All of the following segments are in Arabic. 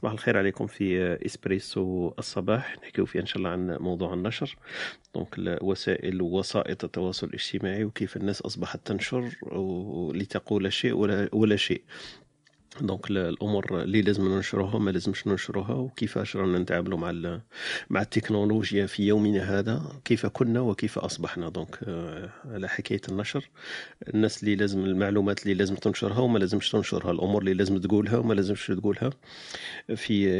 صباح الخير عليكم في إسبريسو الصباح. نحكيو فيه إن شاء الله عن موضوع النشر. donc وسائل ووسائط التواصل الاجتماعي وكيف الناس أصبحت تنشر لتقول شيء ولا, ولا شيء. donc الأمور اللي لازم ننشروها ما لازمش ننشروها وكيفاش رانا نتعاملوا مع مع التكنولوجيا في يومنا هذا كيف كنا وكيف أصبحنا. donc آه، على حكاية النشر الناس اللي لازم المعلومات اللي لازم تنشرها وما لازمش تنشرها الأمور اللي لازم تقولها وما لازمش تقولها. في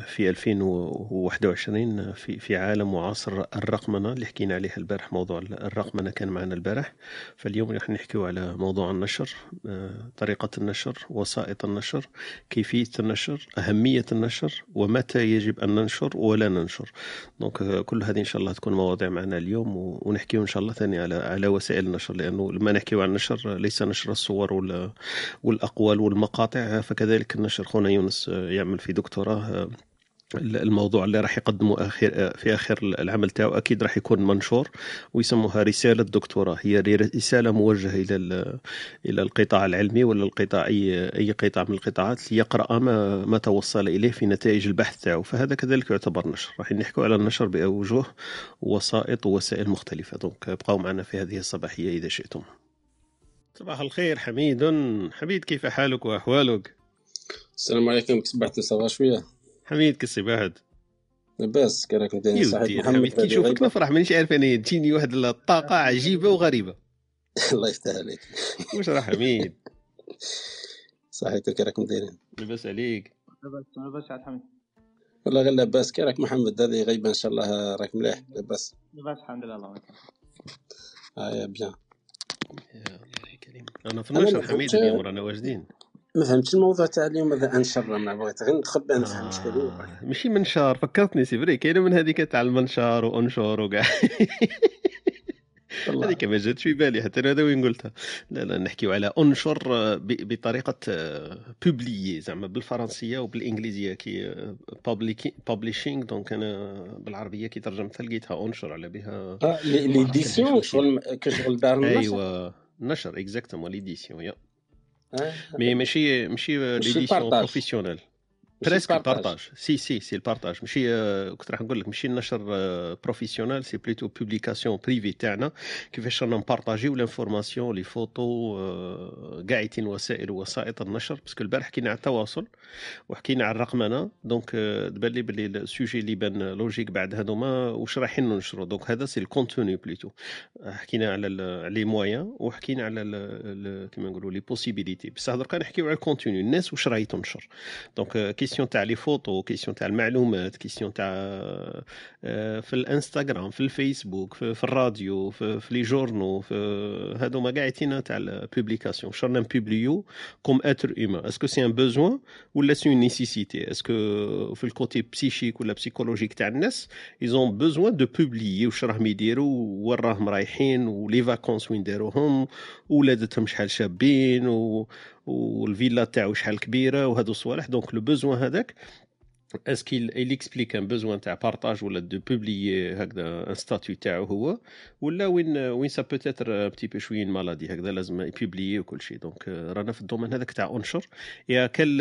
في 2021 في في عالم وعصر الرقمنة اللي حكينا عليها البارح موضوع الرقمنة كان معنا البارح. فاليوم راح نحكيو على موضوع النشر آه، طريقة النشر وسائط النشر. النشر كيفية النشر أهمية النشر ومتى يجب أن ننشر ولا ننشر. دونك كل هذه إن شاء الله تكون مواضيع معنا اليوم ونحكي إن شاء الله ثاني على على وسائل النشر لأنه لما نحكي عن النشر ليس نشر الصور والأقوال والمقاطع فكذلك النشر. خونا يونس يعمل في دكتوراه الموضوع اللي راح يقدمه اخر في آخر العمل تاعو أكيد راح يكون منشور ويسموها رسالة دكتوراه. هي رسالة موجهة إلى إلى القطاع العلمي ولا القطاع اي أي قطاع من القطاعات ليقرأ ما ما توصل إليه في نتائج البحث تاعو. فهذا كذلك يعتبر نشر. راح نحكوا على النشر باوجه وسائط ووسائل مختلفة. دونك ابقوا معنا في هذه الصباحية إذا شئتم. صباح الخير حميد. حميد كيف حالك وأحوالك؟ السلام عليكم. صبحت صباح شوية. حميد كسي بعد لاباس كراك انت صحيح محمد حميد كي نشوفك نفرح مانيش عارف أنا تجيني واحد الطاقه عجيبة وغريبة. الله يفتح عليك. واش راه حميد. صحيح كي راكم دايرين لاباس عليك. لاباس لاباس على حميد والله غير لاباس كي راك محمد هذه غيبة إن شاء الله راك مليح لاباس. لاباس الحمد لله الله يكرمك. آه يا bien أنا في النشر حميد اليوم رانا واجدين. ما فهمتش الموضوع تاع اليوم هذا انشر ما بغيت؟ غير ندخل بان نفهم اش آه. ماشي منشار فكرتني c'est vrai كاينة من هذيك تاع المنشار وأنشور وكاع هذيك ما جاتش في بالي حتى هذا وين قلتها؟ لا لا نحكيو على انشر بطريقة publier زعما بالفرنسية وبالإنجليزية كي publishing donc أنا بالعربية كي ترجمتها لقيتها انشر على بها. l'édition شغل كشغل دار النشر. ايوا نشر exactement l'édition يا. مي ماشي ماشي ليديسيون بروفيسيونيل بريسك بارتاج. c'est c'est c'est ال partage. ماشي كنت راح نقول لك ماشي النشر professionnel c'est plutôt publication privée تاعنا. كيفاش رانا نبارطاجيو l'information les photos قاعدين وسائل وسائط النشر. parce que البارح حكينا على التواصل وحكينا على الرقمنه donc تبان لي بلي ال sujet اللي بان logique بعد هذوما واش رايحين ننشروا. donc هذا c'est ال contenu plutôt حكينا على les moyens وحكينا على كيما نقولوا les possibilités بصح دركا نحكيو على ال contenu الناس واش راهي تنشر. donc question تاع les photos question تاع المعلومات question تاع في الانستغرام في الفيسبوك في, في الراديو في, في les journaux في هادو كاع تاع ال publication شرنا نبوبليو comme être humain est-ce que c'est un besoin ولا c'est une nécessité est-ce que في ال côté psychique ولا psychologique تاع الناس ils ont besoin de publier واش راهم يديروا وين راهم رايحين و les vacances وين داروهم ولادتهم شحال شابين و والفيلا تاعو شحال كبيرة وهادو الصوالح donc le besoin هذاك est-ce que il explique un besoin تاع partage ولا de publier هكذا un statut تاعو هو ولا وين وين ça peut-être petit peu شوية maladie هكذا لازم يبوبليي وكل شيء. donc رانا في ال domaine هذاك تاع انشر à quelle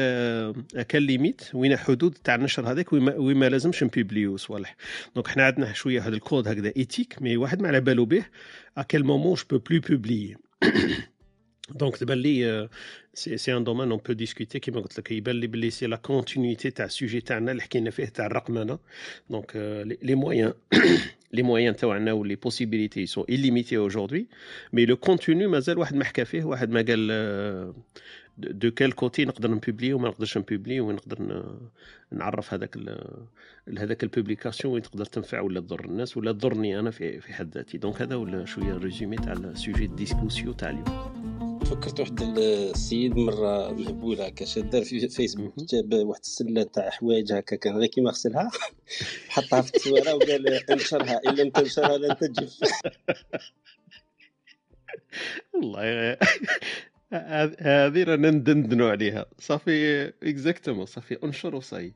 quelle limite وين حدود تاع النشر هذاك وين ما لازمش نبوبليو صوالح. donc حنا عندنا شوية هذا الكود هكذا éthique mais واحد ما على بالو به à quel moment je peux plus publier donc تبان لي c'est c'est un domaine on peut discuter كيما قلت لك يبان لي بلي c'est la continuité تاع ال sujet تاعنا اللي حكينا فيه تاع الرقمنه donc les moyens les moyens تاعنا و les possibilités sont illimitées aujourd'hui mais le contenu مازال واحد ما حكى فيه واحد ما قال de quel côté نقدر نبوبلي وما نقدرش نبوبلي ونقدر نعرف هذاك هذاك ال publication وين تقدر تنفع ولا تضر الناس ولا تضرني أنا في في حد ذاتي donc هذا ولا شوية résumé تاع ال sujet discussion تاع اليوم فكرت واحد السيد مرة مهبول هكا شاد في فيسبوك جاب واحد السلة تاع حوايج هكا كان غير كيما غسلها؟ حطها في التصويرة وقال انشرها إن لم تنشرها لن تجف. والله هذه رانا ندندنوا عليها. صافي exactement صافي انشر وصاي.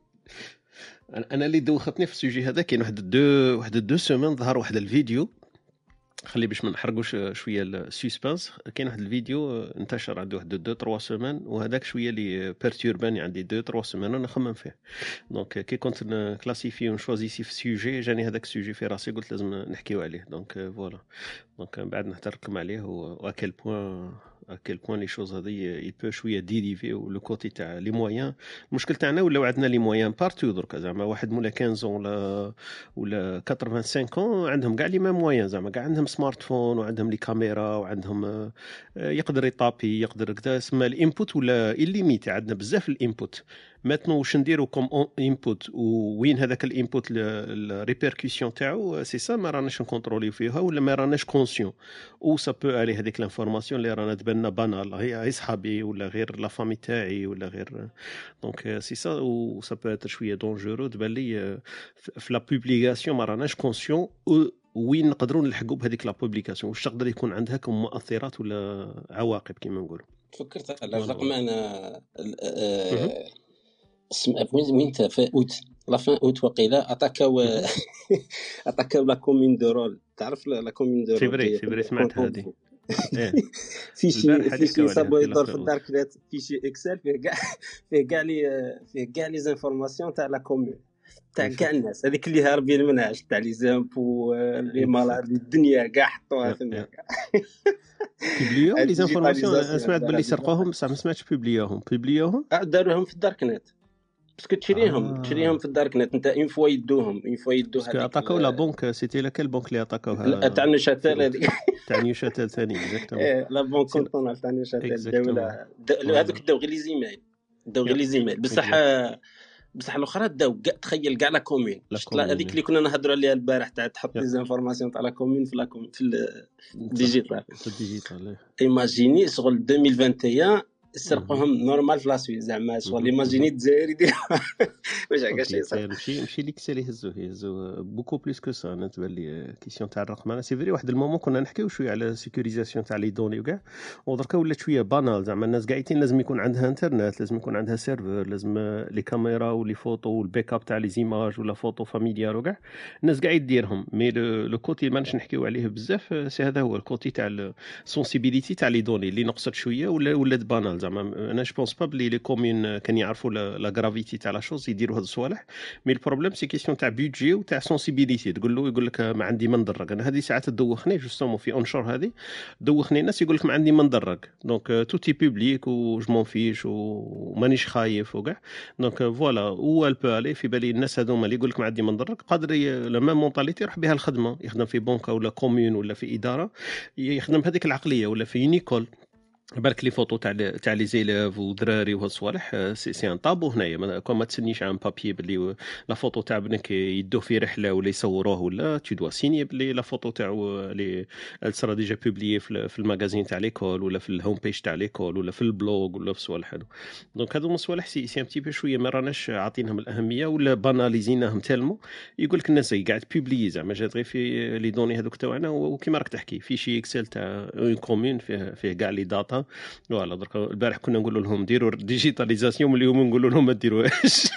أنا اللي دوختني في ال sujet هذا كاين واحد deux واحد deux semaines ظهر واحد الفيديو. خلي باش ما نحرقوش شوية ال suspense كاين واحد الفيديو انتشر عنده واحد deux trois semaines وهذاك شوية اللي بيرتورباني عندي deux trois semaines وأنا نخمم فيه. donc كي كنت كلاسيفي ونشوازيسي في ال sujet جاني هذاك ال sujet في راسي قلت لازم نحكيو عليه. donc voilà donc بعد نحتركم عليه و à quel point à quel point les choses il peut شوية dériver le côté تاع les moyens المشكل تاعنا ولاو عندنا les moyens partout درك زعما واحد مولا 15 ولا ولا 85 عندهم كاع les mêmes moyens زعما كاع عندهم smartphone وعندهم les caméras وعندهم يقدر يطابي يقدر كذا سما ال input ولا illimité عندنا بزاف ال input. maintenant واش نديرو comme input وين هذاك ال input ال répercussion تاعو سي سا ما راناش نكونتروليو فيها ولا ما راناش conscients où ça peut aller هذيك l'information اللي رانا تبان banale هي صحابي ولا غير la famille تاعي ولا غير. donc c'est ça و ça peut être شوية dangereux تبان لي في la publication ما راناش conscients وين نقدروا نلحقوا بهذيك la publication واش تقدر يكون عندها comme مؤثرات ولا عواقب كما نقولوا فكرت على الرقم أنا وين وين في أوت؟ la fin août وقيلا. اتاكاو اتاكاو لا كومين دو رول تعرف لا كومين دو رول فيبري فيبري سمعت هذه. في شي في شي صابو يدور في الدارك نت في شي اكسل فيه كاع فيه كاع لي فيه كاع لي زانفورماسيون تاع لا كومين تاع كاع الناس. هذيك اللي هاربين منها تاع لي زامبو لي مالاد الدنيا كاع حطوها تما بيبليوهم لي زانفورماسيون. سمعت باللي سرقوهم بصح ما سمعتش بيبليوهم. بيبليوهم؟ داروهم في الدارك نت parce que تشريهم آه. تشريهم في ال dark net أنت une fois يدوهم une fois يدوها parce que اتاكاو لا بونك سيتي لاكال بونك اللي اتاكاوها تاع Neuchâtel هذيك. تاع Neuchâtel ثاني اكزاكتومون لا بونك كونتون تاع Neuchâtel الدولة هذوك داو غير les e-mails. داو غير les e-mails. بصح بصح الأخرى داو كاع تخيل كاع la commune هذيك اللي كنا نهضروا عليها البارح تاع تحط les informations تاع la commune في la في ال digital في ال digital imaginez شغل 2021 سرقوهم normal في la Suisse زعما شغل imaginez الجزائر يدير. واش هكا شي صح. ماشي ماشي اللي يهزوه يهزو beaucoup plus que ça. أنا تبان لي question تاع الرقم. أنا c'est vrai واحد ال moment كنا نحكيو شوية على sécurisation تاع les données وكاع. ودركا ولات شوية banal زعما الناس قاعدين لازم يكون عندها انترنت لازم يكون عندها serveur لازم les caméras و les photos وال backup تاع les images ولا photos familiales وكاع. الناس قاعد ديرهم mais le côté ما نحكيو عليه بزاف c'est هذا هو. ال côté تاع السونسيبيليتي تاع لي دوني. اللي نقصت شوية ولا ولات بانال زعما أنا جو بونس با بلي لي كومون كان يعرفوا لا غرافيتي تاع لا شوز يديروا هاد الصوالح. مي البروبليم سي كيسيون تاع بيدجي وتاع سونسيبيليتي تقول له يقول لك ما عندي ما ندرك أنا هذه ساعات تدوخني جوستومون في اونشور هذه. دوخني الناس يقول لك ما عندي ما ندرك دونك توتي بوبليك و جو مون فيش ومانيش خايف وكاع دونك فوالا هو البو الي في بالي الناس هذوما اللي يقول لك ما عندي ما ندرك قادر لا ميم مونتاليتي يروح بها الخدمة. يخدم في بنكة ولا كوميون ولا في إدارة. يخدم بهذيك العقلية ولا في نيكول بالك لي فوتو تاع تاع لي زيليف ودراري وهاد الصوالح سي, سي ان طابو هنايا. كون ما تسنيش عن بابي بلي لا فوتو تاع بنك يدوه في رحلة ولا يصوروه ولا تو دوا سيني بلي لا فوتو تاعو لي سرا ديجا بوبليي في الماغازين تاع ليكول ولا في الهوم بيج تاع ليكول ولا في البلوغ ولا في الصوالح هادو. دونك هادو الصوالح سي سي ان بتي بو شوية ما راناش عاطينهم الأهمية ولا باناليزيناهم تالمو. يقول لك الناس قاعد publié زعما جات غير في les données هذوك تاعنا. وكيما راك تحكي fichier Excel تاع une commune فيه فيه كاع les data voilà درك البارح كنا نقول لهم ديروا digitalisation اليوم نقول لهم ما ديروهاش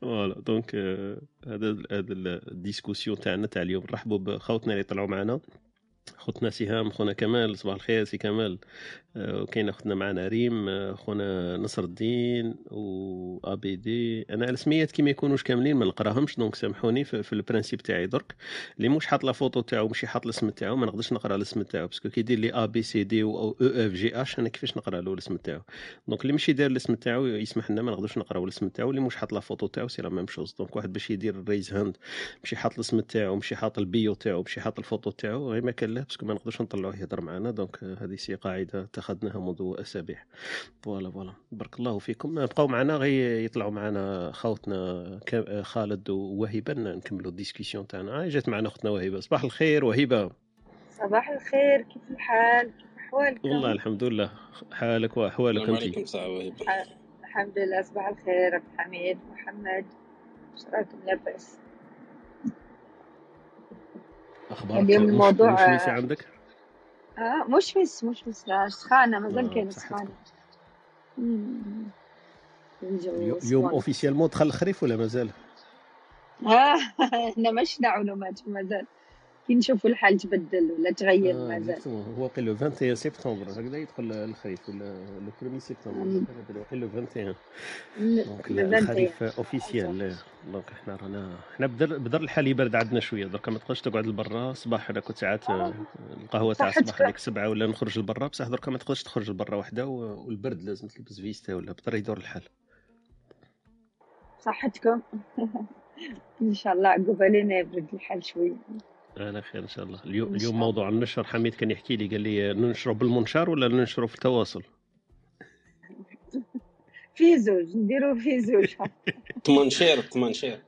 voilà donc هذا هذا ال discussion تاعنا تاع اليوم. نرحبوا بخوتنا اللي طلعوا معنا. خوتنا سهام خونا كمال صباح الخير سي كمال. وكاين أختنا معنا ريم خونا نصر الدين و A B D. أنا السميات كي ما يكونوش كاملين ما نقراهمش donc سامحوني في, ال principe تاعي درك. اللي مش حاط la photo تاعو ماشي حاط الاسم تاعو ما نقدرش نقرا الاسم تاعو parce que كي يدير لي A B C D أو أو F G H أنا كيفاش نقرا له الاسم تاعو؟ donc اللي ماشي داير الاسم تاعو يسمح لنا ما نقدرش نقراو الاسم تاعو. اللي مش حاط la photo تاعو c'est la même chose. donc واحد باش يدير ال raise hand ماشي حاط الاسم تاعو ماشي حاط ال bio تاعو ماشي حاط الفوتو تاعو غير ما كان parce que ما نقدرش نطلعوه يهضر معنا donc هذه c'est قاعدة اتخذناها منذ أسابيع. voilà voilà. بارك الله فيكم. بقاو معنا غير يطلعوا معنا خوتنا خالد ووهبه نكملوا ال discussion تاعنا. جات معنا اختنا وهبه صباح الخير وهبه صباح الخير. كيف الحال؟ كيف أحوالكم؟ والله الحمد لله. حالك وأحوالك انت الحمد لله. صباح الخير عبد الحميد محمد. إيش رايكم لاباس. أخبارك اليوم الموضوع عندك؟ آه مش بس مش بس سخانه آه كاين سخانه اليوم اوفيسيالمون دخل الخريف ولا مازال؟ آه إحنا مشنا علومات مازال كي نشوفوا الحال تبدل ولا تغير آه مازال. هو قيل لو 21 سبتمبر هكذا يدخل الخريف ولا لو 1 سبتمبر قيل لو 21 دونك الخريف اوفيسيال دونك إحنا رانا إحنا بدر بدر الحال يبرد عندنا شوية. درك ما تقدرش تقعد لبرا. صباح أنا كنت ساعات آه. القهوة تاع الصباح هذيك سبعة ولا نخرج لبرا. بصح درك ما تقدرش تخرج لبرا وحدة والبرد لازم تلبس فيستا ولا بدر يدور الحال. صحتكم. إن شاء الله عقبالنا يبرد الحال شوية. أنا خير إن شاء الله. اليوم اليوم موضوع النشر. حميد كان يحكي لي قال لي ننشره بالمنشار ولا ننشره في التواصل؟ في زوج نديرو في زوج. تمنشير تمنشير.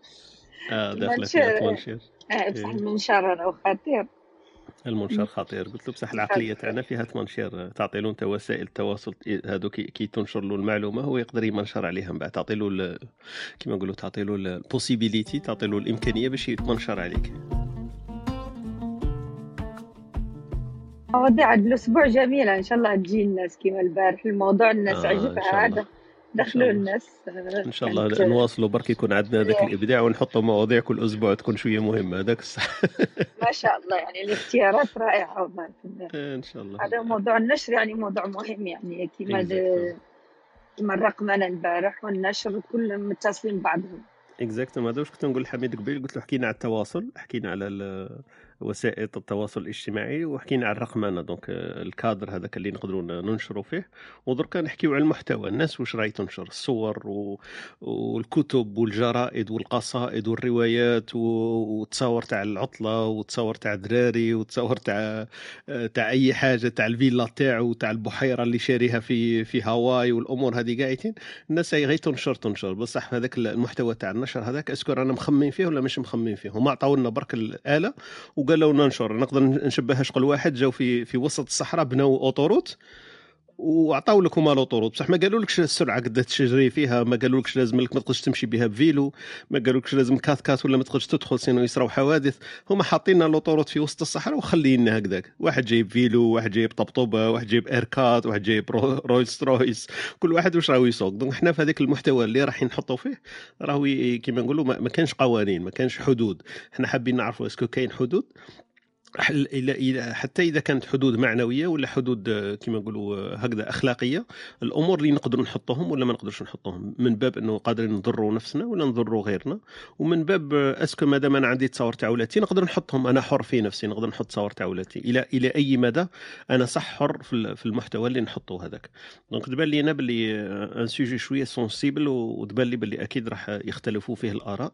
آه داخله فيها تمنشير. آه بصح المنشار راه خطير المنشار خطير. قلت له بصح العقلية تاعنا فيها تمنشير. تعطي له أنت وسائل التواصل هذو كي تنشر له المعلومة هو يقدر يمنشر عليها من بعد. تعطي له كيما نقولوا تعطي له la possibilité تعطي له الإمكانية باش يتمنشر عليك. مواضيع الأسبوع جميلة إن شاء الله تجي الناس كيما البارح. الموضوع الناس آه عجبها هذا دخلوا الناس إن شاء الله. نواصلوا. برك يكون عندنا ذاك الإبداع ونحطوا مواضيع كل أسبوع تكون شوية مهمة. هذاك الصح. ما شاء الله. يعني الاختيارات رائعة إن شاء الله. هذا موضوع النشر يعني موضوع مهم يعني. كيما كيما الرقمنه البارح والنشر كلهم متصلين بعضهم. exactement هذا واش كنت نقول لحميد قبيل. قلت له حكينا على التواصل حكينا على وسائل التواصل الاجتماعي وحكينا على الرقمنه donc ال cadre هذاك اللي نقدروا ننشروا فيه. ودركا نحكيو على المحتوى الناس واش راهي تنشر؟ الصور و... والكتب والجرائد والقصائد والروايات والتصاور تاع العطلة والتصاور تاع الدراري والتصاور تاع تاع أي حاجة تاع الفيلا تاعو تاع البحيرة اللي شاريها في في هاواي والأمور هذه قاعدين. الناس غير تنشر تنشر. بصح هذاك المحتوى تاع النشر هذاك est-ce que رانا مخمين فيه ولا مش مخمين فيه؟ هما عطاو لنا برك الآلة وقال له ننشر نقدر نشبهها شغل واحد جاو في في وسط الصحراء بناو autoroute. وعطاو لك هما l'autoroute بصح ما قالولكش السرعة قد تجري فيها ما قالولكش لازم لك ما تقدرش تمشي بها ب vélo ما قالولكش لازم كات كات ولا ما تقدرش تدخل sinon يصراو حوادث هما حاطين l'autoroute في وسط الصحراء وخلينا هكذاك. واحد جايب vélo واحد جايب طبطوبه واحد جايب إيركات واحد جايب Rolls Royce. كل واحد واش راهو يسوق. donc حنا في هذاك المحتوى اللي راح نحطوا فيه راهو كيما نقولوا ما كانش قوانين ما كانش حدود. حنا حابين نعرفوا est-ce que كاين حدود. حتى إذا كانت حدود معنوية ولا حدود آه، كما نقولوا آه، هكذا أخلاقية الأمور اللي نقدروا نحطوهم ولا ما نقدرش نحطوهم من باب أنه قادرين نضروا نفسنا ولا نضروا غيرنا ومن باب آه، est-ce que مادام أنا عندي تصور تاع ولاتي نقدر نحطهم. أنا حر في نفسي نقدر نحط تصور تاع ولاتي إلى إلى أي مدى أنا صح حر في المحتوى اللي نحطه هذاك. donc تبان لي أنا باللي un sujet شوية sensible وتبان لي باللي أكيد راح يختلفوا فيه الآراء.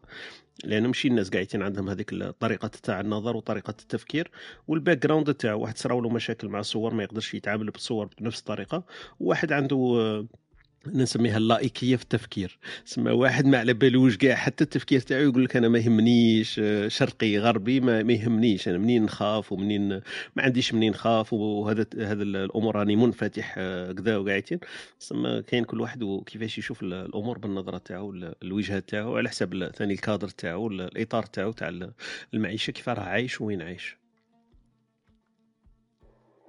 لأن ماشي الناس قاعدين عندهم هذيك الطريقة تاع النظر وطريقة التفكير وال background تاعو واحد صراو له مشاكل مع الصور ما يقدرش يتعامل بالصور بنفس الطريقة وواحد عنده نسميها اللائكية في التفكير. سما واحد ما على بالوش كاع حتى التفكير تاعو يقول لك أنا ما يهمنيش شرقي غربي ما, يهمنيش. أنا منين نخاف ومنين ما عنديش منين نخاف وهذا هذا الأمور راني منفتح كذا وقاعدين. سما كاين كل واحد وكيفاش يشوف الأمور بالنظرة تاعو الوجهه تاعو على حسب ثاني الكادر تاعو الإطار تاعو تاع المعيشة كيف راه عايش وين عايش.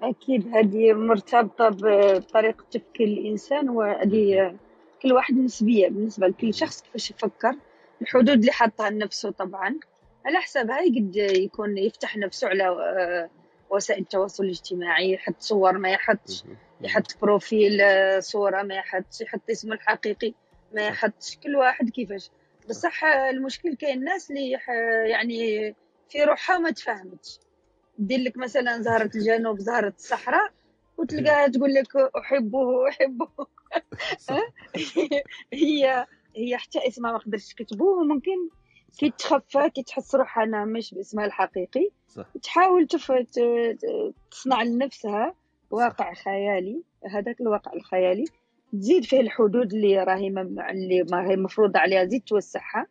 أكيد هذه مرتبطة بطريقة تفكير الإنسان وهذه كل واحد نسبية بالنسبة لكل شخص كيفاش يفكر. الحدود اللي حاطها لنفسه طبعا على حسابها يقد يكون يفتح نفسه على آه، وسائل التواصل الاجتماعي يحط صور ما يحطش يحط بروفيل آه، صورة ما يحطش يحط اسمه الحقيقي ما يحطش كل واحد كيفاش. بصح المشكل كاين الناس اللي يعني في روحها ما تفهمتش. دير لك مثلا زهرة الجنوب زهرة الصحراء وتلقاها تقول لك أحبه أحبه هي هي حتى اسمها ما قدرتش تكتبوه وممكن كي تخفى كي تحس روحها أنا مش باسمها الحقيقي صح. تحاول. تصنع لنفسها واقع صح. خيالي هذاك الواقع الخيالي تزيد فيه الحدود اللي راهي اللي ما هي مفروض عليها زيد توسعها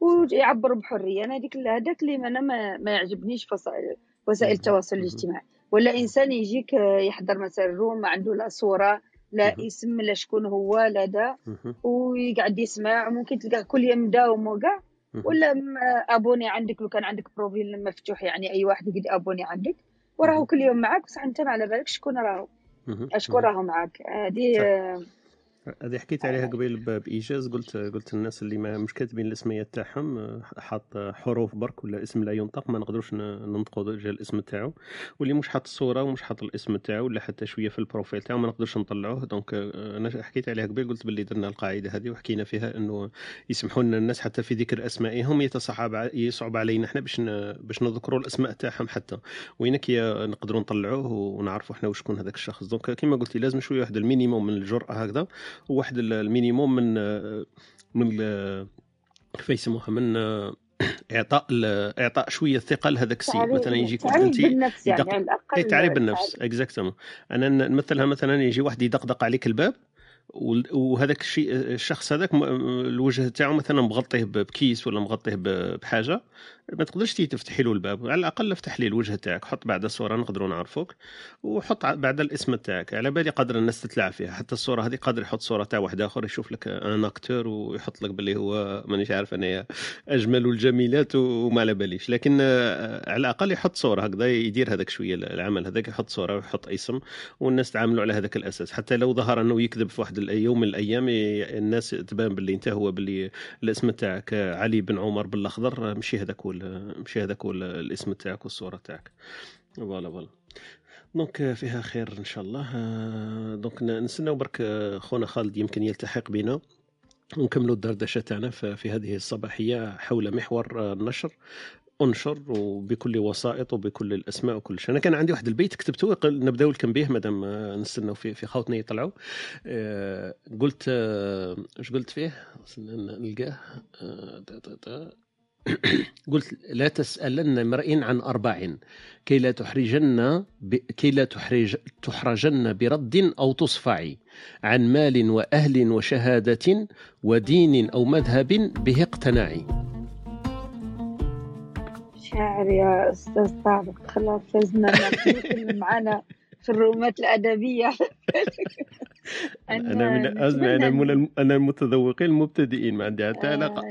ويعبر بحرية أنا هذيك هذاك اللي أنا ما, ما يعجبنيش في وسائل التواصل الاجتماعي. ولا إنسان يجيك يحضر مثلا room ما عنده لا صورة لا اسم لا شكون هو لا دا ويقعد يسمع. ممكن تلقاه كل يوم داوم وكاع ولا abonné عندك لو كان عندك profil مفتوح يعني أي واحد يقدر abonné عندك. وراهو كل يوم معاك بصح أنت ما على بالك شكون راهو. شكون راهو معاك. هذه هذه حكيت عليها قبيل بإيجاز قلت قلت الناس اللي ما مش كاتبين الاسميات تاعهم حاط حروف برك ولا اسم لا ينطق ما نقدروش ننطقوا جا الاسم تاعو. واللي مش حاط الصورة ومش حاط الاسم تاعو ولا حتى شوية في ال profil تاعو ما نقدرش نطلعوه. donc أنا حكيت عليها قبيل قلت باللي درنا القاعدة هذه وحكينا فيها إنه يسمحوا لنا الناس حتى في ذكر أسمائهم يتصعب يصعب علينا إحنا باش باش نذكروا الأسماء تاعهم حتى. وينك نقدروا نطلعوه ونعرفوا إحنا وشكون هذاك الشخص. donc كما قلت لي لازم شوية واحد ال minimum من الجرأة هكذا. وواحد ال minimum من من كيف يسموها من إعطاء إعطاء شوية ثقه لهذاك السيد. مثلا يجيك واحد أنت بالنفس يعني على الأقل تعريف بالنفس exactement أنا نمثلها مثلا يجي واحد يدقدق عليك الباب وهذاك الشيء الشخص هذاك الوجه تاعو مثلا مغطيه بكيس ولا مغطيه بحاجة ما تقدرش تفتحي له الباب على الأقل افتح لي الوجه تاعك حط بعد الصورة نقدروا نعرفوك وحط بعد الاسم تاعك على بالي قادر الناس تتلاعب فيها حتى الصورة هذه قادر يحط صورة تاع واحد آخر يشوف لك ان اكتور ويحط لك باللي هو مانيش عارف أنا أجمل الجميلات وما على باليش لكن على الأقل يحط صورة هكذا يدير هذاك شوية العمل هذاك يحط صورة ويحط اسم والناس تعاملوا على هذاك الأساس حتى لو ظهر أنه يكذب في واحد يوم من الأيام الناس تبان باللي انت هو باللي الاسم تاعك علي بن عمر بالأخضر مشي هذاك هو. مشي هذاك هو الاسم تاعك والصورة تاعك. voilà voilà. donc فيها خير إن شاء الله. donc نستناو برك خونا خالد يمكن يلتحق بنا. ونكملوا الدردشة تاعنا في هذه الصباحية حول محور النشر. انشر وبكل وسائط وبكل الأسماء وكل شيء. أنا كان عندي واحد البيت كتبته نبداو لكم به مادام نستناو في في خوتنا يطلعوا. آه، قلت إيش قلت فيه؟ نلقاه. آه، قلت لا تسألن امرئ عن أربع كي لا تحرجن ب... كي لا تحرج تحرجن برد أو تصفعي عن مال وأهل وشهادة ودين أو مذهب به اقتنعي شاعر يا أستاذ طارق خلاص فزنا معنا في الرومات الأدبية. أنا من أزمة أنا من أنا المتذوقين المبتدئين ما عندي حتى علاقة.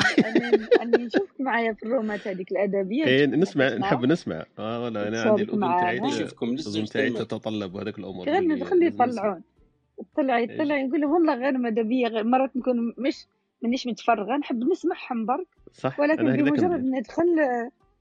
أنا نشوفك معايا في الرومات هذيك الأدبية إيه نسمع نحب نسمع. آه والله أنا عندي الأذن تاعي الأذن تاعي تتطلب هذاك الأمور غير ندخل يطلعون طلعي طلعي نقول لهم والله غير ادبيه مرات نكون مش مانيش متفرغة. نحب نسمعهم برك. صح ولكن بمجرد ندخل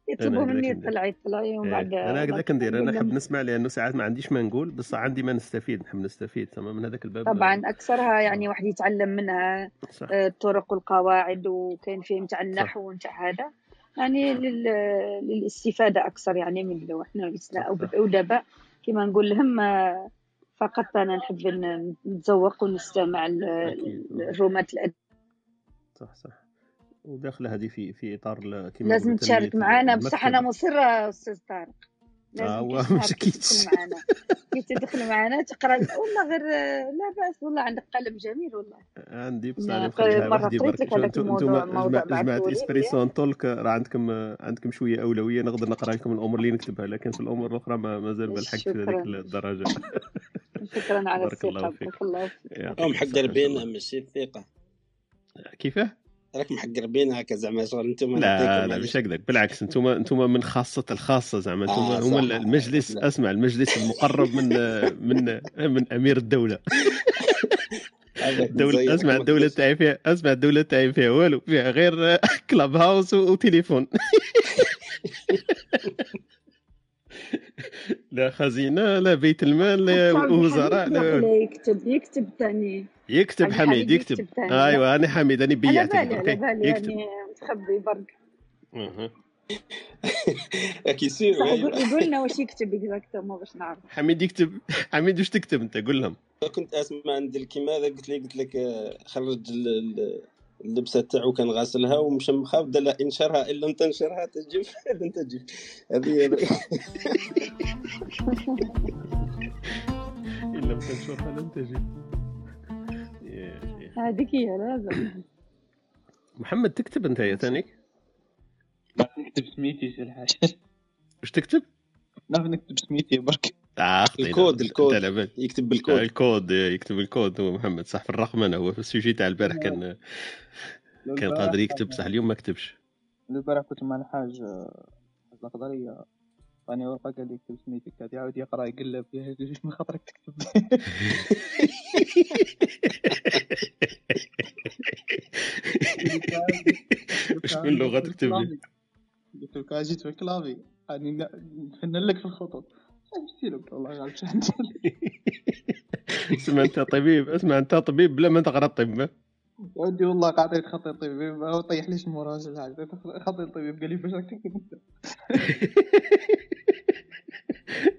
يطلبوا مني يطلع يطلع يوم بعد أنا هكذا كندير أنا نحب نسمع لأنه ساعات ما عنديش ما نقول بس عندي ما نستفيد نحب نستفيد تمام؟ من هذاك الباب. طبعا أكثرها يعني واحد يتعلم منها صح. آه، الطرق والقواعد وكاين فيه نتاع النحو ونتاع هذا. يعني للاستفادة أكثر يعني من لو إحنا ودابا كما نقول لهم آه، فقط أنا نحب نتذوق ونستمع الرومات الأدب. صح صح. وداخله هذه في في إطار كما لازم تشارك معنا بصح أنا مصرة أستاذ طارق. لازم آه مش أكيد معنا كي تدخل معنا تقرأ والله غير لا بأس والله عندك قلم جميل والله. عندي بصح مرة قريت لك هذاك الموضوع موضوع جماعة إسبريسو تولك راه عندكم عندكم شوية أولوية نقدر نقرأ لكم الأمور اللي نكتبها لكن في الأمور الأخرى ما مازال ما لحقتش هذيك الدرجة. شكرا على الثقة بارك الله فيك. محقر بينا ماشي الثقة. كيفاه؟ راك محقربين هكا زعما شغل. أنتم لا لا مش هكذاك. بالعكس أنتم أنتم من خاصة الخاصة زعما. أنتم آه هم المجلس لا. أسمع المجلس المقرب من من من أمير الدولة. الدولة أسمع الدولة تاعي فيها أسمع الدولة تاعي فيها والو فيها غير كلاب هاوس وتليفون. لا خزينة لا بيت المال لا وزراء لا. يكتب؟ يكتب ثاني يكتب حميد يكتب, يكتب أيوه أنا حميد أنا بيعتك على بالي يكتب. يعني متخبي برك. يصير يقول لنا واش يكتب اكزاكتومون باش نعرف. حميد يكتب حميد واش تكتب أنت؟ قول لهم. كنت أسمع عند كيما هذا قلت لي قلت لك آه، خرج اللبسة تاعو كان غاسلها ومشمخها وبدا لا انشرها ان لم تنشرها تجف لن تجف هذه ان لم تنشرها لن تجف هذيك هي لازم محمد تكتب أنت يا ثاني؟ نكتب سميتي شي الحاجة. واش تكتب؟ نعرف نكتب سميتي برك. آه الكود الكود. يكتب بالكود. آه، الكود يكتب الكود هو محمد صح في الرقم أنا هو في السوجي تاع البارح كان كان قادر يكتب صح اليوم ما كتبش. البارح كنت مع الحاج الأخضرية راني ورقه قال لي يكتب سميتك هذه يعاود يقرأ يقلب فيها جوج من خاطرك تكتب. شنو اللغة تكتب لي؟ قلت له كان جيت في الكلافي يعني نفنن لك في الخطوط والله غالب اسمع أنت طبيب اسمع أنت طبيب بلا ما تقرا الطب ودي والله قاعد خطي الطبيب هو طيح ليش المراجع الحاجة خطي الطبيب قال لي باش راك تكتب انت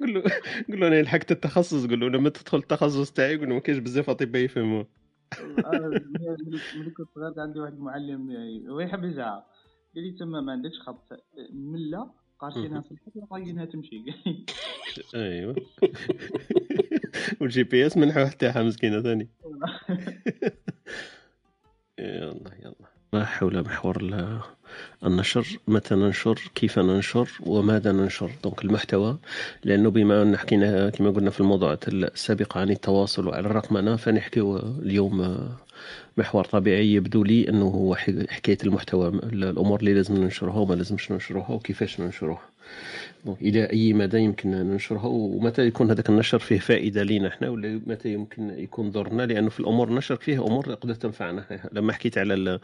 قول له قول له أنا لحقت التخصص قول له لما تدخل التخصص تاعي؟ قول له ما كاينش بزاف أطباء يفهموا. ملي كنت صغير عندي واحد المعلم هو يحب يزعق. قال لي تما ما عندكش خط. مله قاشينها في الحيط وطاينها تمشي. أيوه. والجي بي إس منحوه تاعها مسكينه ثاني. يلا يلا. ما حول محور النشر متى ننشر؟ كيف ننشر؟ وماذا ننشر؟ دونك المحتوى. لأنه بما أن حكينا كما قلنا في الموضوعات السابقة عن التواصل وعلى الرقمنة فنحكي اليوم محور طبيعي يبدو لي إنه هو حكاية المحتوى الأمور اللي لازم ننشرها وما لازمش ننشرها وكيفاش إلى أي مدى يمكن ننشرها؟ ومتى يكون هذاك النشر فيه فائدة لينا إحنا؟ ولا متى يمكن يكون ضرنا؟ لأنه في الأمور نشر فيها أمور تقدر تنفعنا. لما حكيت على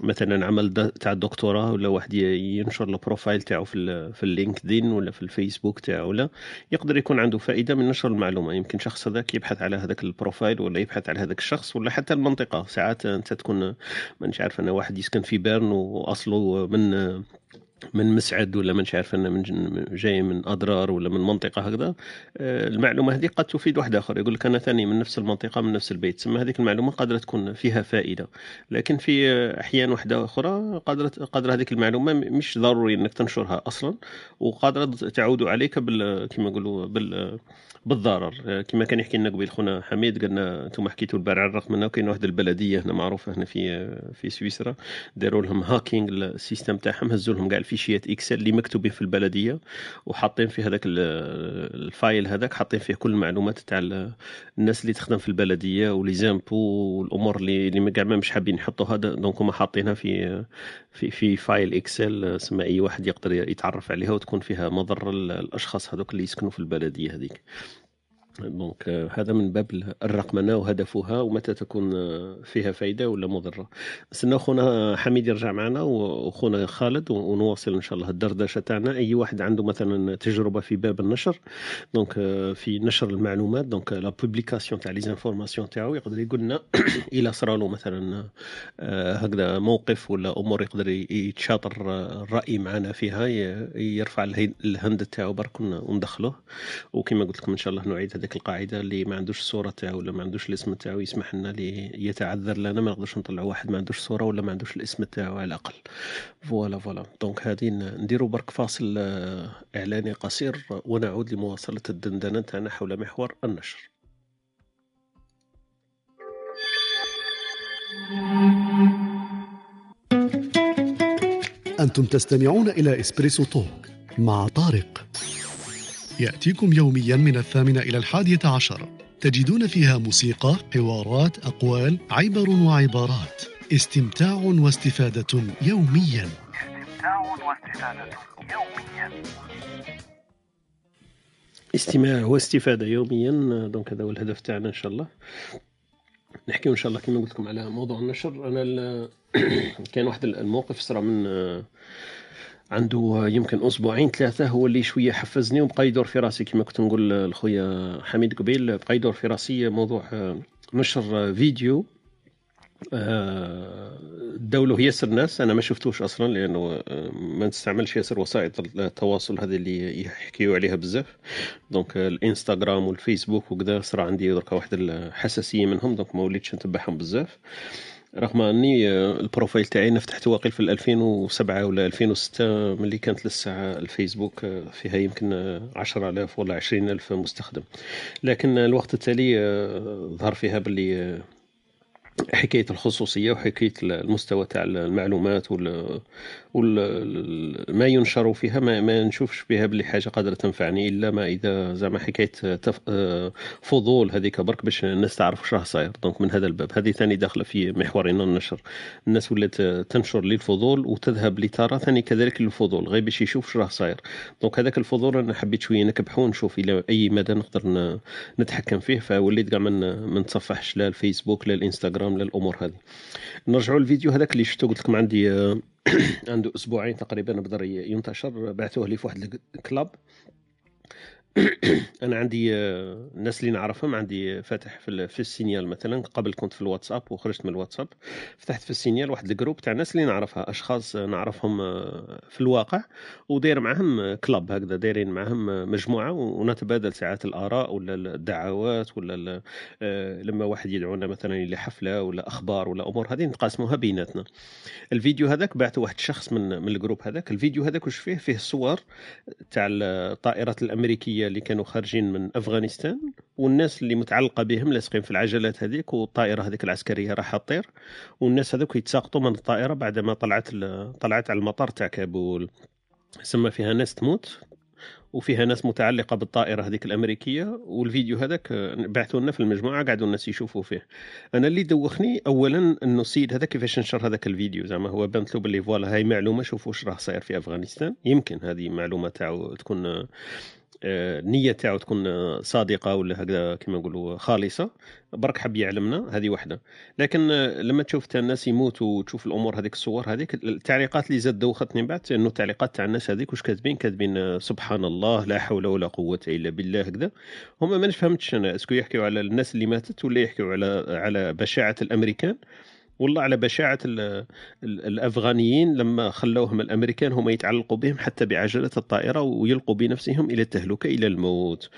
مثلا عمل تاع الدكتوراه ولا واحد ينشر ال profile تاعو في في LinkedIn ولا في الفيسبوك تاعو ولا يقدر يكون عنده فائدة من نشر المعلومة. يمكن شخص هذاك يبحث على هذاك ال profile ولا يبحث على هذاك الشخص ولا حتى المنطقة. ساعات أنت تكون مانيش عارف أنا واحد يسكن في بيرن وأصله من من مسعد ولا من عارف أنا من جاي من أضرار ولا من منطقة هكذا آه، المعلومة هذه قد تفيد واحد آخر يقول لك أنا ثاني من نفس المنطقة من نفس البيت ثم هذيك المعلومة قادرة تكون فيها فائدة لكن في أحيان واحدة أخرى قادره قادرة هذيك المعلومة مش ضروري إنك تنشرها أصلا وقادرة تعود عليك بال كما يقولوا بال بالضرر. آه، كما كان يحكي لنا قبيل خونا حميد قالنا أنتم حكيتوا البارح الرقم انه كاين واحد البلدية هنا معروفة هنا في في سويسرا داروا لهم hacking ال système تاعهم هزوا لهم كاع ال fichiers Excel اللي مكتوبين في البلدية وحاطين في هذاك ال file هذاك حاطين فيه كل المعلومات تاع الناس اللي تخدم في البلدية و les impôts والامور اللي اللي كاع مش حابين يحطوا هذا. donc هما حاطينها في في في file Excel سما أي واحد يقدر يتعرف عليها وتكون فيها مضر الأشخاص هذوك اللي يسكنوا في البلدية هذيك. donc euh, هذا من باب الرقمنة وهدفها ومتى تكون euh, فيها فائده ولا مضرة. نستنى خونا حميد يرجع معنا وخونا خالد ونواصل إن شاء الله الدردشة تاعنا. أي واحد عنده مثلا تجربة في باب النشر donc euh, في نشر المعلومات donc la publication تاع les informations تاعو يقدر يقول لنا إلى صرا له مثلا هكذا موقف ولا أمور يقدر يتشاطر الرأي معنا فيها يرفع ال hand تاعو برك وندخله. وكما قلت لكم إن شاء الله نعيد هذيك القاعدة اللي ما عندوش الصورة تاعو ولا ما عندوش الاسم تاعو يسمح لنا يتعذر لنا ما نقدرش نطلعوا واحد ما عندوش صورة ولا ما عندوش الاسم تاعو على الأقل. voilà voilà donc هذه نديروا برك فاصل آه، إعلاني قصير ونعود لمواصلة الدندنة تاعنا حول محور النشر. أنتم تستمعون إلى إسبريسو توك مع طارق. يأتيكم يوميا من الثامنة إلى الحادية عشر. تجدون فيها موسيقى، حوارات، أقوال، عبر وعبارات. استمتاع واستفادة يوميا. استمتاع واستفادة يوميا استماع واستفادة يوميا. دونك هذا هو الهدف تاعنا إن شاء الله. نحكي إن شاء الله كما قلت لكم على موضوع النشر. أنا كان واحد الموقف صرا من عنده يمكن أسبوعين ثلاثة هو اللي شوية حفزني وبقى يدور في راسي. كما كنت نقول لخويا حميد قبيل بقى يدور في راسي موضوع آه، نشر فيديو آه، دولة ياسر ناس. أنا ما شفتوش أصلا لأنه آه، ما نستعملش ياسر وسائط التواصل هذه اللي يحكيوا عليها بزاف. donc الإنستغرام والفيسبوك وكذا صرا عندي درك واحد الحساسية منهم. donc ما وليتش نتبعهم بزاف. رغم أني آه، ال profile تاعي فتحته واقيل في 2007 ولا 2006 ملي كانت لسه الفيسبوك آه، فيها يمكن 10000 ولا 20000 مستخدم. لكن الوقت التالي آه، ظهر فيها باللي حكاية الخصوصية وحكاية المستوى تاع المعلومات وال ما ينشر فيها ما, ما نشوفش بها بلي حاجة قادرة تنفعني إلا ما إذا زعما حكاية تف... آه، فضول هذيك برك باش الناس تعرف واش راه صاير. دونك من هذا الباب. هذه ثاني داخلة في محورنا النشر الناس ولات تنشر للفضول وتذهب لترى ثاني كذلك للفضول غير باش يشوف واش راه صاير. donc هذاك الفضول أنا حبيت شوية نكبحه ونشوف إلى أي مدى نقدر نتحكم فيه. فوليت كاع ما نتصفحش لا الفيسبوك لا الإنستغرام لا الأمور هذه. نرجعوا للفيديو هذاك اللي شفتو قلت لكم عندي آه، عنده أسبوعين تقريبا بدا ينتشر بعثوه لي في واحد ال club. أنا عندي آه، الناس اللي نعرفهم عندي فاتح في, في ال Signal مثلا قبل كنت في الواتساب وخرجت من الواتساب فتحت في ال Signal واحد ال groupe تاع الناس اللي نعرفها أشخاص نعرفهم آه، في الواقع وداير معهم كلاب هكذا دايرين معهم مجموعة ونتبادل ساعات الآراء ولا الدعوات ولا آه، لما واحد يدعونا مثلا لحفله ولا أخبار ولا أمور هذه نتقاسموها بيناتنا. الفيديو هذاك بعثه واحد الشخص من من الجروب هذاك الفيديو هذاك واش فيه؟ فيه صور تاع الطائرات الأمريكية اللي كانوا خارجين من أفغانستان والناس اللي متعلقة بهم لاصقين في العجلات هذيك والطائرة هذيك العسكرية راح تطير والناس هذوك يتساقطوا من الطائرة بعدما طلعت طلعت على المطار تاع كابول. ثم فيها ناس تموت وفيها ناس متعلقة بالطائرة هذيك الأمريكية والفيديو هذاك بعثوا لنا في المجموعة قعدوا الناس يشوفوا فيه. أنا اللي دوخني اولا إنه السيد هذا كيفاش نشر هذاك الفيديو زعما هو بانت له باللي فوالا هاي معلومة شوفوا واش راه صاير في أفغانستان. يمكن هذه معلومه تاعو تكون النية تاعو تكون صادقة ولا هكذا كما نقولوا خالصة. برك حب يعلمنا هذه واحدة لكن لما تشوف الناس يموتوا وتشوف الأمور هذيك الصور هذيك التعليقات اللي زاد دوختني بعد إنه التعليقات تاع الناس هذيك واش كاتبين؟ كاتبين سبحان الله لا حول ولا قوة إلا بالله هكذا. هما ما فهمتش أنا اسكو يحكيوا على الناس اللي ماتت ولا يحكيوا على على بشاعة الأمريكان. والله على بشاعة الأفغانيين لما خلوهم الأمريكان هم يتعلقوا بهم حتى بعجلة الطائرة ويلقوا بنفسهم إلى التهلكة إلى الموت.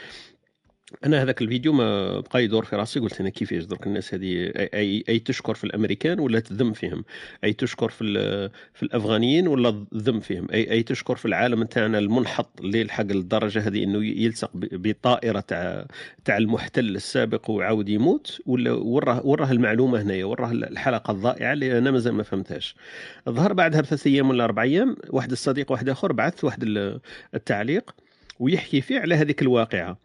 أنا هذاك الفيديو ما بقى يدور في راسي قلت أنا كيفاش درك الناس هذه؟ اي, أي تشكر في الأمريكان ولا تذم فيهم؟ أي تشكر في في الأفغانيين ولا تذم فيهم؟ اي أي تشكر في العالم تاعنا المنحط اللي لحق للدرجه هذه إنه يلصق بطائرة تاع تاع المحتل السابق وعاود يموت؟ ولا وراه وراه المعلومه هنايا وراه الحلقة الضائعة اللي أنا مازال ما فهمتهاش. ظهر بعدها بثلاث أيام ولا أربع أيام واحد الصديق واحد آخر بعث واحد التعليق ويحكي فيه على هذيك الواقعة.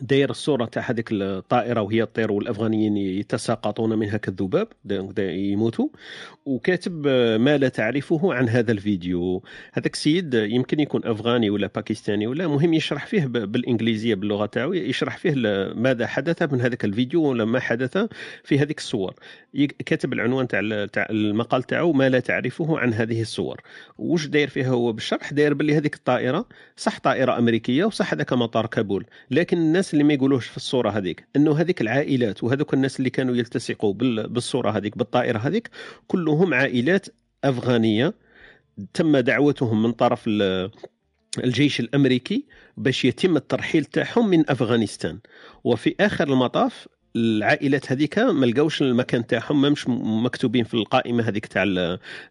داير الصورة تاع هذيك الطائرة وهي تطير والأفغانيين يتساقطون منها كالذباب يموتوا. وكاتب ما لا تعرفه عن هذا الفيديو. هذاك السيد يمكن يكون أفغاني ولا باكستاني ولا مهم يشرح فيه بالإنجليزية باللغة تاعو يشرح فيه ماذا حدث من هذاك الفيديو ولا ما حدث في هذيك الصور. كاتب العنوان تاع المقال تاعو ما لا تعرفه عن هذه الصور. وش داير فيها هو بالشرح؟ داير باللي هذيك الطائرة صح طائرة أمريكية وصح هذاك مطار كابول. لكن الناس الناس اللي ما يقولوش في الصورة هذيك إنه هذيك العائلات وهذوك الناس اللي كانوا يلتصقوا بالصورة هذيك بالطائرة هذيك كلهم عائلات أفغانية. تم دعوتهم من طرف الجيش الأمريكي باش يتم الترحيل تاعهم من أفغانستان. وفي آخر المطاف العائلات هذيك ما لقاوش المكان تاعهم مش مكتوبين في القائمة هذيك تاع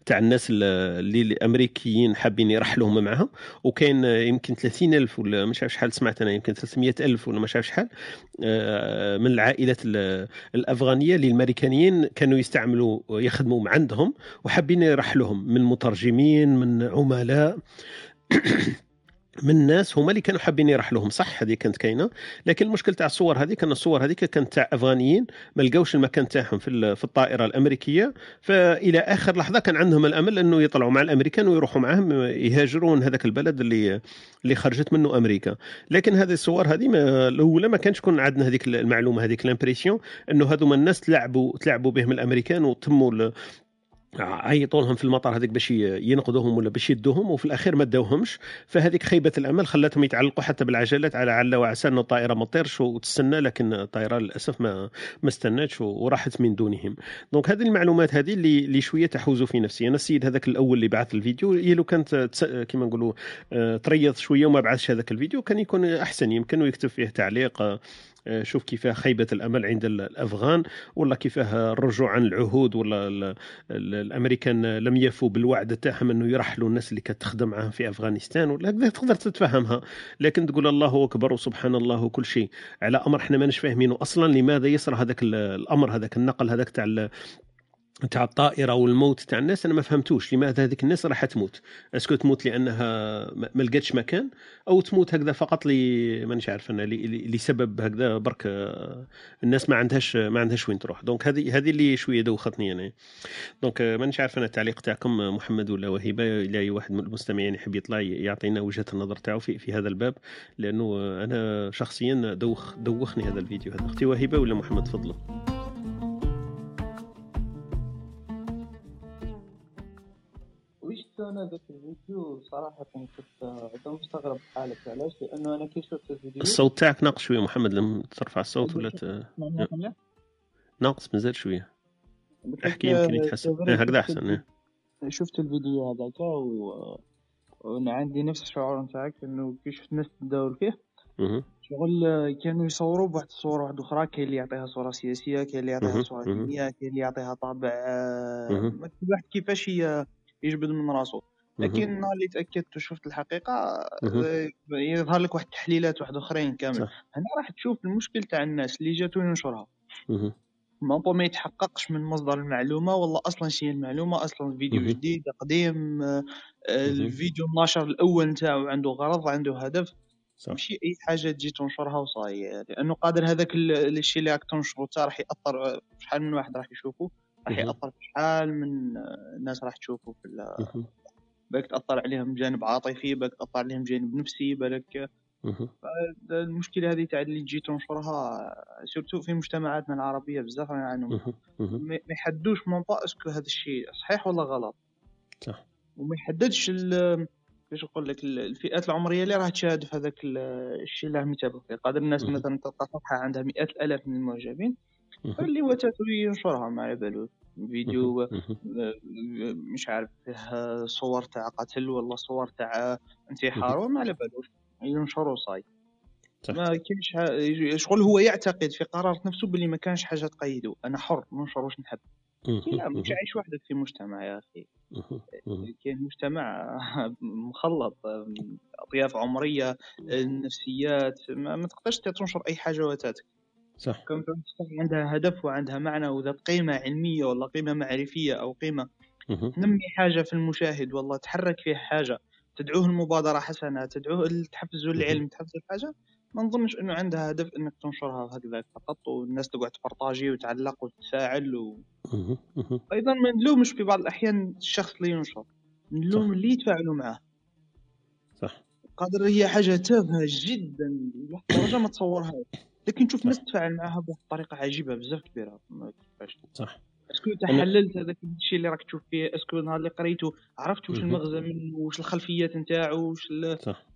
تاع الناس اللي الأمريكيين حابين يرحلوهم معهم وكاين يمكن 30 ألف ولا مش عارف شحال سمعت أنا يمكن 300 ألف ولا مش عارف شحال آه، من العائلات الأفغانية اللي الأمريكانيين كانوا يستعملوا يخدموا عندهم وحابين يرحلوهم من مترجمين من عملاء. من ناس هما اللي كانوا حابين يرحلوهم صح هذه كانت كاينة. لكن المشكل تاع الصور هذيك ان الصور هذيك كانت تاع أفغانيين ما لقاوش المكان تاعهم في الطائرة الأمريكية. فإلى آخر لحظة كان عندهم الأمل إنه يطلعوا مع الأمريكان ويروحوا معهم يهاجروا من هذاك البلد اللي اللي خرجت منه أمريكا. لكن هذه الصور هذه الأولى ما كانش كون عندنا هذيك المعلومة هذيك الامبريسيون إنه هذوما الناس تلعبوا تلعبوا بهم الأمريكان وتموا عيطوا لهم في المطار هذيك باش ينقذوهم ولا باش يدوهم وفي الأخير ما داوهمش. فهذيك خيبة الأمل خلاتهم يتعلقوا حتى بالعجلات على عل وعسى إنه الطائرة ما تطيرش وتستنى لكن الطائرة للأسف ما ما استناتش وراحت من دونهم. دونك هذه المعلومات هذه اللي اللي شوية تحوز في نفسي. أنا السيد هذاك الأول اللي بعث الفيديو هي لو كانت كما نقولوا آه، تريض شوية وما بعثش هذاك الفيديو كان يكون أحسن. يمكن ويكتب فيه تعليق آه، شوف كيفاه خيبة الأمل عند الأفغان ولا كيفاه الرجوع عن العهود ولا الأمريكان لم يفوا بالوعد تاعهم أنه يرحلوا الناس اللي كتخدم معاهم في أفغانستان ولا تقدر تتفهمها. لكن تقول الله أكبر وسبحان الله وكل شيء على أمر إحنا ماناش فاهمينه أصلا لماذا يصرى هذاك الأمر هذاك النقل هذاك تاع تاع الطائرة والموت تاع الناس أنا ما فهمتوش لماذا هذيك الناس راح تموت. est-ce que تموت لأنها ما لقاتش مكان أو تموت هكذا فقط لي مانيش عارف أنا لسبب هكذا برك الناس ما عندهاش ما عندهاش وين تروح. Donc هذه هذه اللي شوية دوختني أنا. Donc مانيش عارف أنا التعليق تاعكم محمد ولا وهبه إلى أي واحد من المستمعين يحب يطلع يعطينا وجهة النظر تاعو في, في هذا الباب. لأنه أنا شخصيا دوخ دوخني هذا الفيديو هذا. أختي وهبه ولا محمد تفضلوا. أنا ذاك الفيديو صراحة كنت مستغرب حالك علاش؟ لأنه أنا كي شفت الفيديو الصوت تاعك ناقص شوية محمد لما ترفع الصوت ولا ت... ناقص مازال شوية. احكي يمكن يتحسن. إيه، هكذا أحسن إيه. شفت الفيديو هذاك و... وأنا عندي نفس الشعور نتاعك إنه كي شفت الناس تداول فيه شغل كانوا يصوروا بواحد الصورة واحدة أخرى كاين اللي يعطيها صورة سياسية كاين اللي يعطيها صورة دينية كاين اللي يعطيها طابع كل واحد كيفاش يجبد من راسه لكن نهار اللي تأكدت وشفت الحقيقة آه، يظهر لك واحد التحليلات واحد آخرين كامل. هنا راح تشوف المشكل تاع الناس اللي جاتو ينشرها. مامبو ما يتحققش من مصدر المعلومة والله أصلا شي المعلومة أصلا الفيديو جديد قديم آه، الفيديو النشر الأول نتاعو عنده غرض عنده هدف. صح. ماشي أي حاجة تجي تنشرها وصاي لأنه قادر هذاك الشيء اللي راك تنشره راح يأثر شحال من واحد راح يشوفه راح ياثر في شحال من الناس راح تشوفه في بالك تاثر عليهم جانب عاطفي بالك تاثر عليهم جانب نفسي بالك المشكلة هذه تاع اللي تجي تنشرها surtout في مجتمعاتنا العربية بزاف يعني ما يحدوش من est-ce que هذا الشيء صحيح ولا غلط. صح. وما يحددش كيفاش نقول لك الفئات العمرية اللي راح تشاهد في هذاك الشيء اللي راهم يتابعوا فيه. قادر الناس مثلا تلقى صفحة عندها مئات الالاف من المعجبين اللي هو ينشرها ما على بالو فيديو آه، مش عارف فيه صور تاع قتل ولا صور تاع انتحار ما على بالوش. ينشروا صاي. ما كاينش شغل هو يعتقد في قرار نفسه باللي ما كانش حاجة تقيده أنا حر ننشر واش نحب. لا مش عايش وحدك في مجتمع يا أخي. كاين مجتمع مخلط أطياف عمرية النفسيات ما, ما تقدرش تنشر أي حاجة واتاتك صح. عندها هدف وعندها معنى وذات قيمة علمية ولا قيمة معرفية أو قيمة. تنمي حاجة في المشاهد والله تحرك فيه حاجة. تدعوه المبادرة حسنة تدعوه تحفزه العلم تحفزه الحاجة ما نظنش إنه عندها هدف إنك تنشرها هكذا فقط والناس تقعد تبرطاجي وتعلق وتتفاعل و... أيضا ما نلومش في بعض الأحيان الشخص اللي ينشر. نلوم اللي يتفاعلوا معاه. صح. قادر هي حاجة تافهة جدا لدرجه ما تصورها. لكن تشوف الناس تتفاعل معها بطريقة عجيبة بزاف كبيرة. كيفاش صح. est-ce que حللت هذاك الشيء اللي راك تشوف فيه est-ce que نهار اللي قريته عرفت واش المغزى منه واش الخلفيات نتاعو واش صح.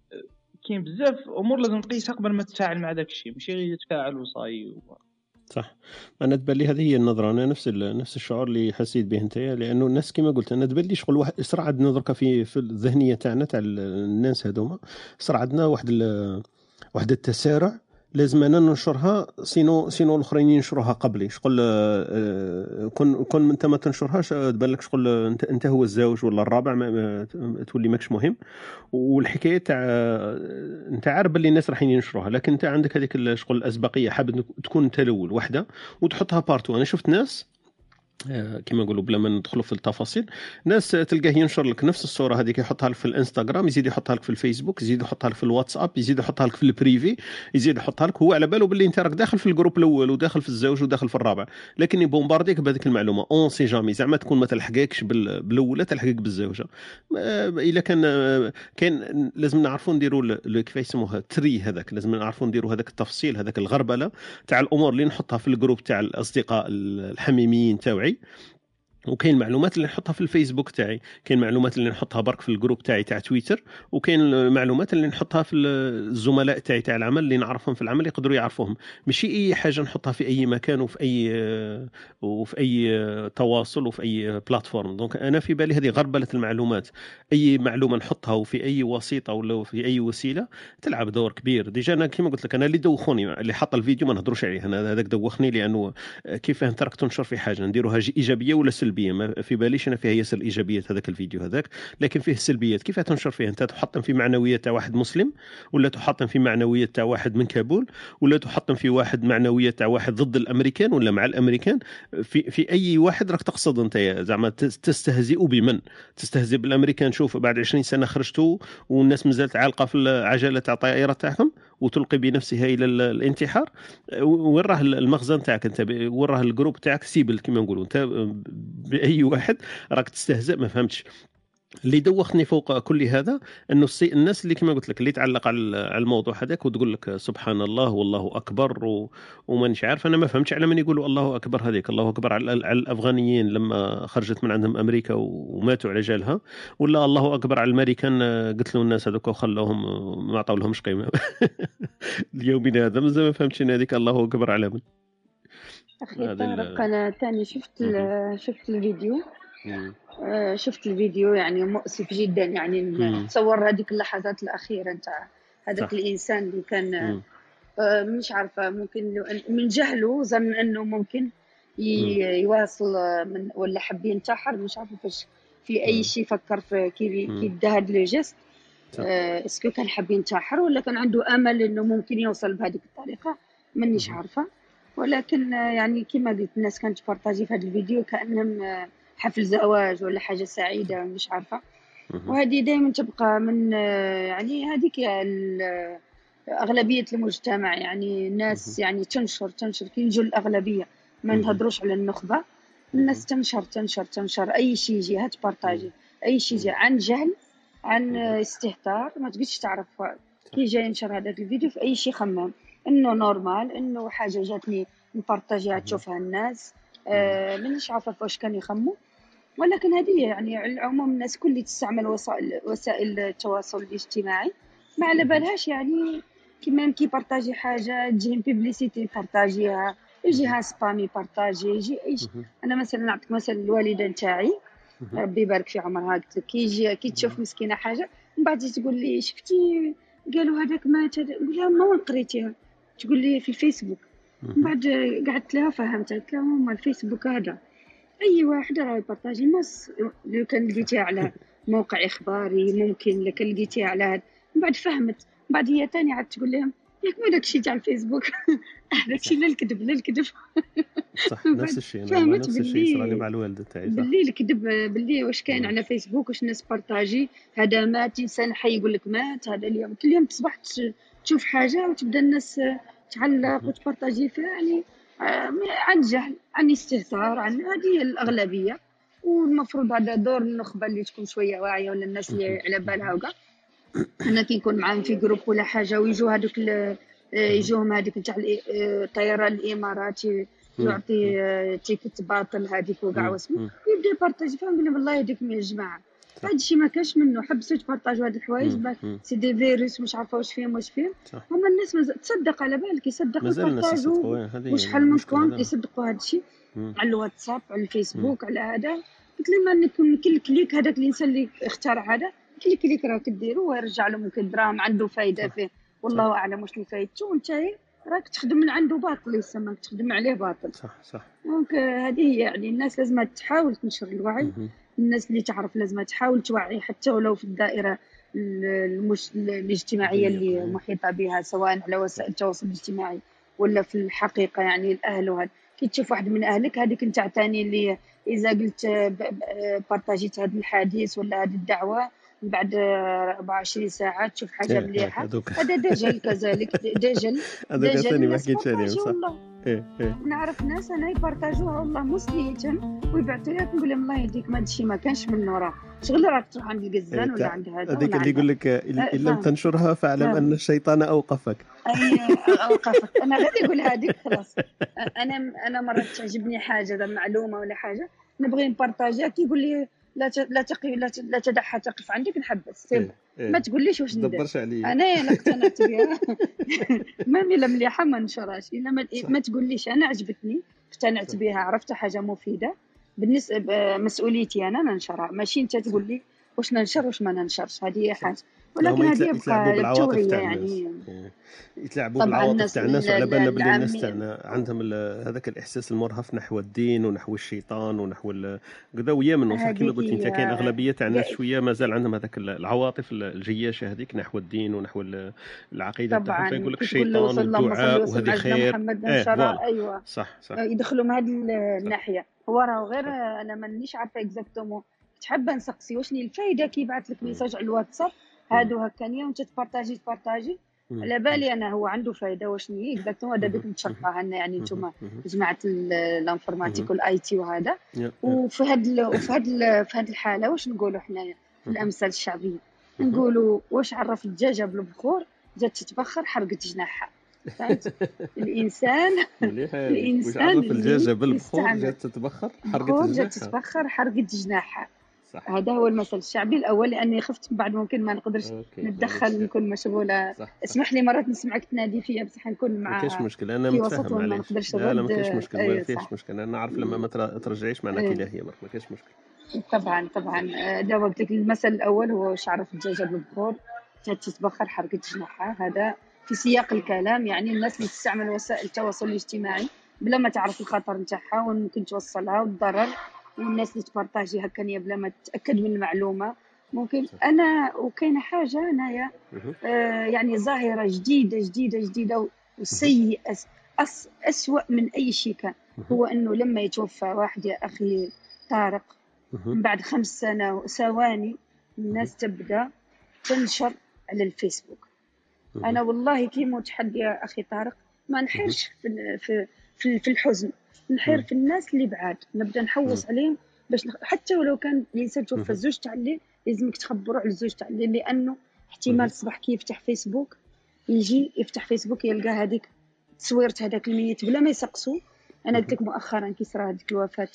كاين بزاف أمور لازم تقيسها قبل ما تتفاعل مع داك الشيء ماشي غير تتفاعل وصاي و... صح. أنا تبان لي هذه هي النظرة أنا نفس نفس الشعور اللي حسيت به أنت لأنه الناس كما قلت أنا تبان لي شغل واحد صرا عندنا دركا في في الذهنية تاعنا تاع الناس هذوما صرا عندنا واحد واحد التسارع لازم أنا ننشرها sinon sinon الأخرين ينشروها قبلي. شغل آه، كون كون أنت ما تنشرهاش تبان لك شغل أنت أنت هو الزوج ولا الرابع ما تولي ماكش مهم. والحكاية تاع أنت عارف باللي الناس راح ينشروها لكن أنت عندك هذيك شغل الأسبقية حابب تكون أنت الأول وحدة وتحطها partout أنا شفت ناس آه، كما نقولوا بلا ما ندخلوا في التفاصيل. ناس تلقاه ينشر لك نفس الصورة هذيك يحطها لك في الإنستغرام يزيد يحطها لك في الفيسبوك يزيد يحطها لك في الواتساب يزيد يحطها لك في ال privé يزيد يحطها لك هو على باله باللي انت راك داخل في ال groupe الأول وداخل في الزوج وداخل في الرابع. لكن يبومبارديك بهذيك المعلومة. on sait jamais زعما تكون ما تلحقكش بالأولى تلحقك بالزوجة. إلا كان كاين لازم نعرفوا نديروا كيف يسموها tri هذاك. لازم نعرفوا نديروا هذاك التفصيل هذاك الغربلة تاع الأمور اللي نحطها في ال groupe تاع الأصدقاء الحميميين تاوعي. right وكاين معلومات اللي نحطها في الفيسبوك تاعي كاين معلومات اللي نحطها برك في ال groupe تاعي تاع تويتر وكاين المعلومات اللي نحطها في الزملاء تاعي تاع العمل اللي نعرفهم في العمل يقدروا يعرفوهم. ماشي أي حاجة نحطها في أي مكان وفي أي وفي أي تواصل وفي أي plateforme. Donc أنا في بالي هذه غربلة المعلومات. أي معلومة نحطها وفي أي وسيطة ولا في أي وسيلة تلعب دور كبير. Déjà أنا كما قلت لك أنا اللي دوخوني اللي حط الفيديو ما نهضروش عليه. أنا هذاك دوخني لأنه كيف تراك تنشر في حاجة نديروها إيجابية ولا سلبية. سلبية. ما في باليش أنا فيها. ياسر الايجابيات هذاك الفيديو هذاك. لكن فيه سلبيات. كيف تنشر فيه أنت تحطم في معنويات تاع واحد مسلم ولا تحطم في معنويات تاع واحد من كابول ولا تحطم في واحد معنويات تاع واحد ضد الأمريكان ولا مع الأمريكان. في في أي واحد راك تقصد أنت زعما؟ تستهزئ بمن؟ تستهزئ بالأمريكان. شوف بعد 20 سنة خرجتوا والناس مازالت عالقة في العجله تاع الطائرة تاعهم. وتلقي بنفسها إلى الانتحار. وين راه المخزن تاعك أنت؟ وين راه ال groupe تاعك؟ cible كما نقولوا. أنت بأي واحد راك تستهزئ ما فهمتش. اللي دوختني فوق كل هذا أنه الناس اللي كما قلت لك اللي تعلق على الموضوع هذاك وتقول لك سبحان الله والله أكبر و... ومانيش عارف أنا ما فهمتش على من يقولوا الله أكبر هذيك. الله أكبر على, على الأفغانيين لما خرجت من عندهم أمريكا وماتوا على جالها. ولا الله أكبر على الامريكان قتلوا الناس هذوك وخلوهم ما عطاو لهمش قيمة. اليومين هذا مازال ما فهمتش هذيك الله أكبر على من. أخي طارق أنا ثاني شفت شفت الفيديو. آه، شفت الفيديو يعني مؤسف جدا يعني تصور هذيك اللحظات الأخيرة نتاع هذاك الإنسان اللي كان آه، مش عارفة ممكن من جهله ظن أنه ممكن يواصل من ولا حب ينتحر مش عارفة فاش في أي شيء فكر في كي كي دا هاد le geste آه، est-ce que كان حب ينتحر ولا كان عنده أمل أنه ممكن يوصل بهذيك الطريقة؟ مانيش عارفة. ولكن يعني كما قلت الناس كانت تبارطاجي في هذا الفيديو كأنهم حفل زواج ولا حاجة سعيدة مش عارفة. وهذه دائما تبقى من يعني هذيك أغلبية المجتمع يعني الناس يعني تنشر تنشر. كي يجوا الأغلبية ما نهضروش على النخبة. الناس تنشر تنشر تنشر. أي شيء يجي هات partager. أي شيء يجي عن جهل عن استهتار ما تقدرش تعرف كي جاي ينشر هذاك الفيديو في أي شيء خمم. إنه normal إنه حاجة جاتني نبارطاجيها تشوفها الناس. آه مانيش عارفة واش كان يخمم ولكن هذه يعني على العموم الناس كل اللي تستعمل وسائل وسائل التواصل الاجتماعي. ما على بالهاش يعني كيما كي يبارطاجي حاجة تجي publicité بارطاجيها يجيها spam يبارطاجي يجي أي أنا مثلا نعطيك مثلا الوالدة نتاعي ربي يبارك في عمرها قلت لك كي يجي كي تشوف مسكينة حاجة من بعد تقول لي شفتي؟ قالوا هذاك مات نقول لها ما قريتيها. تقول لي في الفيسبوك. من بعد قعدت لها فهمتها قلت لها ماما الفيسبوك هذا. أي واحد راه يبارطاجي الناس لو كان لقيتيها على موقع إخباري ممكن لك لقيتيها على هذا من بعد فهمت. من بعد هي تاني عاد تقول لهم ياك ما داكشي تاع الفيسبوك. داكشي لا الكذب لا الكذب. صح نفس الشيء فهمت نفس الشيء صرا لي مع الوالدة تاعي باللي الكذب باللي واش كاين على فيسبوك؟ واش الناس بارطاجي؟ هذا مات انسان حي يقول لك مات هذا اليوم. كل يوم تصبح تشوف حاجة وتبدا الناس تعلق و تpartagي فيها يعني عن جهل عن استهتار عن هذه الأغلبية. والمفروض هذا دور النخبة اللي تكون شوية واعية ولا الناس اللي على بالها وكاع أنا كي نكون معاهم في groupe ولا حاجة ويجوا هذوك يجوهم هذيك تاع الطيران الإماراتي يعطي ticket باطل هذيك وكاع واسمه. يبدأ يpartagي فهم والله هذيك يا جماعة هذا الشيء ما كاش منه. حبسوا تpartagوا هاد الحوايج c'est des virus مش عارفة واش فيهم واش فيهم. هما الناس مز... تصدق على بالك يصدقوا يpartagوا وشحال من compte يصدقوا هذا الشيء على الواتساب على الفيسبوك على هذا. قلت لما نكون كل clic هذاك الإنسان اللي اخترع هذا كل clic راك ديرو ويرجع له ممكن دراهم عنده فايدة فيه. والله أعلم واش اللي فايدته وانت راك تخدم من عنده باطل يسمى تخدم عليه باطل. صح صح. donc هذه هي يعني الناس لازم تحاول تنشر الوعي. الناس اللي تعرف لازم تحاول توعي حتى ولو في الدائرة المش... الاجتماعية اللي محيطة بها سواء على وسائل التواصل الاجتماعي ولا في الحقيقة يعني الأهل وهذا كي تشوف واحد من أهلك هذيك نتاع تاني اللي إذا قلت بارتاجيت هذا الحديث ولا هذه الدعوة بعد 24 ساعة تشوف حاجة إيه، مليحة. هذا دجل كذلك دجل. دجل ما حكيتش عليهم صح. إيه إيه. نعرف ناس أنا يبارطاجوها والله مسلية ويبعثوا لك نقول لهم الله يهديك ما هادشي ما كانش منه راه شغل راك تروح عند القزان إيه، ولا عند هذا هذيك اللي يقول لك ان لم تنشرها فاعلم أن الشيطان أوقفك. أوقفك. أنا غادي نقول هذيك خلاص. أنا أنا مرات تعجبني حاجة معلومة ولا حاجة. نبغي نبارطاجيها كيقول لي لا لا تقي لا, لا تدعها تقف عندك نحبس. سير إيه. إيه. ما تقوليش واش ندير. أنا أنا اقتنعت بها ما ملا مليحة ما نشرهاش. إلا ما, ما تقوليش. أنا عجبتني اقتنعت بها عرفت حاجة مفيدة. بالنسبة مسؤوليتي أنا ننشرها ماشي أنت تقول لي واش ننشر واش ما ننشرش. هذه حاجة. ولكن هذه يبقى التوريه يعني. إيه. يتلاعبوا بالعواطف تاع الناس وعلى بالنا بلي الناس تاعنا. عندهم هذاك الإحساس المرهف نحو الدين ونحو الشيطان ونحو كذا ويا من صح كما قلت انت كاين أغلبية تاع الناس شوية مازال عندهم هذاك العواطف الجياشه هذيك نحو الدين ونحو العقيدة تاعهم. فيقول لك الشيطان والدعاء وهذه خير. إيه أيوه. صح صح. يدخلوا من هذه الناحية. هو راه غير أنا مانيش عارفة exactement حابه نسقسي؟ واش الفايدة؟ كي يبعث لك message على الواتساب. هادو هكانيا وانت تبارطاجي تبارطاجي على بالي أنا هو عنده فايدة واش هي exactement هذا بك نتشرحها لنا يعني أنتم جماعة ال informatique وال IT وهذا. وفي هاد وفي هاد في هاد الحالة واش نقولوا حنايا؟ في الأمثال الشعبية. نقولوا واش عرف الدجاجة بالبخور؟ جات تتبخر حرقت جناحها فهمت؟ الانسان الانسان واش عرف الدجاجة بالبخور؟ جات تتبخر حرقت جناحها جات تتبخر حرقت جناحها صح. هذا هو المثل الشعبي الأول لأني خفت بعد ممكن ما نقدرش أوكي. نتدخل نكون مشغولة. صح. اسمح لي مرات نسمعك تنادي فيا بصح نكون مع ما كاينش مشكل أنا متفاهم ما نقدرش لا لا ما كاينش مشكل ما أيوة، كاينش مشكل أنا نعرف لما ما ترجعيش معناها أيوة. هي ما كاينش مشكل طبعا طبعا. جاوبت لك المثل الأول هو شعرف الدجاجة بالبخور تتبخر حركة جناحها. هذا في سياق الكلام يعني الناس اللي تستعمل وسائل التواصل الاجتماعي بلا ما تعرف الخطر نتاعها وممكن توصلها والضرر والناس اللي تبارطاجي هكا بلا ما تتاكد من المعلومة. ممكن أنا وكاينة حاجة أنايا آه يعني ظاهرة جديدة جديدة جديدة وسيئة أس أسوأ من أي شيء كان. هو أنه لما يتوفى واحد يا أخي طارق من بعد خمس سنة ثواني الناس تبدأ تنشر على الفيسبوك. أنا والله كي متحدي يا أخي طارق ما نحيرش في, في, في الحزن. نحير في الناس اللي بعاد. نبدأ نحوس عليهم باش نخ... حتى ولو كان الانسان توفى الزوج تاع الليل لازمك تخبروا على الزوج تاع الليل لأنه احتمال الصباح كي يفتح فيسبوك يجي يفتح فيسبوك يلقى هذيك تصويرة هذاك الميت بلا ما يسقسوا أنا قلت لك مؤخرا كي صرا هذيك الوفاة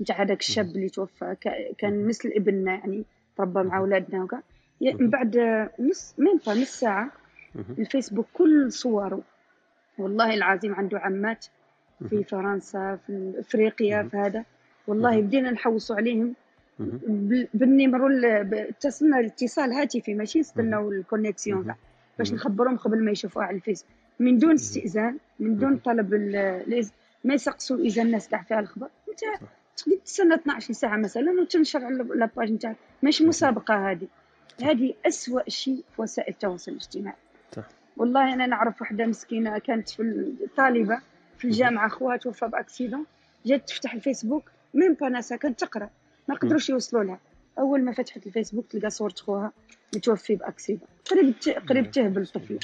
نتاع هذاك الشاب اللي توفى كان مثل ابننا يعني تربى مع اولادنا وكا. من بعد نص مين نص ساعة الفيسبوك كل صوره. والله العظيم عنده عمات. في فرنسا في إفريقيا في هذا. والله بدينا نحوصوا عليهم. بال numéro اتصلنا الاتصال هاتفي ماشي نستناو ال connexion كاع باش نخبرهم قبل ما يشوفوها على الفيس. من دون استئذان من دون طلب ما يسقسوا إذا الناس كاع فيها الخبر. انت تقدر تستنى 12 ساعة مثلا وتنشر على la page نتاعك. ماشي مسابقة هذه. هذه أسوأ شيء في وسائل التواصل الاجتماعي. والله أنا نعرف وحدة مسكينة كانت في الطالبه في الجامعة خوها توفى ب accident. جات تفتح الفيسبوك même pas ناسا كانت تقرأ. ما قدروش يوصلوا لها. أول ما فتحت الفيسبوك تلقى صورة خوها متوفي ب accident. قريب قريب تهبل الطفله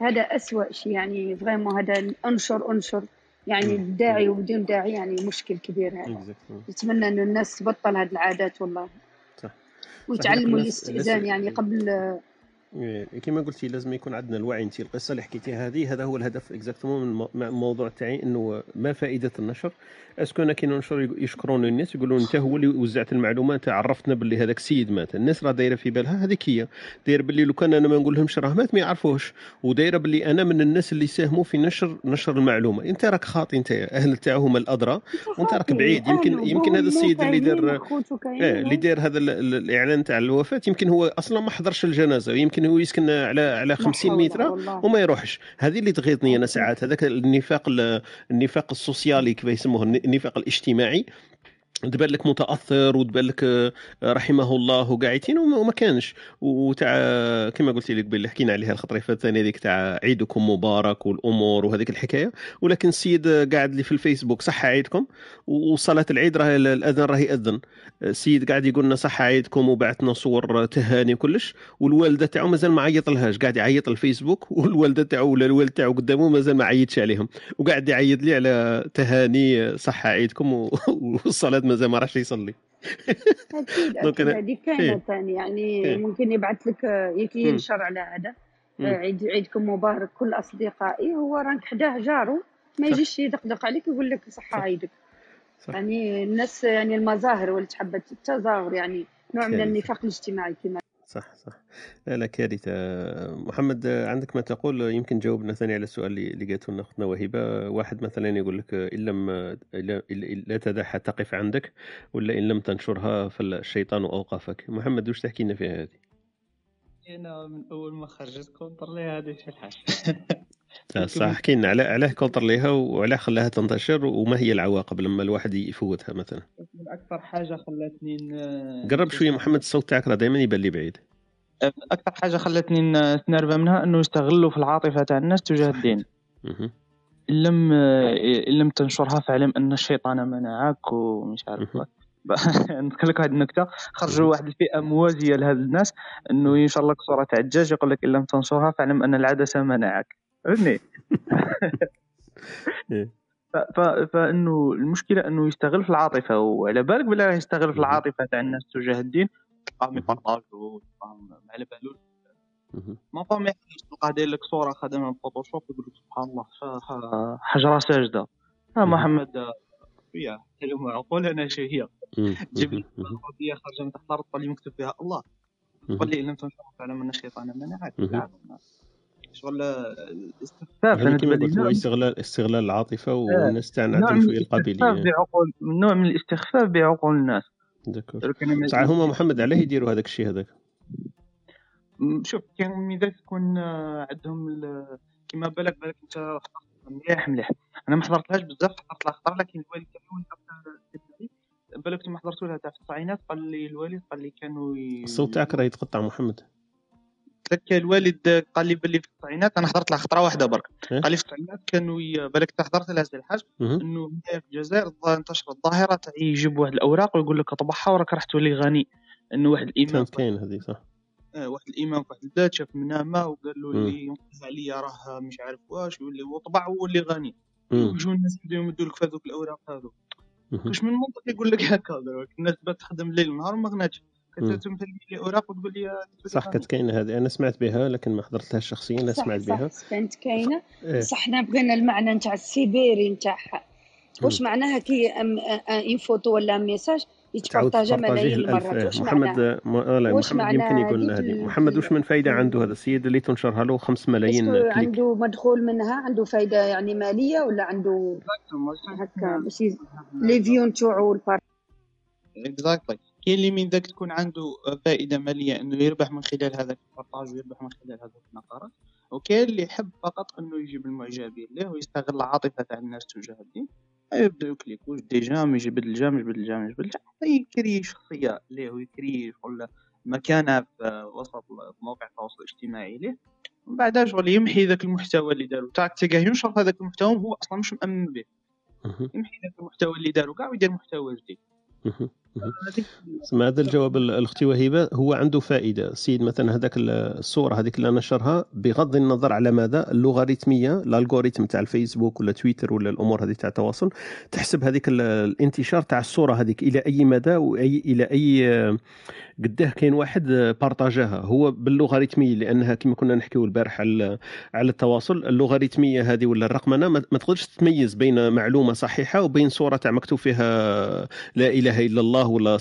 هذا أسوأ شيء يعني vraiment هذا أنشر أنشر. يعني بداعي وبدون داعي يعني مشكل كبير هذا. نتمنى إنه الناس تبطل هذه العادات والله. صح. ويتعلموا الاستئذان يعني قبل كما قلتي لازم يكون عندنا الوعي انت القصة اللي حكيتيها هذه. هذا هو الهدف exactement من الموضوع تاعي إنه ما فائدة النشر؟ أسكو أنا كي ننشر يشكرون الناس يقولون انت هو اللي وزعت المعلومات عرفتنا باللي هذاك السيد مات. الناس راه دايرة في بالها هذيك هي. دايره باللي لو كان أنا ما نقول لهمش راه مات ما يعرفوش ودايرة باللي أنا من الناس اللي ساهموا في نشر نشر المعلومة. أنت راك خاطي أنت أهل تاعو هما الادرى وأنت راك بعيد. يمكن يمكن هذا السيد اللي دار آه اللي دار هذا الإعلان تاع الوفاة يمكن هو أصلا ما حضرش الجنازة. يمكن هو يسكن على على 50 متر وما يروحش. هذه اللي تغيظني أنا ساعات هذاك النفاق النفاق السوسيالي كيف يسموه النفاق الاجتماعي. تبان لك متأثر وتبان لك آه، رحمه الله وقاعدين وما كانش. وتاع كما قلت لك باللي حكينا عليها الخطره الثانية هذيك تاع عيدكم مبارك والأمور وهذيك الحكاية. ولكن السيد قاعد لي في الفيسبوك صح عيدكم؟ وصلاة العيد راه الاذان راه يأذن. السيد قاعد يقول لنا صح عيدكم وبعثنا صور تهاني وكلش والوالدة تاعو مازال ما عيط لهاش قاعد يعيط الفيسبوك والوالدة تاعو ولا الوالد تاعو قدامه مازال ما عيطش عليهم. وقاعد يعيط لي على تهاني صح عيدكم والصلاه مازال ما راحش يصلي. أكيد أكيد. هذه كاينة ثاني يعني إيه. ممكن يبعث لك ينشر على هذا عيد عيدكم مبارك كل أصدقائي. هو راك حداه جاره ما يجيش يدقدق عليك يقول لك صحة عيدك. صح. يعني الناس يعني المظاهر ولا تحب التظاهر يعني نوع. من النفاق الاجتماعي كما صح صح. لا لا كارثة محمد عندك ما تقول؟ يمكن جاوبنا ثاني على السؤال اللي قالته لنا أختنا وهبة واحد مثلا يقول لك إن لم لا تدعها تقف عندك ولا إن لم تنشرها فالشيطان أوقفك. محمد وش تحكي لنا فيها هذه؟ أنا من أول ما خرجت contre هذه في الحاجة صح. احكي لنا على علاه contre ليها وعلاه خلاها تنتشر وما هي العواقب لما الواحد يفوتها مثلا. أكثر حاجة خلتني قرب شوية محمد الصوت تاعك راه دائما يبان لي بعيد. أكثر حاجة خلتني نتنرفى منها إنه يستغلوا في العاطفة تاع الناس تجاه الدين. ان لم ان لم تنشرها فاعلم أن الشيطان منعك ومش عارف نذكر لك واحد النكتة. خرجوا واحد الفئة موازية لهذ الناس إنه ينشر لك صورة تاع الدجاج يقول لك إن لم تنشرها فاعلم أن العدسة منعك. فهمتني إيه. فإنه المشكلة إنه يستغل في العاطفة وعلى بالك بلا يستغل في العاطفة تاع الناس تجاه الدين يبارطاجوا ما على بالو. ما فاهم تلقاه داير لك؟ صورة خدمها بفوتوشوب يقول لك سبحان الله حجرة ساجدة. ها محمد يا حلو معقول أنا شو هي. جيب لي خارجه من تحت الأرض طلي مكتوب فيها الله. قل لي لم تنشر فعلا من الشيطان منعك شغل الاستخفاف يعني كما قلت هو استغلال استغلال العاطفة والناس تاعنا عندهم شوية القابلية. بعقول نوع من الاستخفاف بعقول الناس. صح هما محمد علاه يديروا هذاك الشيء هذاك؟ شوف كان ميزات تكون عندهم كما بالك بالك انت مليح مليح. أنا ما حضرتهاش بزاف حضرت خطره لكن الوالد تاعي بالك ما حضرت لها تاع في التسعينات قال لي الوالد قال لي كانوا. الصوت تاعك راه يتقطع محمد. لك الوالد قال لي باللي في التسعينات أنا حضرت لها خطرة واحدة برك. إيه؟ قال لي في التسعينات كانوا. بالك حضرت لها الحاج؟ إنه هنا في الجزائر انتشرت الظاهرة تاع يجيب واحد الأوراق ويقول لك اطبعها وراك راح تولي غني. إنه واحد الامام كاين هذه صح. آه واحد الامام في واحد البلاد شاف منامة وقال له اللي ينقذ عليا راه مش عارف واش يولي وطبع وولي غني. ويجوا الناس يبداو يمدوا لك في هذوك الأوراق هذوك واش من منطق يقول لك هكا الناس تخدم الليل والنهار ما غناتش. كتمثل لي اوراق وتقول لي صح كانت كاينة هذه. أنا سمعت بها لكن ما حضرتلهاش شخصيا أنا سمعت بها. صح كانت كاينة. إيه. صح حنا بغينا المعنى نتاع السيبيري نتاعها. واش معناها كي une photo ولا message يتpartagا ملايين المرات. واش محمد لا محمد يمكن يقول لنا هذه محمد واش من فائده عنده هذا السيد اللي تنشرها له 5 ملايين clic؟ عنده مدخول منها عنده فائده يعني مالية ولا عنده هكا باش les vues نتوعو exactly كاين اللي من ذاك تكون عنده فائدة مالية إنه يربح من خلال هذاك ال partage ويربح من خلال هذاك النقرات وكاين اللي يحب فقط إنه يجيب المعجبين له ويستغل العاطفة تاع الناس تجاه الدين يبداو يcliquو des j'aime يجبد ال j'aime يجبد ال j'aime يجبد ال j'aime يcréي شخصية ليه و يcréي شغل مكانة في وسط مواقع التواصل الاجتماعي ليه ومن بعد شغل يمحي ذاك المحتوى اللي دارو. تاعك تلقاه ينشر هذاك المحتوى وهو أصلا مش مأمن به. يمحي ذاك المحتوى اللي دارو كاع ويدير محتوى جديد. هذا الجواب الاختي وهبه هو عنده فائدة. سيد مثلا هذاك الصورة هذيك اللي نشرها بغض النظر على ماذا اللوغاريتمية الألغوريتم تاع الفيسبوك ولا تويتر ولا الأمور هذه تاع التواصل تحسب هذيك الانتشار تاع الصورة هذيك إلى أي مدى واي إلى أي قداه كاين واحد بارطاجاها. هو باللوغاريتمية لأنها كما كنا نحكيو البارح على على التواصل اللوغاريتمية هذه ولا الرقمنه ما تقدرش تميز بين معلومة صحيحة وبين صورة تاع مكتوب فيها لا إله إلا الله ولا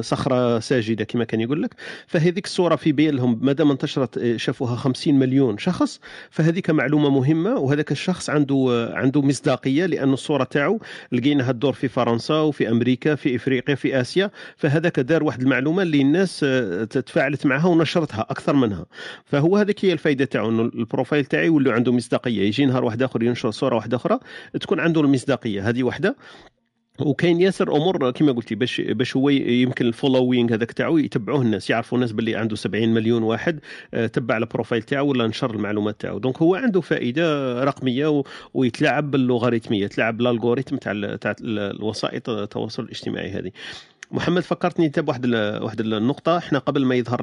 صخرة ساجدة كما كان يقول لك. فهذيك الصورة في بالهم ما دام انتشرت شافوها 50 مليون شخص فهذيك معلومة مهمة وهذاك الشخص عنده عنده مصداقية لأن الصورة تاعو لقيناها الدور في فرنسا وفي أمريكا في إفريقيا في آسيا. فهذاك دار واحد المعلومة اللي الناس آه، تفاعلت معها ونشرتها أكثر منها. فهو هذيك هي الفائده تاعو إنه ال profile تاعي يولي عنده مصداقية. يجي نهار واحد آخر ينشر صورة واحدة أخرى تكون عنده المصداقية. هذه واحدة. وكاين ياسر أمور كما قلتي باش باش هو يمكن ال following هذاك تاعو يتبعوه الناس يعرفوا الناس باللي عنده 70 مليون واحد آه، تبع ال profile تاعو ولا نشر المعلومات تاعو. donc هو عنده فائدة رقمية ويتلاعب بال logarithmية يتلاعب بال algorithme تاع تاع الوسائط التواصل الاجتماعي هذه. محمد فكرتني انت بواحد واحد النقطة. إحنا قبل ما يظهر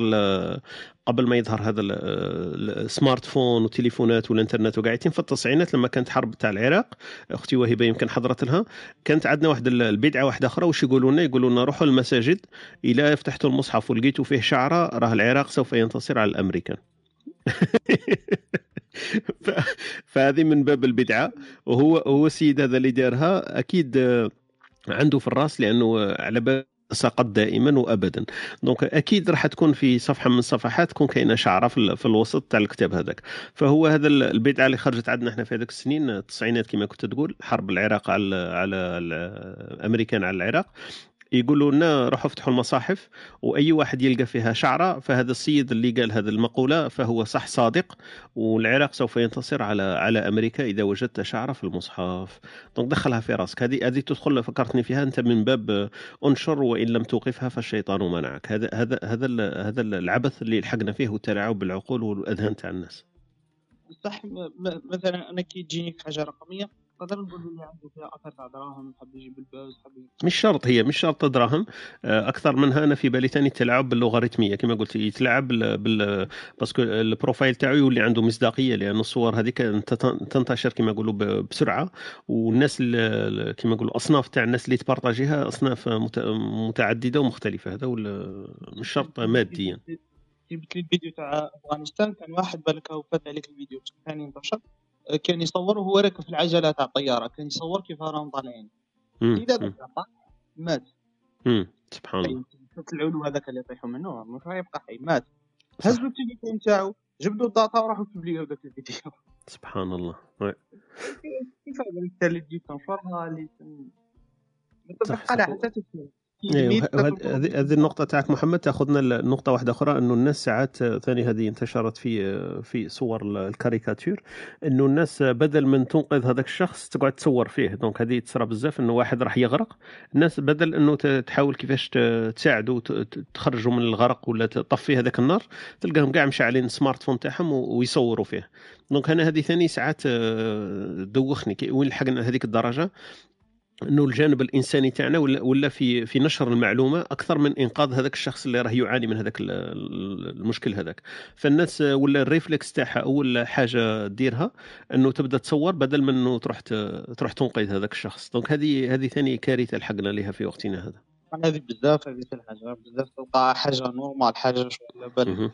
قبل ما يظهر هذا السمارت فون والتليفونات والإنترنت وقاعدين في التسعينات لما كانت حرب تاع العراق أختي وهبه يمكن حضرت لها كانت عندنا واحد البدعة واحدة أخرى. وش يقولوا لنا يقولوا لنا روحوا المساجد إلى فتحتوا المصحف ولقيتوا فيه شعرة راه العراق سوف ينتصر على الأمريكان. فهذه من باب البدعة. وهو هو السيد هذا اللي دارها أكيد عنده في الرأس لأنه على بال سقط دائما وابدا. donc أكيد راح تكون في صفحة من الصفحات تكون كاينة شعرة في, الوسط تاع الكتاب هذاك. فهو هذا البدعة اللي خرجت عندنا إحنا في هذوك السنين التسعينات كما كنت تقول حرب العراق على على الامريكان على العراق. يقولوا لنا روحوا افتحوا المصاحف وأي واحد يلقى فيها شعرة فهذا السيد اللي قال هذه المقولة فهو صح صادق والعراق سوف ينتصر على على أمريكا إذا وجدت شعرة في المصحف. donc دخلها في راسك. هذه هذه تدخل فكرتني فيها أنت من باب أنشر وإن لم توقفها فالشيطان منعك. هذا هذا هذا هذا العبث اللي لحقنا فيه والتلاعب بالعقول والأذهان تاع الناس. صح مثلا أنا كي تجيني حاجة رقمية نقدر نقول اللي عنده فيها أثر تاع دراهم حب يجيب ال buzz حب مش شرط هي مش شرط دراهم. آه، أكثر منها أنا في بالي ثاني التلاعب بال logarithmية كما قلت يتلاعب بال parce que ال profile تاعو يولي عنده مصداقية لأن الصور هذيك تنتشر كما يقولوا بسرعة. والناس كما يقولوا أصناف تاع الناس اللي تبارطاجيها أصناف متعددة ومختلفة. هذا مش شرط ماديا. جبت لي الفيديو تاع أفغانستان؟ كان واحد بالك هو فات عليك الفيديو. كان انتشر كان يصور وهو راكب في العجلة تاع الطياره كان يصور كيف راهم طالعين. إذا ذاك مات. سبحان الله. العلو هذاك اللي يطيحوا منه مش يبقى حي مات. هزوا التليفون تاعو جبدوا ال data وراحوا publiو ذاك الفيديو. سبحان الله. كيف انت اللي تنشرها اللي صح. حتى أيوه هذه النقطة تاعك محمد تأخذنا لنقطة واحدة أخرى أنه الناس ساعات ثاني هذه انتشرت في في صور الكاريكاتير أنه الناس بدل من تنقذ هذاك الشخص تقعد تصور فيه. donc هذه تصرى بزاف أنه واحد راح يغرق. الناس بدل أنه تحاول كيفاش تساعده تخرجوا من الغرق ولا تطفي هذاك النار تلقاهم كاع مشعلين ال smartphone تاعهم ويصوروا فيه. donc أنا هذه ثاني ساعات آه، دوخني. وين لحقنا هذيك الدرجة؟ إنه الجانب الإنساني تاعنا ولا ولا في في نشر المعلومة أكثر من إنقاذ هذاك الشخص اللي راه يعاني من هذاك المشكل هذاك. فالناس ولا ال réflexe تاعها اول حاجة ديرها إنه تبدأ تصور بدل من إنه تروح تروح تنقذ هذاك الشخص. donc هذه هذه ثاني كارثة لحقنا لها في وقتنا هذا. هذه بزاف هذه الحاجة بزاف تلقى حاجة normal حاجة شوية بالك.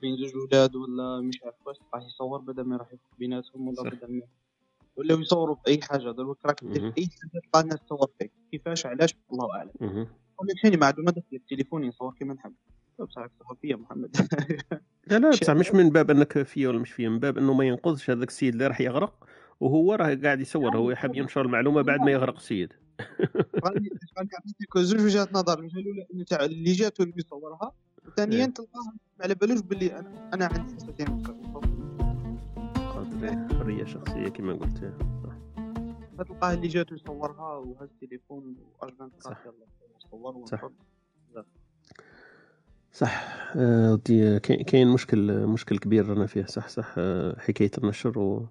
بين زوج ولاد ولا مش عارف واش راح يصور بدل ما راح يفك بيناتهم ولا بدل ما ولا يصوروا في اي حاجة دروك راك دير أي حاجة تلقى الناس تصور فيك. كيفاش؟ علاش؟ الله أعلم. ولا ثاني معلومات في التليفون يصور كيما نحب. بصح تصور فيا محمد. لا لا بصح مش من باب أنك فيا ولا مش فيا من باب أنه ما ينقذش هذاك السيد اللي راح يغرق وهو راه قاعد يصور هو يحب ينشر المعلومة بعد ما يغرق السيد. زوج وجهات نظر الاولى إنه تاع اللي جاته اللي يصورها وثانيا إيه. تلقاه على بالوش باللي أنا أنا عندي حرية شخصية كما قلت فتلقاه اللي جاته يصورها وهز التليفون وارجنت صح. يلا صور صح. صح. آه كاين مشكل مشكل كبير رانا فيه. صح صح. آه حكاية النشر و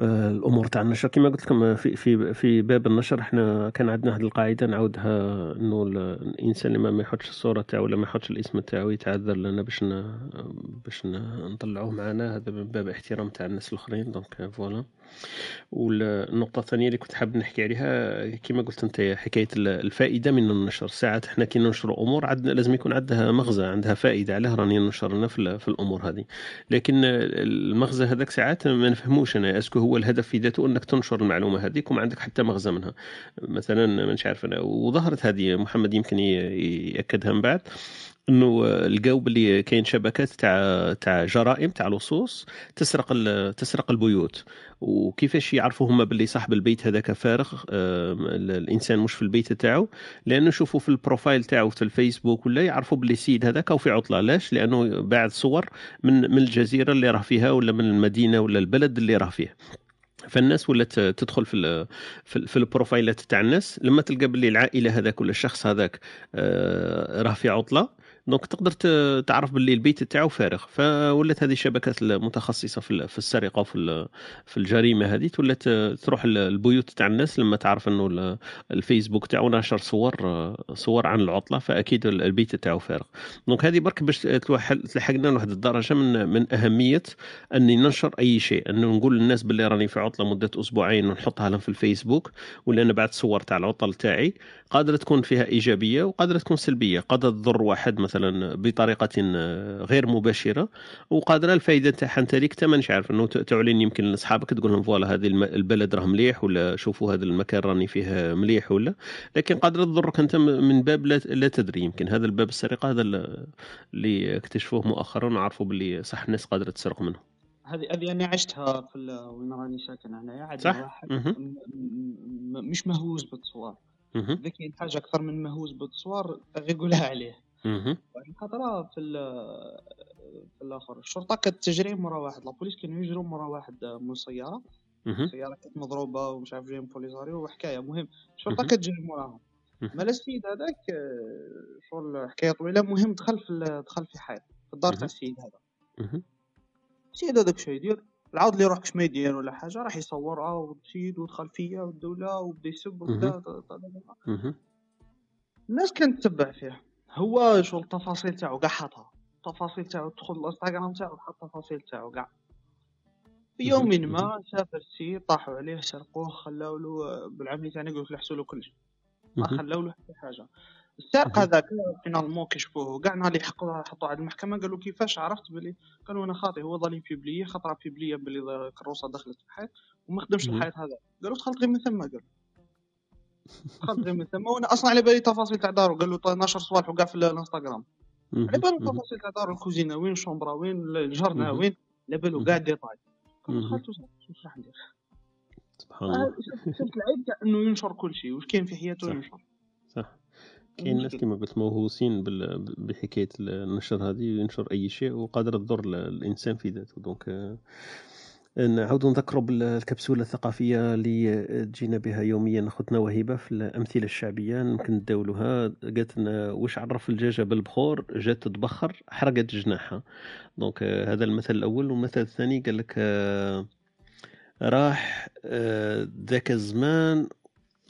الأمور تاع النشر. كما قلت لكم في في في باب النشر إحنا كان عندنا هذه القاعدة نعاودها إنه الإنسان لما ما يحطش الصورة تاعو ولا ما يحطش الاسم تاعو يتعذر لنا باش باش نطلعوه معنا. هذا من باب احترام تاع الناس الآخرين donc voilà. والنقطة الثانية اللي كنت حاب نحكي عليها كما قلت أنت حكاية الفائدة من النشر. ساعات إحنا كي ننشر أمور عندنا لازم يكون عندها مغزى عندها فائدة. علاه راني ننشر في, في الأمور هذه. لكن المغزى هذاك ساعات ما نفهموش أنا est-ce que هو الهدف في ذاته أنك تنشر المعلومة هذيك وما عندك حتى مغزى منها. مثلا ما عارف أنا وظهرت هذه محمد يمكن يأكدها من بعد. إنه لقاو بلي كاين شبكات تاع تاع جرائم تاع لصوص تسرق تسرق البيوت. وكيفاش يعرفوا هما باللي صاحب البيت هذاك فارغ؟ الإنسان مش في البيت تاعو. لأنه يشوفوا في ال profile تاعو في الفيسبوك ولا يعرفوا باللي السيد هذاك في عطلة. لاش لأنه باعث صور من من الجزيرة اللي راه فيها ولا من المدينة ولا البلد اللي راه فيه فالناس ولات تدخل في في البروفايلات تاع الناس. لما تلقى باللي العائلة هذاك ولا الشخص هذاك آه، راه في عطلة donc تقدر تعرف باللي البيت تاعو فارغ. فولات هذه الشبكات المتخصصة في السرقة وفي في الجريمة هذه ولات تروح البيوت تاع الناس لما تعرف إنه الفيسبوك تاعو ناشر صور صور عن العطلة فأكيد البيت تاعو فارغ. donc هذه برك باش تلحقنا لواحد الدرجة من من أهمية أني ننشر أي شيء. انه نقول للناس باللي راني في عطلة مدة أسبوعين ونحطها لهم في الفيسبوك ولا أنا بعد صور تاع العطل تاعي قادرة تكون فيها إيجابية وقادرة تكون سلبية. قادرة تضر واحد مثلا مثلا بطريقة غير مباشرة وقادره الفائده تاعها. أنت ليك مانيش عارف إنه تعلن يمكن لأصحابك تقول لهم voilà هذه البلد راه مليح ولا شوفوا هذا المكان راني فيه مليح ولا. لكن قادره تضرك أنت من باب لا, لا تدري. يمكن هذا الباب السرقة هذا اللي اكتشفوه مؤخرا وعرفوا باللي صح الناس قادرة تسرق منه هذه هذه أنا عشتها في وين راني ساكن انايا عاد صح؟ مش مهووس بالتصوير. ذكي حاجة أكثر من مهووس بالتصوير غير قولها عليه. واحد الخطره في في الآخر. الشرطة كانت تجري مورا واحد لابوليس كانوا يجروا مورا واحد من السيارة. السيارة كانت مضروبة ومش عارف جايين بوليزاريو وحكاية. مهم. الشرطة كتجري موراهم. مال السيد هذاك شغل حكاية طويلة. مهم دخل في دخل في حيط في الدار تاع السيد هذا. السيد هذاك شو يدير؟ العاود اللي يروح كش ما يدير ولا حاجة راح يصور آه والسيد والخلفيه والدولة وبدا يسب وكذا الناس كانت تتبع فيه هو شغل التفاصيل تاعو؟ كاع حاطها. التفاصيل تاعو تدخل الانستغرام تاعو حط التفاصيل تاعو كاع في يوم ما سافر السيد طاحوا عليه سرقوه خلاو له بالعملي تاعنا يقولوا لحسوا له كلش. ما خلاو له حتى حاجة. السارق هذاك فينالمون كشفوه. كاع نهار اللي حقوا حطوا على المحكمة قالوا كيفاش عرفت بلي؟ قالوا أنا خاطي هو ظليم بيبليه خطرة بيبليه بلي الكروسه دخلت في الحيط وما خدمش الحيط هذا. قالوا دخلت غير من ثم قال. غير من ثم وأنا أصلا على بالي تفاصيل تاع دارو قالوا نشر صوالح وكاع في الانستغرام. على بالي تفاصيل تاع دارو الكوزينة وين الشومبرا وين الجرنه وين على بالو كاع ديتاي دخلت واش راح ندير؟ سبحان الله. شفت العيب تاع إنه ينشر كل شيء واش كاين في حياته ينشر. صح. كاين ناس كما قلت موهوسين بحكاية النشر هذه ينشر أي شيء وقادر تضر الإنسان في ذاته. donc آه، نعاودوا نذكروا بالكبسولة الثقافية اللي تجينا بها يوميا اختنا وهبه في الأمثلة الشعبية. يمكن نداولوها قالت لنا واش عرف الدجاجة بالبخور؟ جات تبخر حرقت جناحها. donc آه، هذا المثل الأول. والمثل الثاني قال لك آه، راح ذاك الزمان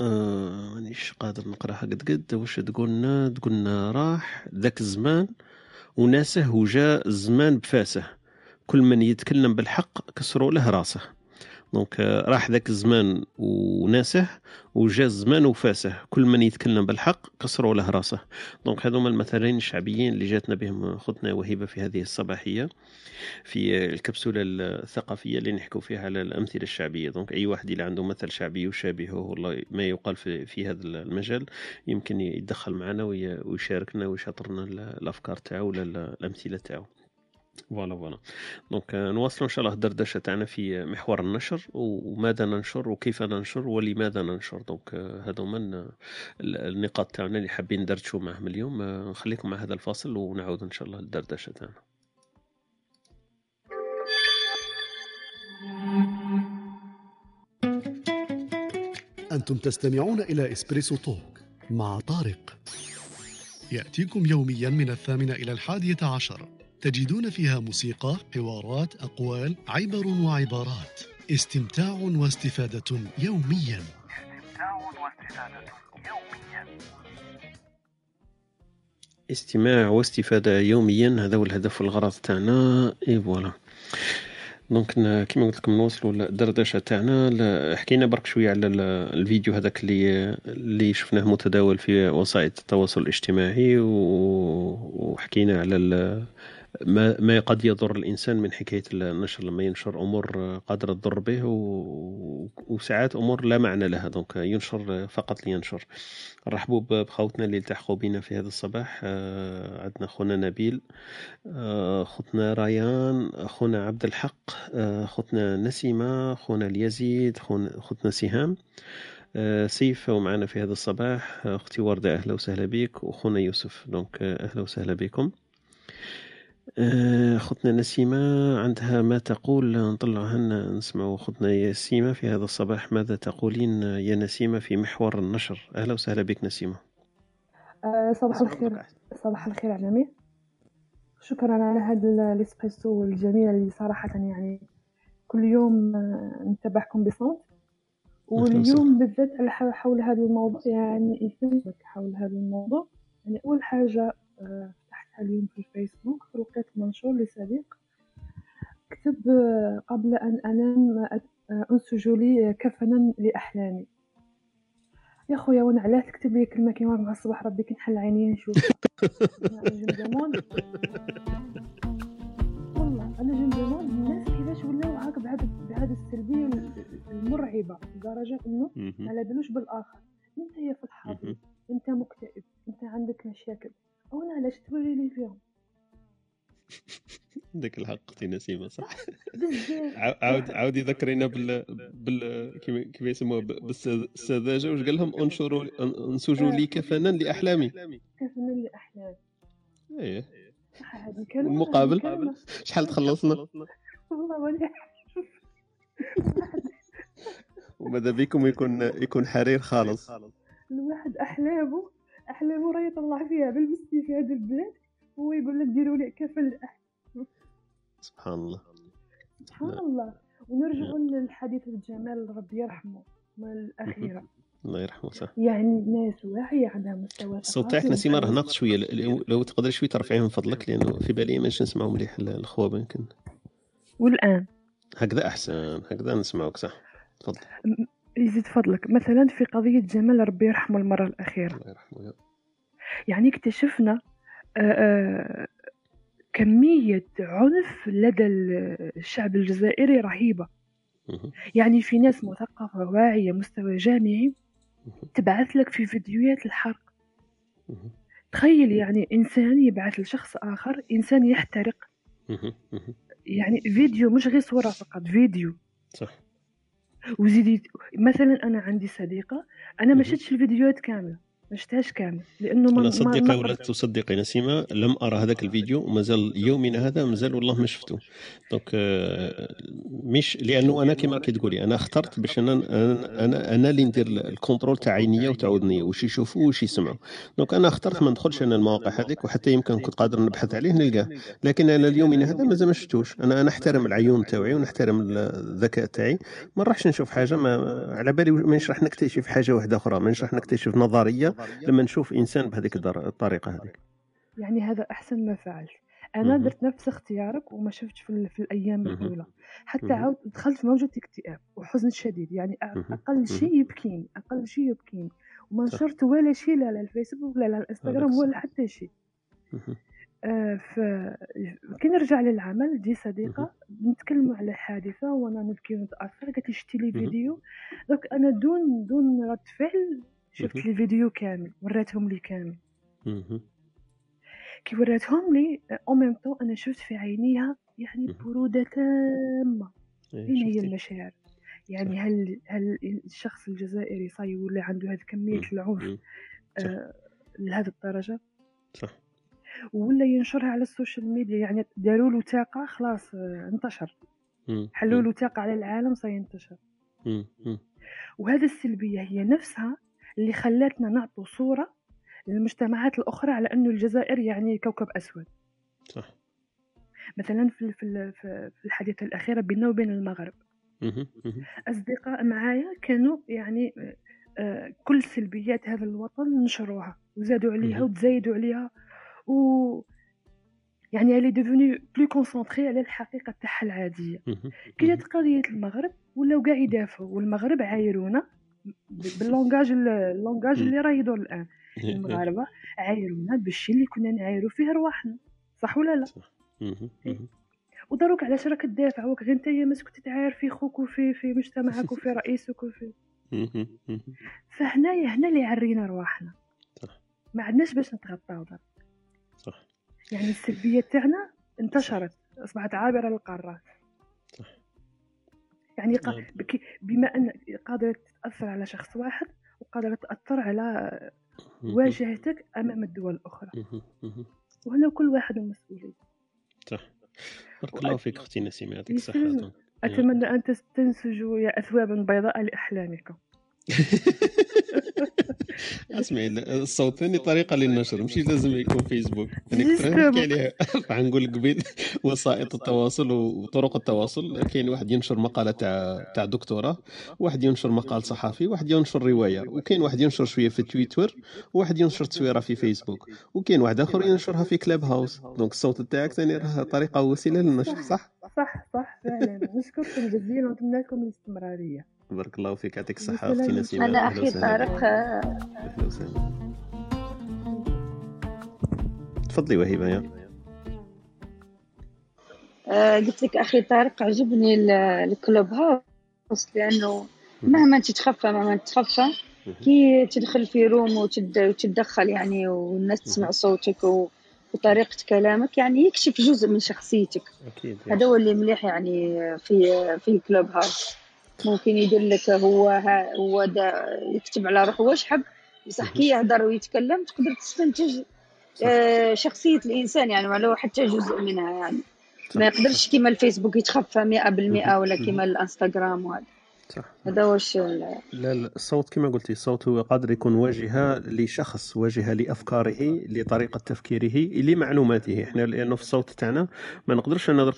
آه مانيش قادر نقراها قد قد. واش تقولنا تقولنا راح ذاك الزمان وناسه وجاء الزمان بفاسه. كل من يتكلم بالحق كسروا له راسه. donc راح ذاك الزمان وناسه وجا الزمان وفاسه. كل من يتكلم بالحق كسروا له راسه. donc هذوما المثلين الشعبيين اللي جاتنا بهم ختنا وهبه في هذه الصباحية في الكبسولة الثقافية اللي نحكوا فيها على الأمثلة الشعبية. donc أي واحد اللي عنده مثل شعبي يشابهه والله ما يقال في, في هذا المجال يمكن يتدخل معنا ويشاركنا ويشاطرنا الأفكار تاعو ولا الأمثلة تاعو. voilà voilà. donc نواصلوا إن شاء الله الدردشة تاعنا في محور النشر وماذا ننشر وكيف ننشر ولماذا ننشر. donc هذو من النقاط تاعنا اللي حابين ندردشوا معهم اليوم. نخليكم مع هذا الفاصل ونعود إن شاء الله للدردشة تاعنا. أنتم تستمعون إلى إسبريسو توك مع طارق. يأتيكم يوميا من الثامنة إلى الحادية عشر. تجدون فيها موسيقى حوارات أقوال عبر وعبارات. استمتاع واستفادة يوميا. استمتاع واستفادة يوميا استماع واستفادة يوميا هذا هو الهدف والغرض تاعنا. إي voilà. donc كيما قلت لكم نوصلوا للدردشه تاعنا. حكينا برك شوية على الفيديو هذاك اللي اللي شفناه متداول في وسائل التواصل الاجتماعي وحكينا على ما ما قد يضر الإنسان من حكاية النشر لما ينشر أمور قادرة تضر به وساعات أمور لا معنى لها. donc ينشر فقط لينشر. نرحبوا بخوتنا اللي التحقوا بنا في هذا الصباح. آه، عندنا خونا نبيل آه، خوتنا ريان خونا عبد الحق آه، خوتنا نسيمة خونا اليزيد خوتنا سهام. سيف ومعنا في هذا الصباح. أختي وردة أهلا وسهلا بك وخونا يوسف. donc أهلا وسهلا بكم. أختنا نسيمة عندها ما تقول نطلعها نسمع أختنا نسيمة في هذا الصباح. ماذا تقولين يا نسيمة في محور النشر؟ أهلا وسهلا بك نسيمة. أه صباح الخير. صباح الخير عالمي شكرا على هذا الإسبريسو الجميل اللي صراحة يعني كل يوم آه، نتابعكم بصوت. واليوم بالذات حول هذا الموضوع يعني يفهمك حول هذا الموضوع. يعني أول حاجة آه، اليوم في الفيسبوك لقيت منشور لصديق. كتب قبل أن أنام أنسج لي كفنا لأحلامي. يا خويا وأنا علاه تكتب لي كلمة كيما مع الصباح؟ ربي كنحل عيني نشوف. أنا والله أنا جو الناس كيفاش ولاو هاك بهذا بهذا السلبية المرعبة لدرجة إنه ما لا بالوش بالآخر. أنت يا في الحاضر أنت مكتئب أنت عندك مشاكل. أنا علاش توري لي فيهم عندك الحق أختي نسيمه صح؟ عاود عاود يذكرينا بال بال كيف يسموها بالسذاجة. واش قال لهم؟ انشروا انسجوا لي كفنا لأحلامي. كفنا لأحلامي. إيه. المقابل؟ شحال تخلصنا؟ والله وماذا بكم؟ يكون يكون حرير خالص. الواحد أحلامه احلامه راه يطلع فيها بالمسكين في هذا البلاد هو يقول لك ديروا لي كفل سبحان الله. سبحان الله. ونرجعوا للحديث الجمال ربي يرحمه الأخيرة. الله يرحمه صح. يعني الناس واعية عندها مستوى الصوت تاعك نسيمة راه ناقص شوية. لو تقدر شوية ترفعيه من فضلك لأنه في بالي ما نسمعوا مليح الخواب يمكن. والآن. هكذا أحسن. هكذا نسمعوك صح. تفضل. يزيد فضلك. مثلا في قضية جمال ربي يرحمه المرة الأخيرة. الله يرحمه يعني اكتشفنا كمية عنف لدى الشعب الجزائري رهيبة. يعني في ناس مثقفة واعية مستوى جامعي. تبعث لك في فيديوهات الحرق. تخيل يعني إنسان يبعث لشخص آخر إنسان يحترق. يعني فيديو مش غير صورة فقط فيديو. صح. وزيدي مثلا أنا عندي صديقة أنا ما شفتش الفيديوهات كاملة. ما شفتهاش كامل لأنه أنا صدقي ولا تصدقي نسيمة لم أرى هذاك الفيديو ومازال يومنا هذا مازال والله ما شفته. donc آه، مش لأنه أنا كما كي تقولي أنا اخترت باش أنا أنا أنا اللي ندير ال contrôle تاع عينيا وتاع اذنيا واش يشوفوا واش يسمعوا. donc أنا اخترت ما ندخلش أنا المواقع هذيك وحتى يمكن كنت قادر نبحث عليه نلقاه. لكن أنا اليومين هذا مازال ما شفتوش. أنا أنا أحترم العيون تاعي ونحترم الذكاء تاعي. ما نروحش نشوف حاجة ما على بالي ما راح نكتشف حاجة واحدة أخرى ما راح نكتشف نظرية. لما نشوف إنسان بهذيك الطريقة هذيك. يعني هذا أحسن ما فعلت. أنا درت نفس اختيارك وما شفتش في, في الأيام الأولى. حتى عاود دخلت في موجة اكتئاب وحزن شديد. يعني أقل شيء يبكيني أقل شيء يبكيني. وما نشرت ولا شيء لا على الفيسبوك لا على الإنستغرام ولا حتى شيء. آه ف كي نرجع للعمل دي صديقة نتكلموا على حادثة وأنا نبكي ونتأثر. قالت لي شتي لي فيديو. دوك أنا دون دون رد فعل شفت الفيديو كامل وريتهم لي كامل. كي وريتهم لي au même temps أنا شفت في عينيها يعني برودة تامة. فين إيه، هي المشاعر. يعني هل هل الشخص الجزائري صاي ولا عنده هذه كمية العنف آه لهذه الدرجة؟ صح. ولا ينشرها على ال social media يعني داروا له طاقة خلاص آه انتشر. حلوا له طاقة على العالم سينتشر وهذه السلبية هي نفسها اللي خلاتنا نعطوا صورة للمجتمعات الأخرى على أنه الجزائر يعني كوكب أسود. صح. مثلا في في الحادثة الأخيرة بيننا وبين المغرب. أصدقاء معايا كانوا يعني آه، كل سلبيات هذا الوطن نشروها وزادوا عليها وتزايدوا عليها و يعني اللي devenaient plus concentrés على الحقيقة تاعها العادية. كي جات قضية المغرب ولاو كاع يدافعوا والمغرب عايرونا بال langage ال langage اللي راه يدور الآن. المغاربة عايرونا بالشيء اللي كنا نعايرو فيه رواحنا. صح ولا لا؟ إيه. ودروك علاش راك تدافع وك غير نتايا ما كنت تعاير في خوك وفي في مجتمعك وفي رئيسك وفي فهنايا هنا اللي عرينا رواحنا. ما عندناش باش نتغطاو صح. يعني السلبية تاعنا انتشرت. أصبحت عابرة للقارات. يعني نعم. بما أن قادرة تاثر على شخص واحد وقادرة تاثر على واجهتك أمام الدول الأخرى. وهنا كل واحد مسؤولية صح. بارك الله فيك أختي نسيمة يعطيك الصحه أتمنى أن تنسجوا يا اثوابا بيضاء لأحلامكم. اسمعي الصوت ثاني طريقة للنشر مش لازم يكون فيسبوك. نحكي عليها نقول قبيل وسائط التواصل وطرق التواصل. كاين واحد ينشر مقالة تاع تاع دكتوراه واحد ينشر مقال صحفي واحد ينشر رواية وكاين واحد ينشر شوية في تويتر وواحد ينشر تصويرة في فيسبوك وكاين واحد آخر ينشرها في Clubhouse. donc الصوت تاعك ثاني راه طريقة وسيلة للنشر صح؟ صح صح فعلا. نشكركم جزيلا ونتمنى لكم الاستمرارية. بارك الله فيك يعطيك الصحة. أختي نسيمة أنا أخي طارق تفضلي وهبة يا آه، قلت لك أخي طارق عجبني ال Clubhouse لأنه مهما تتخفى مهما تتخفى كي تدخل في room وتتدخل يعني والناس تسمع صوتك وطريقة كلامك يعني يكشف جزء من شخصيتك. أكيد هذا هو اللي مليح يعني في في Clubhouse. ممكن يدير لك هو ها هو دا يكتب على روحه واش حب بصح كي يهضر ويتكلم تقدر تستنتج آه شخصية الإنسان يعني ولو حتى جزء منها يعني. ما يقدرش كيما الفيسبوك يتخفى مئة بالمئة ولا كيما الإنستغرام وهذا. صح. هذا واش لا لا الصوت كما قلتي الصوت هو قادر يكون واجهه لشخص واجهه لأفكاره لطريقة تفكيره لمعلوماته. إحنا لأنه في الصوت تاعنا ما نقدرش أنا درك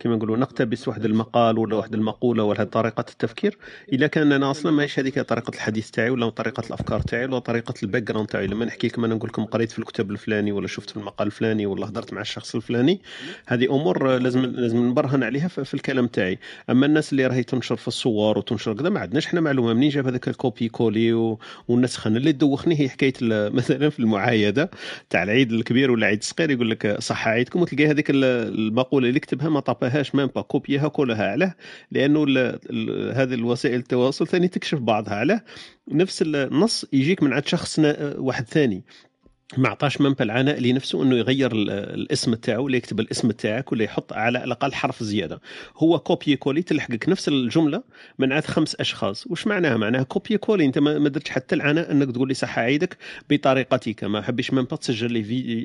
كما نقولوا نقتبس واحد المقال ولا واحد المقولة ولا طريقة التفكير إلا كان أنا أصلا ماهيش هذيك طريقة الحديث تاعي ولا طريقة الأفكار تاعي ولا طريقة ال background تاعي. لما نحكي لكم أنا نقول لكم قريت في الكتاب الفلاني ولا شفت في المقال الفلاني ولا هضرت مع الشخص الفلاني هذه أمور لازم لازم نبرهن عليها في الكلام تاعي. أما الناس اللي راهي تنشر في الصور وتنشر كذا ما عندناش. حنا معلومة منين جاب هذاك ال copier-coller و... والنسخ أنا اللي دوخني هي حكاية مثلا في المعايدة تاع العيد الكبير ولا العيد الصغير يقول لك صح عيدكم. وتلقى هذيك المقولة اللي كتبها ما طاباهاش même pas كوبيها كلها علاه لأنه هذه الوسائل التواصل ثاني تكشف بعضها علاه نفس النص يجيك من عند شخص واحد ثاني. ما عطاش من العناء لنفسه إنه يغير الاسم تاعو ولا يكتب الاسم تاعك ولا يحط على الأقل حرف زيادة. هو copier-coller تلحقك نفس الجملة من عند خمس أشخاص. وش معناها؟ معناها copier-coller أنت ما درتش حتى العناء إنك تقول لي صح عيدك بطريقتك ما حبيش من تسجل لي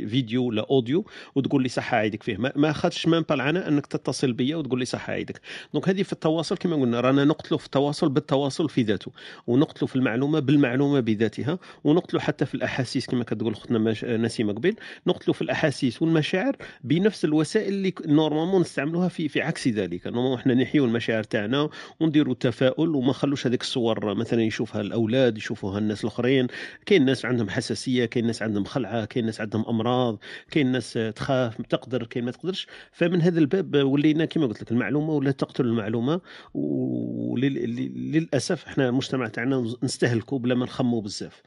فيديو ولا audio وتقول لي صح عيدك فيه. ما أخذتش من العناء إنك تتصل بيا وتقول لي صح عيدك donc هذه في التواصل كما قلنا رانا نقتلوا في التواصل بالتواصل في ذاته ونقتلوا في المعلومة بالمعلومة بذاتها ونقتلوا حتى في الأحاسيس كما كتقول أختنا نسيمه قبل نقتلوا في الأحاسيس والمشاعر بنفس الوسائل اللي normalement نستعملوها في في عكس ذلك. normalement إحنا نحيوا المشاعر تاعنا ونديروا التفاؤل وما نخلوش هذيك الصور مثلا يشوفها الأولاد يشوفوها الناس الآخرين. كاين ناس عندهم حساسية كاين ناس عندهم خلعة كاين ناس عندهم أمراض كاين ناس تخاف تقدر كاين ما تقدرش. فمن هذا الباب ولينا كما قلت لك المعلومة ولا تقتل المعلومة. وللاسف إحنا المجتمع تاعنا نستهلكوا بلا ما نخموا بزاف.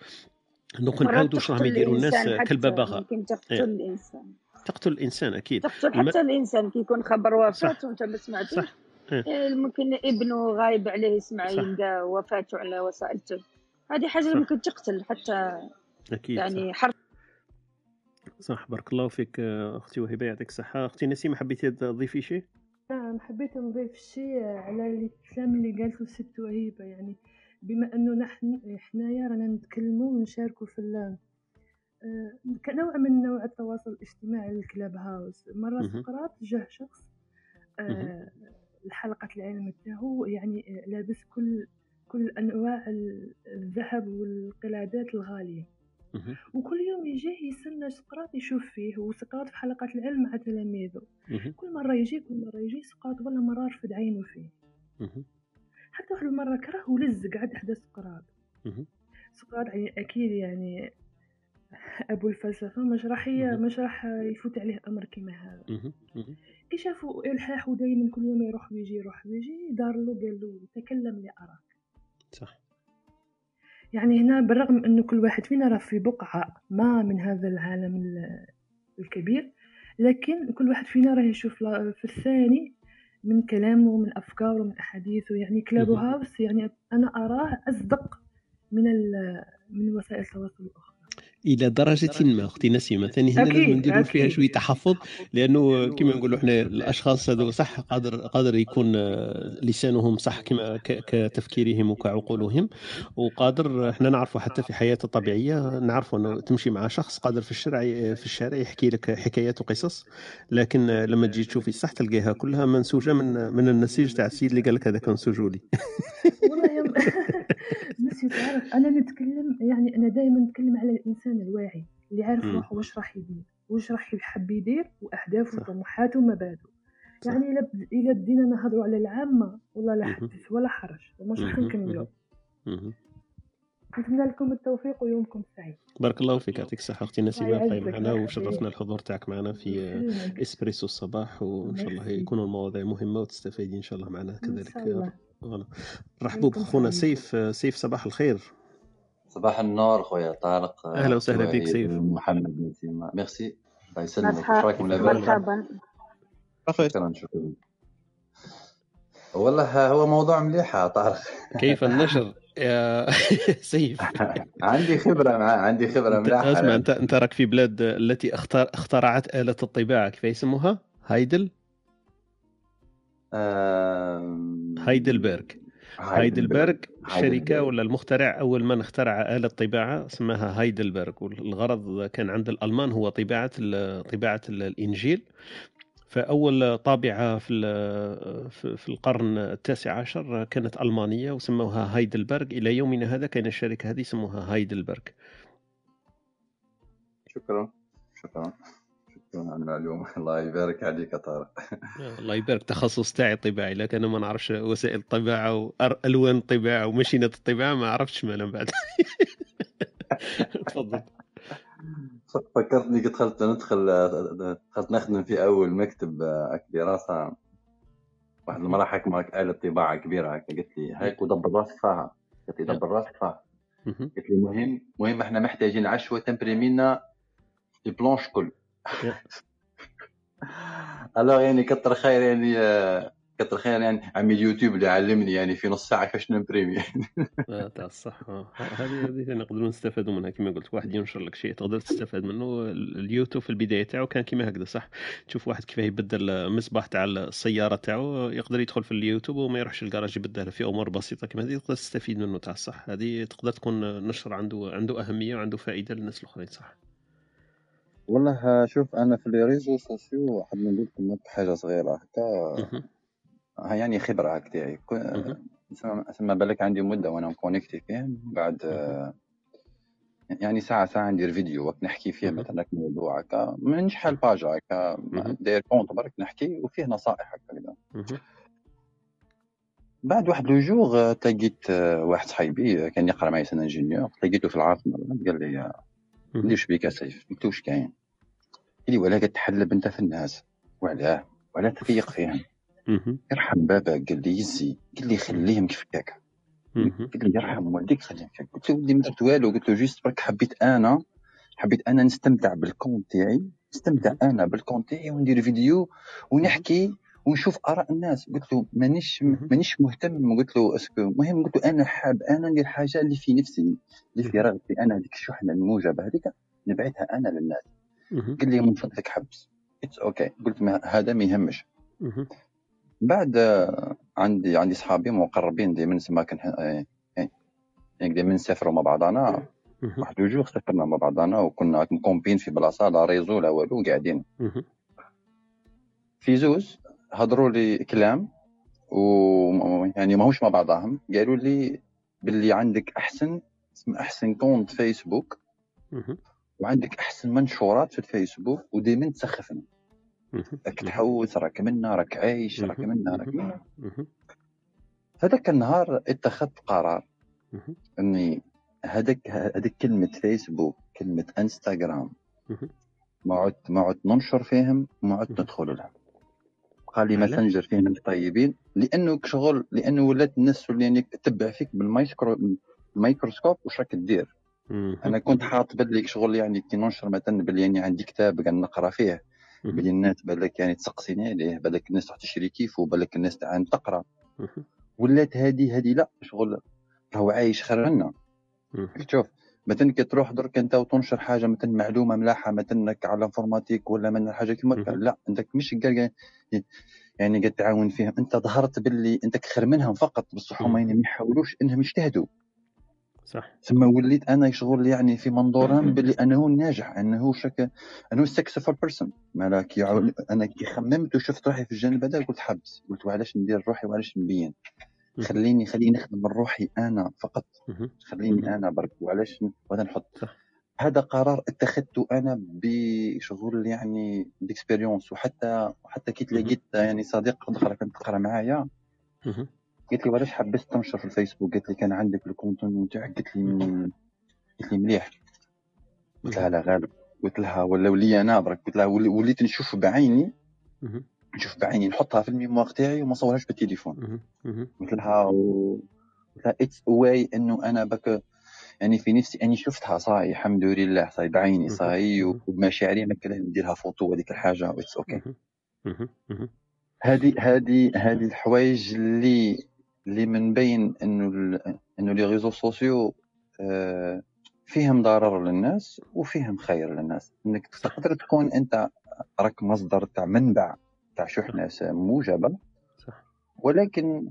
دونك نعاودوا واش راهم يديروا الناس كالببغاء ممكن تقتل إيه. الإنسان. تقتل الإنسان أكيد. تقتل حتى الم... الإنسان كي يكون خبر وفاه وأنت ما سمعتش صح. إيه. إيه. ممكن ابنه غايب عليه يسمع يلقى وفاته على وسائل هذه حاجة ممكن تقتل حتى أكيد يعني حرب. صح بارك الله فيك أختي وهبة يعطيك الصحة. أختي نسيمة حبيتي تضيفي شيء؟ نعم حبيت نضيف شيء على الكلام اللي قالته ست وهبه يعني بما أنه نحن حنايا رانا نتكلموا ونشاركوا في آه، كنوع من نوع التواصل الاجتماعي الكلاب هاوس. مرة سقراط جاه شخص آه، الحلقة العلم تاعو يعني آه، لابس كل كل أنواع الذهب والقلادات الغالية. وكل يوم يجي يستنى سقراط يشوف فيه وسقراط في حلقة العلم مع تلاميذه كل مرة يجي كل مرة يجي سقراط ولا مرة رفد عينه فيه. حتى واحد المره كره ولز قعد حدا سقراط. سقراط يعني أكيد يعني أبو الفلسفة مش راح مش راح يفوت عليه أمر كيما هذا. كي شافوا إلحاح ودائما كل يوم يروح ويجي يروح ويجي دار له قال له تكلم لاراك صح. يعني هنا بالرغم انه كل واحد فينا راه في بقعة ما من هذا العالم الكبير لكن كل واحد فينا راه يشوف في الثاني من كلامه من أفكاره من أحاديثه. يعني كلاب هاوس يعني أنا أراه أصدق من من وسائل التواصل الأخرى. إلى درجة ما. أختي نسيمة ثاني هنا لازم نديروا فيها شوية تحفظ لأنه كما نقولوا إحنا الأشخاص هذو صح قادر قادر يكون لسانهم صح كما كتفكيرهم وكعقولهم وقادر إحنا نعرفوا حتى في حياته الطبيعية نعرفوا إنه تمشي مع شخص قادر في الشارع في الشارع يحكي لك حكايات وقصص لكن لما تجي تشوفي صح تلقاها كلها منسوجة من من النسيج تاع السيد اللي قال لك هذاك منسوج لي بس تعرف أنا نتكلم يعني أنا دائما نتكلم على الإنسان الواعي اللي عارف روحه واش راح يدير واش راح يحب يدير وأهدافه وطموحاته ومبادئه يعني إلا إلا بدينا نهضروا على العامة والله لا حدث ولا حرج ومش راح نكملوا. نتمنى لكم التوفيق ويومكم سعيد. بارك الله فيك يعطيك الصحة أختي نسيمة بقاي معنا وشرفنا الحضور تاعك معنا في إسبريسو الصباح وإن شاء الله يكونوا المواضيع مهمة وتستفيدي إن شاء الله معنا كذلك. نرحبوا بخونا سيف سيف صباح الخير. صباح النور خويا طارق أهلا وسهلا بك سيف. محمد ميرسي. الله يسلمك راكم مرحبا شكرا شكرا. والله هو موضوع مليح طارق. كيف النشر يا سيف؟ عندي خبرة مع عندي خبرة مليحه أسمع انت أنت راك في بلاد التي اختار اخترعت آلة الطباعة كيف يسموها؟ هايدل؟ هايدلبرغ. هايدلبرغ. الشركة ولا المخترع؟ أول من اخترع آلة طباعه اسمها هايدلبرغ والغرض كان عند الألمان هو طباعة طباعة الإنجيل. فأول طابعة في في القرن التاسع عشر كانت ألمانية وسموها هايدلبرغ. إلى يومنا هذا كان الشركة هذه يسموها هايدلبرغ. شكرا. شكرا. على المعلومة الله يبارك عليك طارق. الله يبارك. تخصص تاعي طباعي لكن أنا ما نعرفش وسائل الطباعة وألوان الطباعة وماشينة الطباعة ما عرفتش ما بعد. تفضل. فكرتني قلت دخلت ندخل دخلت نخدم في أول مكتب هاك دراسة. واحد المره حكمك آلة طباعة كبيرة هكا. قلت لي هيك ودبر راسك فيها. قلت لي دبر راسك فيها. قلت لي مهم مهم إحنا محتاجين عشوة تمبريمي لنا البلونش كل. الوغ يعني كتر خير يعني كتر خير يعني عمي اليوتيوب اللي علمني يعني في نص ساعة كيفاش نمبريمي آه تاع الصح. هذه هذه نقدروا نستفادوا منها. كما قلت واحد ينشر لك شيء تقدر تستفاد منه. اليوتيوب في البداية تاعو كان كما هكذا صح؟ تشوف واحد كيف يبدل المصباح تاع السيارة تاعو يقدر يدخل في اليوتيوب وما يروحش الكراج يبدلها في أمور بسيطة كما هذه تقدر تستفيد منه تاع الصح. هذه تقدر تكون نشر عنده عنده أهمية وعنده فائدة للناس الأخرين صح؟ والله شوف أنا في les réseaux sociaux واحد نقول لكم حاجة صغيرة هكا يعني خبرة هكذا ثم بالك عندي مدة وأنا مكونكتي فيه بعد يعني ساعة ساعة ندير فيديو وقت نحكي فيه مثلا موضوع هكا من شحال page هكا داير compte برك نحكي وفيه نصائح هكا بعد واحد le jour تلقيت واحد صاحبي كان يقرأ معايا سنة ingénieur تلقيته في العاصمة قال لي ندير بيك سيف قلت واش كاين. قال لي ولا تحلب أنت في الناس وعلاه ولا تفيق فيهم يرحم بابا قال لي يزي قال لي خليهم كيف هكاك قال لي يرحم والديك خليهم كيف قلت له ولدي ما درت والو قلت له juste برك حبيت أنا حبيت أنا نستمتع بال compte تاعي نستمتع أنا بال compte تاعي وندير فيديو ونحكي ونشوف آراء الناس. قلت له مانيش مانيش مهتم. قلت له est-ce que المهم قلت له أنا حاب أنا ندير حاجة اللي في نفسي اللي في رغبتي أنا هذيك الشحنه الموجبه هذيك نبعثها أنا للناس. قال لي من فضلك حبس. it's okay okay. قلت ما هذا ما يهمش. بعد عندي عندي صحابي مقربين دائما سما كان يعني دائما نسافروا مع بعضنا. واحد ال jour سافرنا مع بعضنا وكنا مكومبين في بلاصة لا réseau لا والو قاعدين. في زوز هضروا لي كلام و يعني ماهوش مع بعضهم. قالوا لي باللي عندك أحسن أحسن compte فيسبوك. وعندك أحسن منشورات في الفيسبوك ودائما تسخفنا. راك تحوس راك منا راك عايش راك منا راك منا. هذاك النهار اتخذت قرار إني هذاك هذيك كلمة فيسبوك كلمة إنستغرام. ما عدت ما عدت ننشر فيهم ما عدت ندخل لها قال لي ماسنجر فيهم الطيبين. لأنه شغل لأنه ولات الناس يعني تتبع فيك بالمايكرو الميكروسكوب واش راك دير أنا كنت حاط بالي شغل يعني كي ننشر مثلا باللي يعني عندي كتاب نقرأ فيه. بلي الناس بالك يعني تسقسيني عليه بالك الناس تروح تشري كيفه بالك الناس تعان تقرأ. ولات هذه هذه لا شغل راهو عايش خير منا. شوف مثلا كي تروح درك أنت وتنشر حاجة مثلا معلومة ملاحة مثلا على informatique ولا من حاجة كيما لا أنت مش قال يعني قد تعاون فيهم أنت ظهرت باللي أنت خير منهم فقط بصح هما يعني ما يحاولوش إنهم يجتهدوا. صح. ثم وليت أنا شغل يعني في منظورهم باللي أنا هو الناجح أنه شك أنه successful person مالك أنا كي خممت وشفت روحي في الجانب هذا قلت حبس. قلت وعلاش ندير روحي وعلاش نبين؟ خليني خليني نخدم روحي أنا فقط. خليني أنا برك وعلاش وهذا نحط. هذا قرار اتخذته أنا بشغل يعني d'expérience وحتى حتى كي تلاقيت يعني صديق أخر كانت تقرأ معايا. قالت لي وعلاش حبست تنشر في الفيسبوك؟ قالت لي كان عندك ال content نتاعك. قالت لي قالت لي مليح. قلت لها الله غالب. قلت لها ولا ولي أنا برك. قلت لها وليت نشوف بعيني. نشوف بعيني نحطها في ال mémoire تاعي وما نصورهاش بالتليفون قلت لها و... قلت لها that's why إنه أنا بك يعني في نفسي أني شفتها صاي الحمد لله صاي بعيني صاي وبمشاعري أنا كلها نديرها فوتو هذيك الحاجة it's okay هذه هذه هذه الحوايج اللي اللي من بين إنه إنه les réseaux sociaux آه، فيهم ضرر للناس وفيهم خير للناس. إنك تقدر تكون أنت راك مصدر تاع منبع تاع شحنه موجبة. صح. ولكن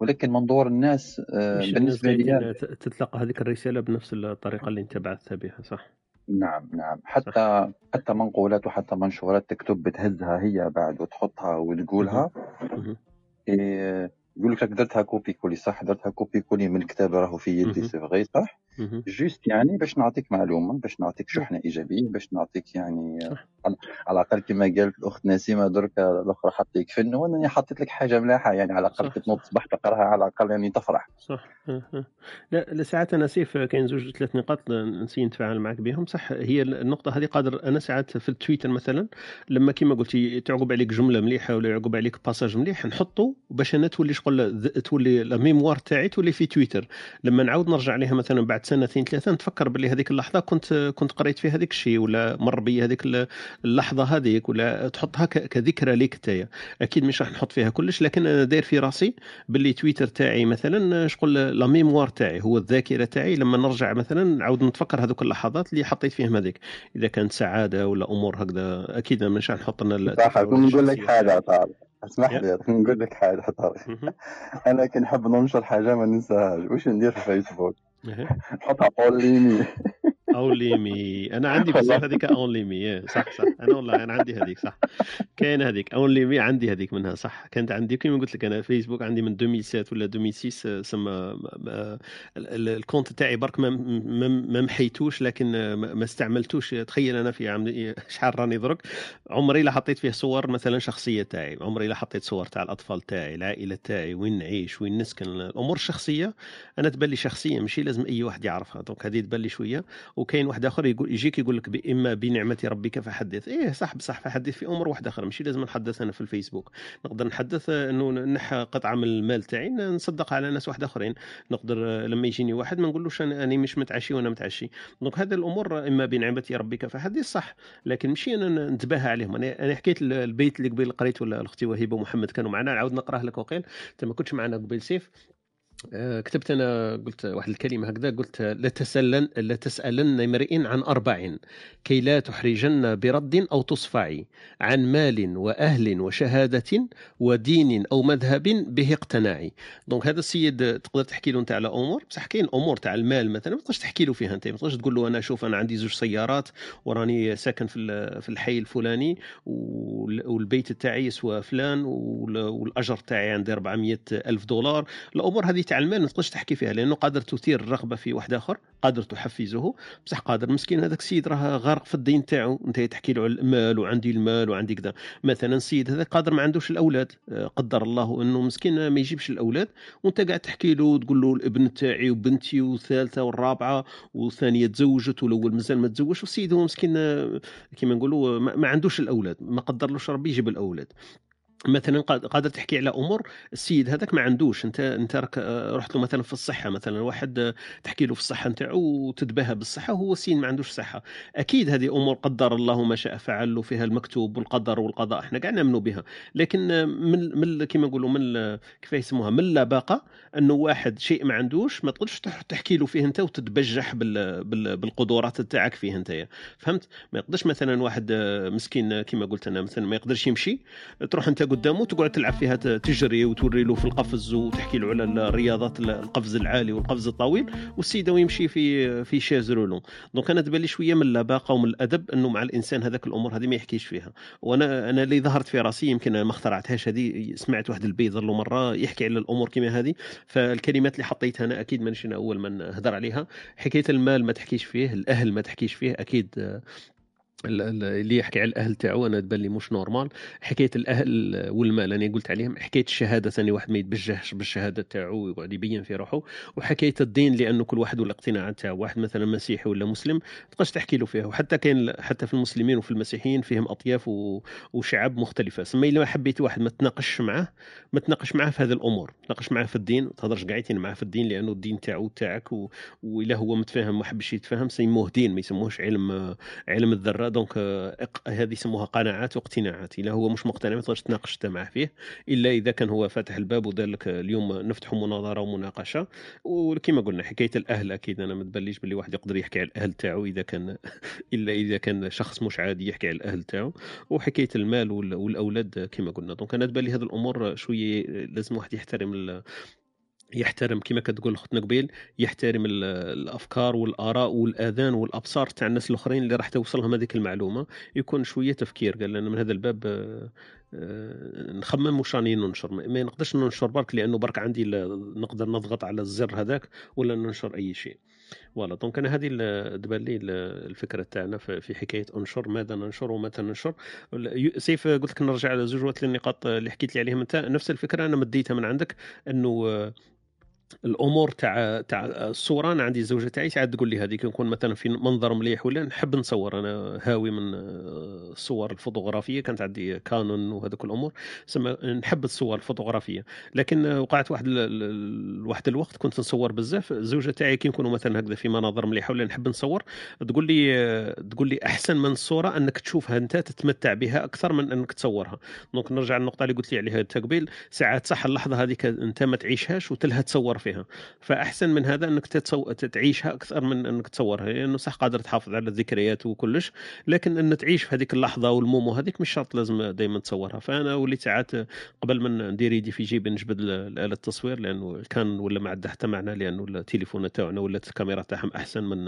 ولكن منظور الناس آه، بالنسبة لي تتلقى هذيك الرسالة بنفس الطريقة اللي أنت بعثتها بها صح؟ نعم نعم. حتى صح. حتى منقولات وحتى منشورات تكتب بتهزها هي بعد وتحطها وتقولها. إيه يقول لك درتها copier coller صح؟ درتها copier coller من الكتاب راهو في يدي c'est vrai صح؟ juste يعني باش نعطيك معلومة باش نعطيك شحنة إيجابية باش نعطيك يعني على الأقل كما قالت الأخت نسيمة درك الأخرى حطيك فن وأنا حطيت لك حاجة ملاحة يعني على الأقل كي تنوض الصباح تقراها على الأقل يعني تفرح. صح. لا ساعات أنا سيف كاين زوج ثلاث نقاط نسي نتفاعل معك بهم. صح هي النقطة هذه قادر أنا ساعات في التويتر مثلا لما كما قلتي تعقب عليك جملة مليحة ولا يعقب عليك passage مليح نحطه باش أنا تولي شغل تولي la mémoire تاعي تولي في تويتر لما نعاود نرجع عليها مثلا بعد سنتين ثلاثة نتفكر باللي هذيك اللحظة كنت كنت قريت في هذاك الشيء ولا مر بي هذيك اللحظة هذيك ولا تحطها كذكرى ليك انت أكيد مش راح نحط فيها كلش لكن أنا داير في راسي باللي تويتر تاعي مثلا شغل la mémoire تاعي هو الذاكرة تاعي. لما نرجع مثلا نعاود نتفكر هذوك اللحظات اللي حطيت فيهم هذيك. إذا كانت سعادة ولا أمور هكذا أكيد مش راح نحط لنا صح نقول لك حاجة اسمح لي نقول لك حاجة أنا كي نحب ننشر حاجة ما ننساهاش. واش ندير في فيسبوك نحطها only me only me أنا عندي بزاف هذيك only me صح صح. أنا والله أنا عندي هذيك صح. كاين هذيك only me عندي هذيك منها صح. كانت عندي كيما قلت لك أنا فيسبوك عندي من 2007 ولا 2006 سما ال compte تاعي برك ما ما محيتوش لكن ما استعملتوش. تخيل أنا في عام شحال راني درك. عمري لا حطيت فيه صور مثلا شخصية تاعي. عمري لا حطيت صور تاع الأطفال تاعي العائلة تاعي وين نعيش وين نسكن. الأمور الشخصية أنا تبان لي شخصية ماشي لازم أي واحد يعرفها. donc هذه تبان لي شوية. وكاين واحد آخر يقول يجيك يقول لك إما بنعمة ربك فحدث. إيه صح بصح فحدث في أمور واحدة أخرى. ماشي لازم نحدث أنا في الفيسبوك. نقدر نحدث إنه نحى قطعة من المال تاعي نصدق على ناس واحد آخرين. نقدر لما يجيني واحد ما نقولوش أنا مش متعشي وأنا متعشي. donc هذه الأمور إما بنعمة ربك فحدث صح. لكن ماشي أنا نتباهى عليهم. أنا أنا حكيت البيت اللي قبيل قريت ولا أختي وهبه ومحمد كانوا معنا. نعاود نقراه لك وقيل. انت ما كنتش معنا قبيل سيف. آه، كتبت أنا قلت واحد الكلمة هكذا قلت لتسالن لتسالن امرئ عن أربع كي لا تحرجن برد أو تصفعي عن مال وأهل وشهادة ودين أو مذهب به اقتناعي دونك هذا السيد تقدر تحكي له انت على أمور؟ بصح كاين أمور تاع المال مثلا ما تقدرش تحكي له فيها أنت. ما تقدرش تقول له أنا شوف أنا عندي زوج سيارات وراني ساكن في في الحي الفلاني والبيت تاعي يسوى فلان والأجر تاعي عندي 400 ألف دولار. الأمور هذه تاع المال ما تقدرش تحكي فيها لأنه قادر تثير الرغبة في واحد آخر قادر تحفزه. بصح قادر مسكين هذاك السيد راه غارق في الدين تاعو أنت تحكي له على المال وعندي المال وعندي كذا. مثلا السيد هذا قادر ما عندوش الأولاد آه، قدر الله أنه مسكين ما يجيبش الأولاد وأنت قاعد تحكي له وتقول له الابن تاعي وبنتي والثالثه والرابعة والثانية تزوجت والأول مازال ما تزوجش والسيد هو مسكين آه، كما نقولوا ما عندوش الأولاد ما قدرلوش ربي يجيب الأولاد. مثلا قادر تحكي على أمور السيد هذاك ما عندوش. انت أنت آه، رحت له مثلا في الصحة مثلا واحد آه، تحكي له في الصحة نتاعو وتتباهى بالصحة وهو السيد ما عندوش صحة. أكيد هذه أمور قدر الله ما شاء فعل وفيها المكتوب والقدر والقضاء إحنا قاعد نأمنوا بها. لكن آه، من من كما نقولوا من كيف يسموها من اللباقه أنه واحد شيء ما عندوش ما تقدرش تحكي له فيه أنت وتتبجح بال بالقدرات تاعك فيه أنت. فهمت؟ ما يقدرش مثلا واحد مسكين كما قلت أنا مثلا ما يقدرش يمشي تروح أنت قدامه تقعد تلعب فيها تجري وتوري له في القفز وتحكي له على الرياضات القفز العالي والقفز الطويل والسيدة ويمشي في في chaise roulante donc أنا تبان لي شوية من اللباقة ومن الأدب إنه مع الإنسان هذاك الأمور هذه ما يحكيش فيها. وأنا أنا اللي ظهرت في راسي يمكن ما اخترعتهاش هذه سمعت واحد البيض له مرة يحكي على الأمور كما هذه. فالكلمات اللي حطيتها أنا أكيد مانيش أول من هدر عليها. حكاية المال ما تحكيش فيه الأهل ما تحكيش فيه أكيد اللي يحكي على الأهل تاعو أنا تبان لي مش normal حكاية الأهل والمال أنا قلت عليهم حكاية الشهادة ثاني واحد ما يتبجهش بالشهادة تاعو ويقعد يبين في روحه. وحكاية الدين لأنه كل واحد والاقتناع تاعو واحد مثلا مسيحي ولا مسلم تقدرش تحكي له فيها. وحتى كاين حتى في المسلمين وفي المسيحيين فيهم أطياف و... وشعب مختلفة. سما إلا حبيت واحد ما تناقش معاه ما تناقش معاه في هذه الأمور. تناقش معاه في الدين ما تهضرش قاعدين معاه في الدين لأنه الدين تاعو تاعك و... وإلا هو متفاهم ما حبش يتفاهم سيموه دين ما يسموهش علم علم الذرة. دونك هذه يسموها قناعات واقتناعات. إلا هو مش مقتنع ما تقدرش تناقش معه فيه. إلا إذا كان هو فاتح الباب ودار لك اليوم نفتحوا مناظرة ومناقشة. وكما قلنا حكاية الأهل أكيد أنا ما تبليش باللي واحد يقدر يحكي على الأهل تاعو إذا كان إلا إذا كان شخص مش عادي يحكي على الأهل تاعو. وحكاية المال والأولاد كما قلنا. دونك أنا تبان لي هذه الأمور شوية لازم واحد يحترم يحترم كما كتقول اختنا قبيل يحترم الأفكار والآراء والآذان والأبصار تاع الناس الأخرين اللي راح توصلهم هذيك المعلومة يكون شوية تفكير. قال لنا من هذا الباب آه، آه، نخمم واش راني ننشر؟ ما نقدرش ننشر برك لأنه برك عندي نقدر نضغط على الزر هذاك ولا ننشر أي شيء. voilà. donc أنا هذه تبان لي الفكرة تاعنا في حكاية أنشر ماذا ننشر ومتى ننشر. سيف قلت لك نرجع على زوج النقاط اللي حكيت لي عليهم انت نفس الفكرة أنا مديتها من عندك أنه الأمور تاع تاع الصورة. أنا عندي الزوجه تاعي ساعات تقول لي هذه كنكون مثلا في منظر مليح ولا نحب نصور. أنا هاوي من الصور الفوتوغرافية كانت عندي كانون وهذوك الأمور. سما نحب الصور الفوتوغرافية. لكن وقعت واحد واحد الوقت كنت نصور بزاف. الزوجه تاعي كي نكونوا مثلا هكذا في مناظر مليحة ولا نحب نصور تقول لي تقول لي أحسن من الصورة أنك تشوفها أنت تتمتع بها أكثر من أنك تصورها. donc نرجع للنقطة اللي قلت لي عليها قبيل ساعات صح اللحظة هذيك أنت ما تعيشهاش وتلها تصور فيها. فأحسن من هذا أنك تتصو... تعيشها أكثر من أنك تصورها لأنه يعني صح قادر تحافظ على الذكريات وكلش لكن أن تعيش في هذيك اللحظة والمومو هذيك مش شرط لازم دائما تصورها. فأنا وليت ساعات قبل ما ندير يدي في جيبي نجبد الاله التصوير لأنه كان ولا ما عاد حتى معنا لأنه التليفون تاعنا ولات الكاميرا تاعهم أحسن من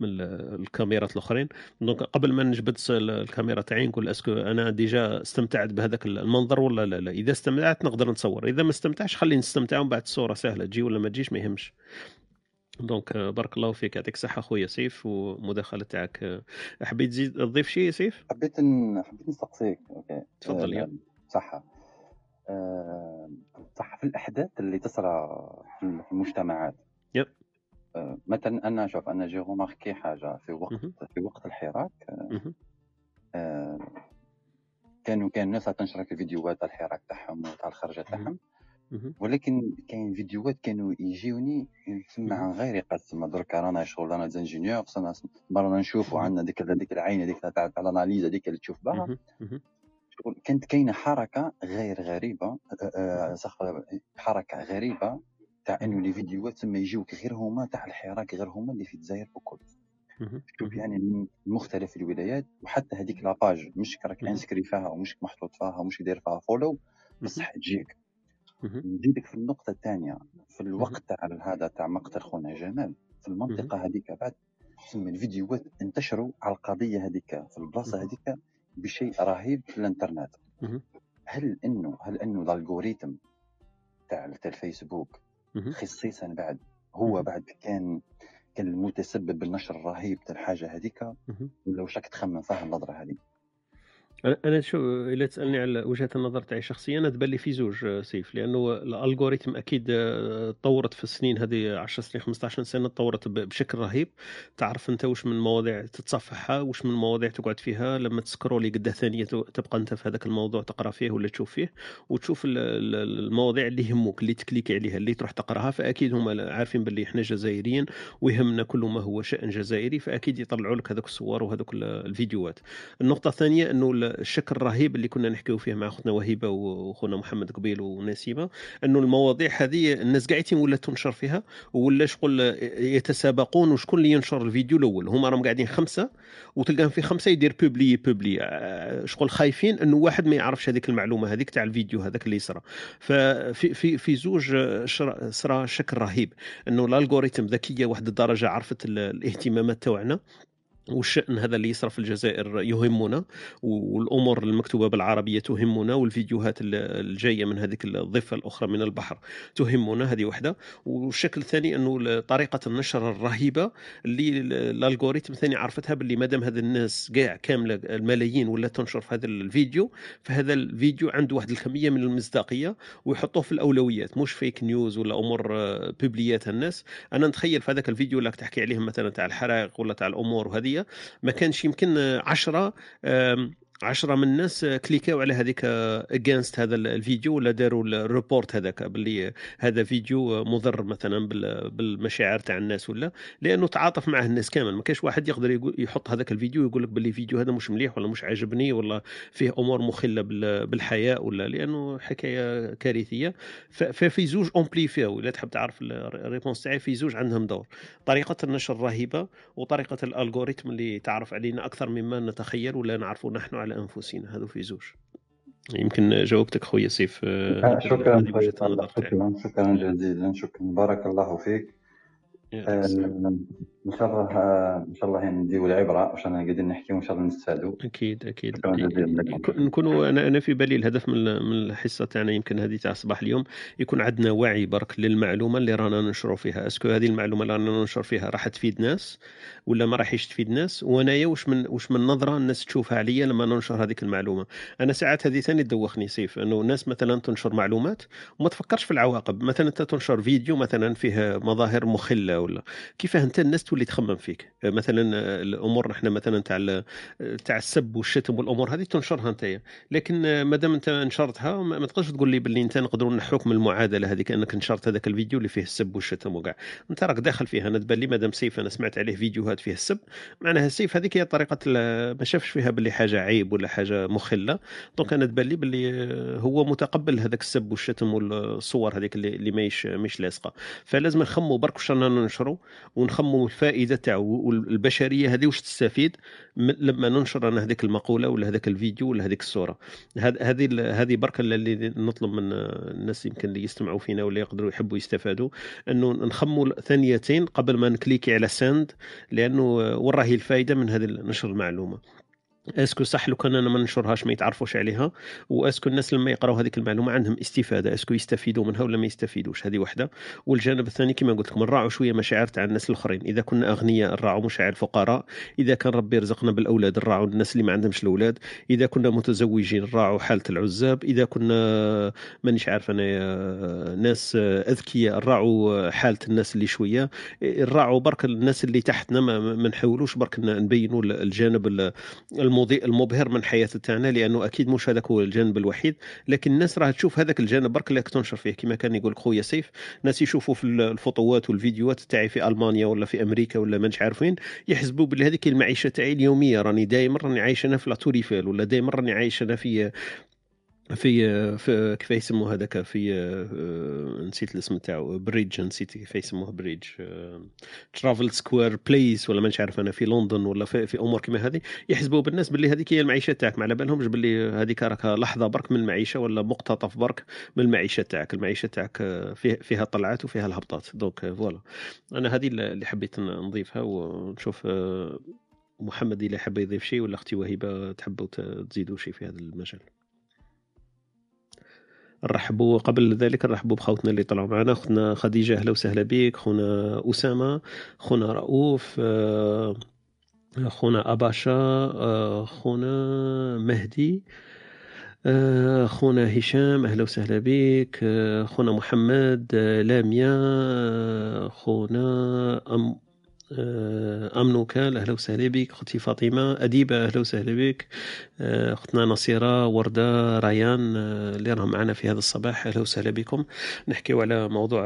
من الكاميرات الأخرين. donc قبل ما نجبد الكاميرا تاعي نقول est-ce que أنا déjà استمتعت بهذاك المنظر ولا لا لا. إذا استمتعت نقدر نصور إذا ما استمتعش خليني نستمتع ومن بعد الصورة سهلة. تجي ولا ما تجيش ما يهمش. donc بارك الله فيك. يعطيك الصحة خويا سيف ومداخلة تاعك. حبيت تزيد تضيف شيء سيف؟ حبيت ن... حبيت نسقسيك. OK. تفضل يا صح أه... صح في الأحداث اللي تصرى في المجتمعات. yep. أه... مثلا أنا شوف أنا j'ai remarqué حاجة في وقت في وقت الحراك. أه... كانوا كان الناس تنشر الفيديوهات تاع الحراك تاعهم وتاع الخرجة تاعهم. ولكن كاين فيديوهات كانوا يجيوني تسمع غير يقسم دركا رانا شغل رانا ingénieurs خصنا رانا نشوفوا عندنا ديك هذيك العين هذيك تاع ال analyse هذيك اللي تشوف بها شغل كانت كاينة حركة غير غريبة حركة غريبة تاع إنه les فيديوهات تسمى يجيوك غير هما تاع الحراك غير هما اللي في الجزائر وكل شوف يعني من مختلف الولايات وحتى هذيك la page مش راك inscrit فيها ومش محطوط فيها ومش داير فيها follow بصح تجيك. نزيدك في النقطة الثانية في الوقت تاع هذا تاع مقتل خونا جمال في المنطقة هذيك بعد تسمى الفيديوهات انتشروا على القضية هذيك في البلاصة هذيك بشيء رهيب في الإنترنت. هل إنه هل إنه الألغوريتم تاع الفيسبوك خصيصا بعد هو بعد كان كان المتسبب بالنشر الرهيب تاع الحاجة هذيك ولا واش راك تخمم فيها النظرة هذه. أنا شو إلا تسألني على وجهة النظر تاعي شخصيا أنا تبان لي في زوج سيف لأنه ال algorithme أكيد تطورت في السنين هذه 10 سنين 15 سنة تطورت بشكل رهيب. تعرف أنت واش من مواضيع تتصفحها واش من مواضيع تقعد فيها لما تـ scroller قد ثانية تبقى أنت في هذاك الموضوع تقرأ فيه ولا تشوف فيه وتشوف المواضيع اللي يهموك اللي تـ cliquer عليها اللي تروح تقرأها فأكيد هما عارفين باللي إحنا جزائريين ويهمنا كل ما هو شأن جزائري فأكيد يطلعوا لك هذوك الصور وهذوك الفيديوهات. النقطة الثانية إنه الشكل الرهيب اللي كنا نحكيو فيه مع اختنا وهيبة وخونا محمد قبيل ونسيمة إنه المواضيع هذه الناس قاعدين ولا تنشر فيها؟ ولا شغل يتسابقون وشكون اللي ينشر الفيديو الأول؟ هما راهم قاعدين خمسة وتلقاهم في خمسة يدير publier publier آه، شغل خايفين إنه واحد ما يعرفش هذيك المعلومة هذيك تاع الفيديو هذاك اللي صرا ففي في في زوج صرا شكل رهيب إنه ال algorithme ذكية واحد الدرجة عرفت الاهتمامات تاعنا. والشأن هذا اللي يصرى في الجزائر يهمنا والأمور المكتوبة بالعربية تهمنا والفيديوهات الجاية من هذيك الضفة الأخرى من البحر تهمنا هذه وحدة. والشكل الثاني أنه طريقة النشر الرهيبة اللي الألغوريتم ثاني عرفتها باللي مادام هذا الناس كاع كاملة الملايين ولا تنشر في هذا الفيديو فهذا الفيديو عنده واحد الكمية من المصداقية ويحطوه في الأولويات مش فيك نيوز ولا أمور بوبليات الناس. أنا نتخيل في هذاك الفيديو اللي تحكي عليهم مثلا تاع الحرائق ولا تاع الأمور وهذه ما كانش يمكن عشرة عشرة من الناس كليكاو على هذيك اجينست هذا الفيديو ولا داروا الريبورت هذاك باللي هذا فيديو مضر مثلا بالمشاعر تاع الناس ولا؟ لأنه تعاطف معه الناس كامل. ما كاش واحد يقدر يحط هذاك الفيديو ويقول لك باللي الفيديو هذا مش مليح ولا مش عاجبني ولا فيه أمور مخلة بالحياة ولا؟ لأنه حكاية كارثية. ففي زوج en bref اذا تحب تعرف ال réponse تاعي؟ في زوج عندهم دور. طريقة النشر رهيبة وطريقة ال algorithme اللي تعرف علينا أكثر مما نتخيل ولا نعرفه نحن على انفسنا هذو في زوج. يمكن جاوبتك خويا سيف آه، شكرا شكرا شكرا جزيلا شكرا بارك الله فيك. آه، إن شاء الله إن شاء الله نديو العبرة واش أنا قاعدين نحكي وإن شاء الله نستفادوا. أكيد أكيد نكونوا أنا أنا في بالي الهدف من من الحصة تاعنا يمكن هذه تاع صباح اليوم يكون عندنا وعي برك للمعلومة اللي رانا ننشروا فيها. أسكو هذه المعلومة اللي رانا ننشر فيها راح تفيد ناس ولا ما راحش تفيد ناس؟ وأنايا واش من واش من نظرة الناس تشوفها عليا لما ننشر هذيك المعلومة؟ أنا ساعات هذه ثاني تدوخني سيف إنه الناس مثلا تنشر معلومات وما تفكرش في العواقب. مثلا أنت تنشر فيديو مثلا فيه مظاهر مخلة ولا كيفاه أنت الناس تولي تخمم فيك. مثلا الأمور إحنا مثلا تاع تاع السب والشتم والأمور هذه تنشرها أنت لكن ما دام أنت نشرتها ما تقدرش تقول لي باللي أنت نقدروا نحكم المعادلة هذيك انك نشرت هذاك الفيديو اللي فيه السب والشتم وكاع أنت راك داخل فيها أنا تبان لي مادام سيف أنا سمعت عليه فيديوهات فيها السب. معناها السيف هذيك هي طريقة ما شافش فيها باللي حاجة عيب ولا حاجة مخلة. donc أنا تبان لي باللي هو متقبل هذاك السب والشتم والصور هذيك اللي, ماهيش مش لاصقه فلازم نخمو برك واش رانا ننشروا ونخمو الفائدة تاعو والبشريه هذه واش تستفيد لما ننشر أنا هذيك المقولة ولا هذاك الفيديو ولا هذيك الصورة. هذه هذه برك اللي نطلب من الناس يمكن اللي يستمعوا فينا ولا يقدروا يحبوا يستفادوا أنه نخموا ثانيتين قبل ما نكليكي على send لأنه وين راهي الفائده من هذه نشر المعلومة. est-ce que صح لو كان أنا ما ننشرهاش ما يتعرفوش عليها. و est-ce que الناس لما يقراوا هذيك المعلومة عندهم استفادة. est-ce que يستفيدوا منها ولا ما يستفيدوش؟ هذه وحدة. والجانب الثاني كما قلت لكم نراعوا شوية مشاعر تاع الناس الآخرين. إذا كنا أغنياء نراعوا مشاعر الفقراء. إذا كان ربي رزقنا بالأولاد نراعوا الناس اللي ما عندهمش الأولاد. إذا كنا متزوجين نراعوا حالة العزاب. إذا كنا مانيش عارف أنا ناس أذكياء نراعوا حالة الناس اللي شوية. نراعوا برك الناس اللي تحتنا ما نحاولوش برك نبينوا الجانب المضيء المبهر من حياة تاعنا لأنه أكيد مش هذاك هو الجانب الوحيد. لكن الناس راه تشوف هذاك الجانب برك اللي تنشر فيه كما كان يقول خويا سيف. الناس يشوفوا في الفوطوات والفيديوهات تاعي في ألمانيا ولا في أمريكا ولا مانيش عارفين يحسبوا بلي هذيك المعيشة تاعي اليومية. راني دائما راني عايش أنا في لاتوريفيل ولا دائما راني عايش أنا في في في كيف يسموه هذاك؟ في آه، نسيت الاسم تاعو بريدج نسيت كيف يسموه بريدج ترافل سكوير بليس ولا مانيش عارف أنا في لندن ولا في, في أمور كما هذه يحسبوا بالناس باللي هذيك هي المعيشة تاعك ما على بالهمش باللي هذيك راك لحظة برك من المعيشة ولا مقتطف برك من المعيشة تاعك. المعيشة تاعك فيها فيها طلعات وفيها الهبطات. donc voilà أنا هذه اللي حبيت نضيفها ونشوف آه، محمد اللي حاب يضيف شيء ولا أختي وهبه تحبوا تزيدوا شيء في هذا المجال. نرحبوا قبل ذلك نرحبوا بخوتنا اللي طلعوا معنا. اختنا خديجة أهلا وسهلا بك. خونا أسامة خونا رؤوف آه، خونا أباشا آه، خونا مهدي آه، خونا هشام أهلا وسهلا بك. خونا محمد لاميا خونا أم آه، أمنوكال أهلا وسهلا بك. أختي فاطمة أديبة أهلا وسهلا بك. آه، أختنا نصيرة وردة ريان آه، اللي راهم معنا في هذا الصباح. أهلا وسهلا بكم. نحكي على موضوع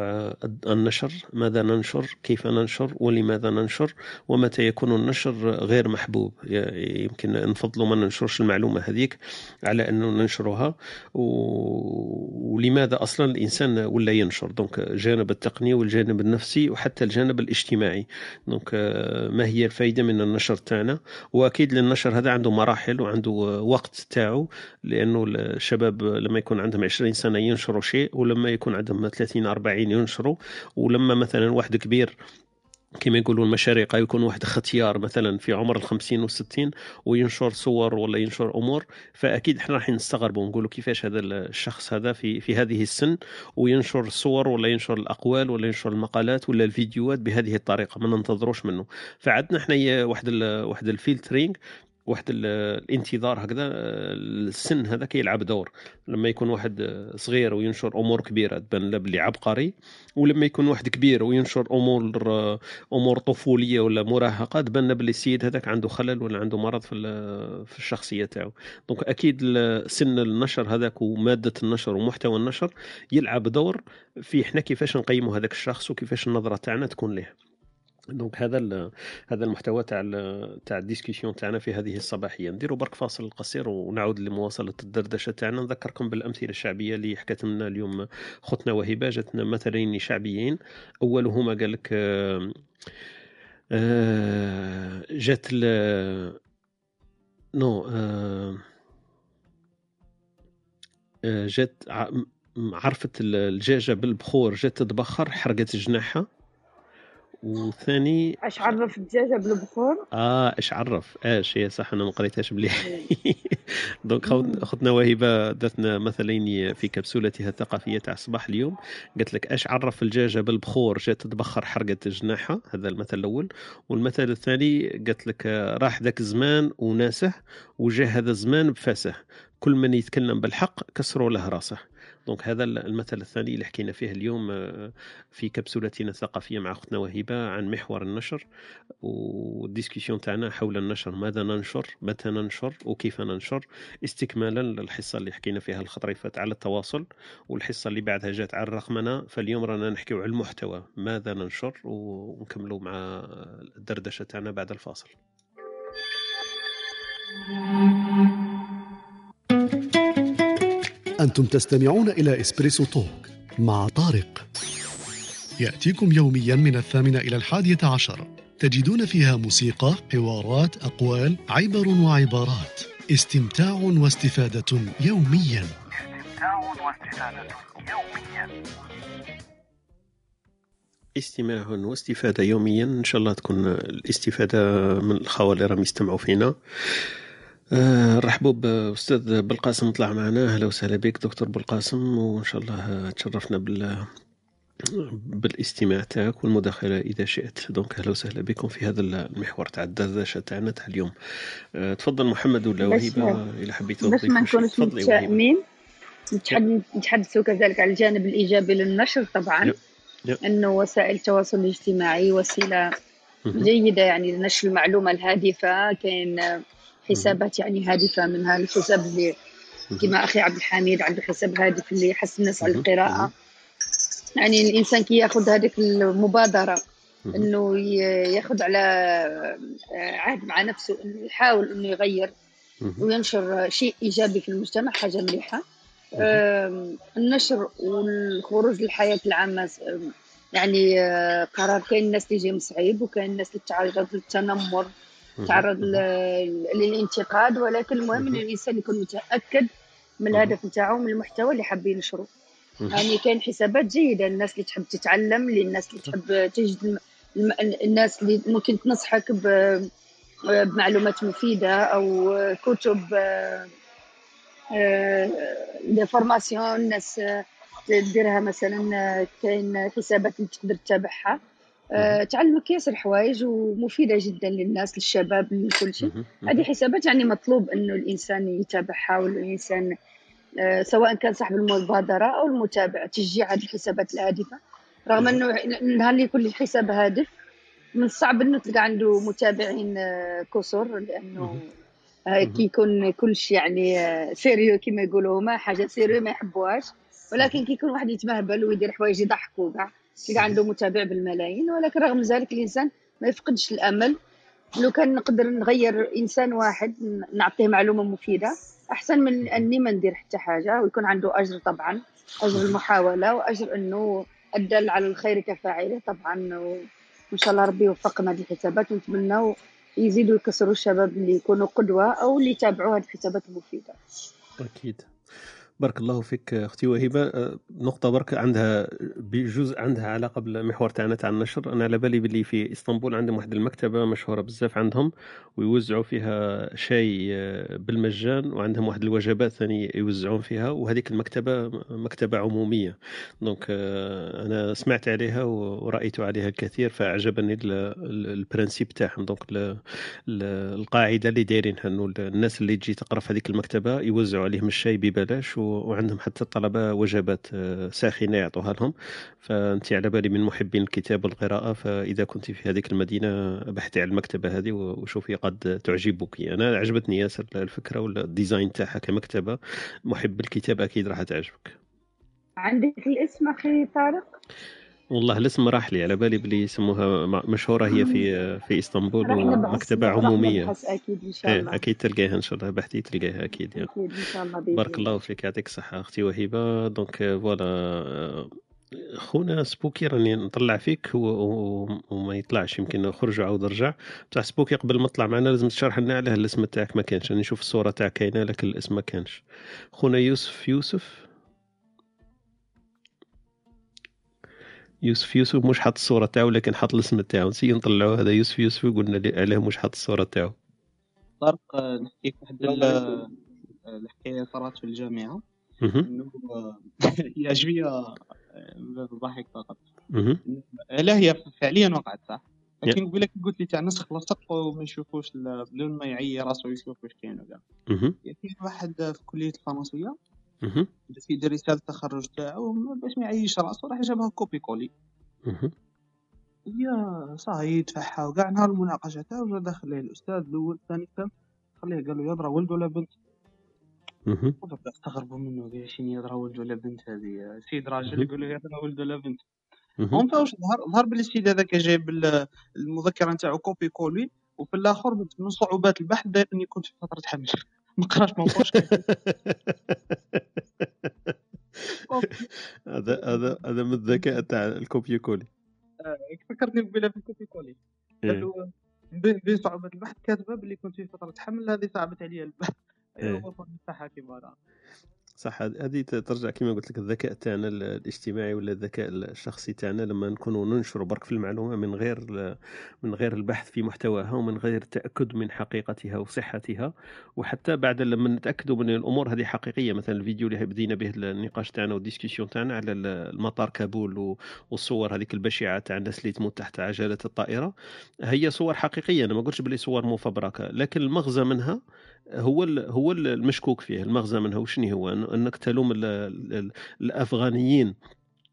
النشر ماذا ننشر كيف ننشر ولماذا ننشر ومتى يكون النشر غير محبوب. يمكن نفضلوا ما ننشرش المعلومة هذيك على أنه ننشرها. ولماذا أصلا الإنسان ولا ينشر؟ donc جانب التقني والجانب النفسي وحتى الجانب الاجتماعي. donc ما هي الفائده من النشر تاعنا؟ وأكيد النشر هذا عنده مراحل وعنده وقت تاعو لأنه الشباب لما يكون عندهم 20 سنة ينشروا شيء ولما يكون عندهم 30 40 ينشروا ولما مثلا واحد كبير كما يقولوا المشارقه يكون واحد اختيار مثلا في عمر الخمسين والستين وينشر صور ولا ينشر أمور. فأكيد إحنا راح نستغربوا ونقولوا كيفاش هذا الشخص هذا في في هذه السن وينشر الصور ولا ينشر الأقوال ولا ينشر المقالات ولا الفيديوهات بهذه الطريقة ما ننتظروش منه. فعندنا إحنا واحد واحد الفلترينغ واحد الانتظار هكذا السن هذا كيلعب دور. لما يكون واحد صغير وينشر أمور كبيرة تبان له بلي عبقري ولما يكون واحد كبير وينشر أمور أمور طفولية ولا مراهقة تبان له بلي السيد هذاك عنده خلل ولا عنده مرض في في الشخصية تاعو. donc أكيد سن النشر هذاك ومادة النشر ومحتوى النشر يلعب دور في إحنا كيفاش نقيموا هذاك الشخص وكيفاش النظرة تاعنا تكون ليه. donc هذا هذا المحتوى تاع تاع ال discussion تاعنا في هذه الصباحية. نديروا برك فاصل قصير ونعود لمواصلة الدردشة تاعنا. نذكركم بالأمثلة الشعبية اللي حكت لنا اليوم خوتنا وهبة جاتنا مثلين شعبيين. أولهما قال لك آه، جات نو آه، آه، جات عرفت الدجاجه بالبخور جات تتبخر حرقت جناحها. وثاني اش عرف الدجاجة بالبخور آه اش عرف؟ اش هي صح أنا ما قريتهاش مليح donc اختنا وهبه داتنا مثلين في كبسولتها الثقافية تاع الصباح اليوم. قالت لك اش عرف الدجاجة بالبخور؟ جات تبخر حرقت جناحها هذا المثل الأول. والمثل الثاني قالت لك راح ذاك الزمان وناسه وجاء هذا الزمان بفاسه. كل من يتكلم بالحق كسروا له راسه. donc هذا المثل الثاني اللي حكينا فيه اليوم آه، في كبسولتنا الثقافيه مع اختنا وهبه عن محور النشر والديسكسيون تاعنا حول النشر ماذا ننشر؟ متى ننشر؟ وكيف ننشر؟ استكمالا للحصة اللي حكينا فيها الخطره فات على التواصل والحصة اللي بعدها جات على الرقمنة. فاليوم رانا نحكيو على المحتوى ماذا ننشر؟ ونكملوا مع الدردشة تاعنا بعد الفاصل. أنتم تستمعون إلى إسبريسو توك مع طارق. يأتيكم يوميا من الثامنة إلى الحادية عشر. تجدون فيها موسيقى حوارات أقوال عبر وعبارات. استمتاع واستفادة يوميا. استمتاع واستفادة يوميا استماع واستفادة يوميا. إن شاء الله تكون الاستفادة من الأخوة اللي راهم يستمعوا فينا. آه، رحبوا بأستاذ بالقاسم طلع معنا. أهلا وسهلا بك دكتور بالقاسم وإن شاء الله تشرفنا بال بالاستماع تاعك والمداخلة إذا شئت. دونك أهلا وسهلا بكم في هذا المحور تاع الدردشة تاعنا تاع اليوم. أه تفضل محمد ولا وهبه إلى حبيتوا باش ما نكونوش متشائمين. نتحدثوا كذلك على الجانب الإيجابي للنشر طبعا يب. يب. إنه وسائل التواصل الاجتماعي وسيلة جيدة يعني لنشر المعلومة الهادفة. كاين حسابات يعني هادفة منها الحساب اللي كما أخي عبد الحميد عنده حساب هادف اللي يحس الناس على القراءة. يعني الإنسان كي ياخذ هذيك المبادرة إنه ياخذ على آه، عهد مع نفسه إنه يحاول إنه يغير وينشر شيء إيجابي في المجتمع حاجة مليحة. النشر والخروج للحياة العامة يعني آه، قرار كاين الناس اللي يجيهم صعيب وكاين الناس اللي تعرض للتنمر. تعرض للانتقاد ولكن المهم إن الإنسان يكون متأكد من الهدف نتاعو من المحتوى اللي حاب ينشره. يعني كاين حسابات جيدة الناس اللي تحب تتعلم للناس اللي تحب تجد الناس اللي ممكن تنصحك بمعلومات مفيدة أو كتب دي فورماسيون الناس تديرها مثلا كاين حسابات اللي تقدر تتابعها. آه، تعلمك ياسر حوايج ومفيدة جدا للناس للشباب لكل شيء. هذه حسابات يعني مطلوب إنه الإنسان يتابعها والإنسان آه، سواء كان صاحب المبادرة أو المتابع تشجيع هذه الحسابات الهادفة. رغم إنه نهار اللي يكون الحساب هادف من الصعب إنه تلقى عنده متابعين آه، كثر لأنه كي يكون كل شيء يعني sérieux كما يقولوا هما حاجة sérieux ما يحبوهاش. ولكن كي يكون واحد يتمهبل ويدير حوايج يضحكوا كاع تلقى عنده متابع بالملايين ولكن رغم ذلك الإنسان ما يفقدش الأمل. لو كان نقدر نغير إنسان واحد نعطيه معلومة مفيدة. أحسن من أني ما ندير حتى حاجة ويكون عنده أجر طبعا أجر المحاولة وأجر إنه الدال على الخير كفاعله طبعا. وإن شاء الله ربي يوفقنا هذه الحسابات ونتمنى يزيدوا يكسروا الشباب اللي يكونوا قدوة أو اللي يتابعوا هذه الحسابات المفيدة. أكيد. بارك الله فيك أختي وهبة. أه، نقطة برك عندها بجزء عندها علاقة بالمحور تاعنا تاع النشر. أنا على بالي باللي في إسطنبول عندهم واحد المكتبة مشهورة بزاف عندهم ويوزعوا فيها شاي أه، بالمجان وعندهم واحد الوجبات ثاني يوزعون فيها وهذيك المكتبة مكتبة عمومية. donc أه، أنا سمعت عليها ورأيت عليها الكثير فأعجبني ال principe تاعهم. donc القاعدة اللي دايرينها إنه الناس اللي تجي تقرأ في هذيك المكتبة يوزعوا عليهم الشاي ببلاش وعندهم حتى الطلبه وجبات آه، ساخنة يعطوها لهم. فأنت على بالي من محبين الكتاب والقراءة فإذا كنت في هذيك المدينة بحثي على المكتبة هذه وشوفي قد تعجبك. أنا عجبتني ياسر الفكرة وال design تاعها كمكتبة. محب الكتاب أكيد راح تعجبك. عندك الاسم أخي طارق؟ والله الاسم راح لي على بالي بلي يسموها مشهورة هي في في إسطنبول ومكتبة عمومية. أكيد إن شاء الله. أكيد تلقاها إن شاء الله بحثي تلقاها أكيد يعني. أكيد إن شاء الله بارك الله فيك يعطيك الصحة أختي وهبة. donc voilà خونا سبوكي راني نطلع فيك هو وما يطلعش يمكن نخرج وعاود رجع. بصح سبوكي قبل ما تطلع معنا لازم تشرح لنا علاه الاسم تاعك ما كانش. راني نشوف الصورة تاعك كاينة لكن الاسم ما كانش. خونا يوسف يوسف. يوسف يوسف مش حاط الصورة تاعو لكن حاط الاسم تاعو. نسي نطلعوا هذا يوسف يوسف وقلنا لي علاه مش حاط الصورة تاعو. طارق نحكيك واحد الحكاية صارت في الجامعة. إنه هي شوية ضحك فقط. لا هي فعليا وقعت صح؟ لكن نقول لك قلت لي تاع نسخ لصق وما يشوفوش بدون ما يعي راسو يشوف واش كاين وكاع كاين واحد في كلية الفرنسية في يدير رسالة التخرج تاعو باش ما يعيش راسو راح جابها copier-coller ça y est يدفعها وكاع نهار المناقشة تاعو جا داخل ليه الأستاذ الأول الثاني الثالث. خليه قال له يضرا ولد ولا بنت؟ استغربوا منه قال شنو يضرا ولد ولا بنت هذه؟ سيد راجل. يقول له يضرا ولد ولا بنت. et on واش ظهر ظهر بلي السيد هذاك جايب المذكرة نتاعو copier-coller وفي الآخر من صعوبات البحث داير اني كنت في فترة حمل. ما قراش ما هذا هذا هذا من الذكاء تاع الكوبي كولي. آه، فكرتني بلا في ال copier coller. قالوا بين صعوبة البحث كاتبة باللي كنت في فترة حمل هذه صعبت عليا البحث. ايوا صح كيما صح هذه ترجع كما قلت لك الذكاء تاعنا الاجتماعي ولا الذكاء الشخصي تاعنا لما نكونوا ننشر برك في المعلومة من غير من غير البحث في محتواها ومن غير التاكد من حقيقتها وصحتها. وحتى بعد لما نتأكدوا من الأمور هذه حقيقية. مثلا الفيديو اللي بدينا به النقاش تاعنا والديسكسيون تاعنا على المطار كابول والصور هذيك البشعة تاع الناس اللي تموت تحت عجلة الطائرة هي صور حقيقية. أنا ما قلتش بلي صور مفبركة لكن المغزى منها هو هو المشكوك فيه المغزى منها وشني هو؟ أنك تلوم الأفغانيين.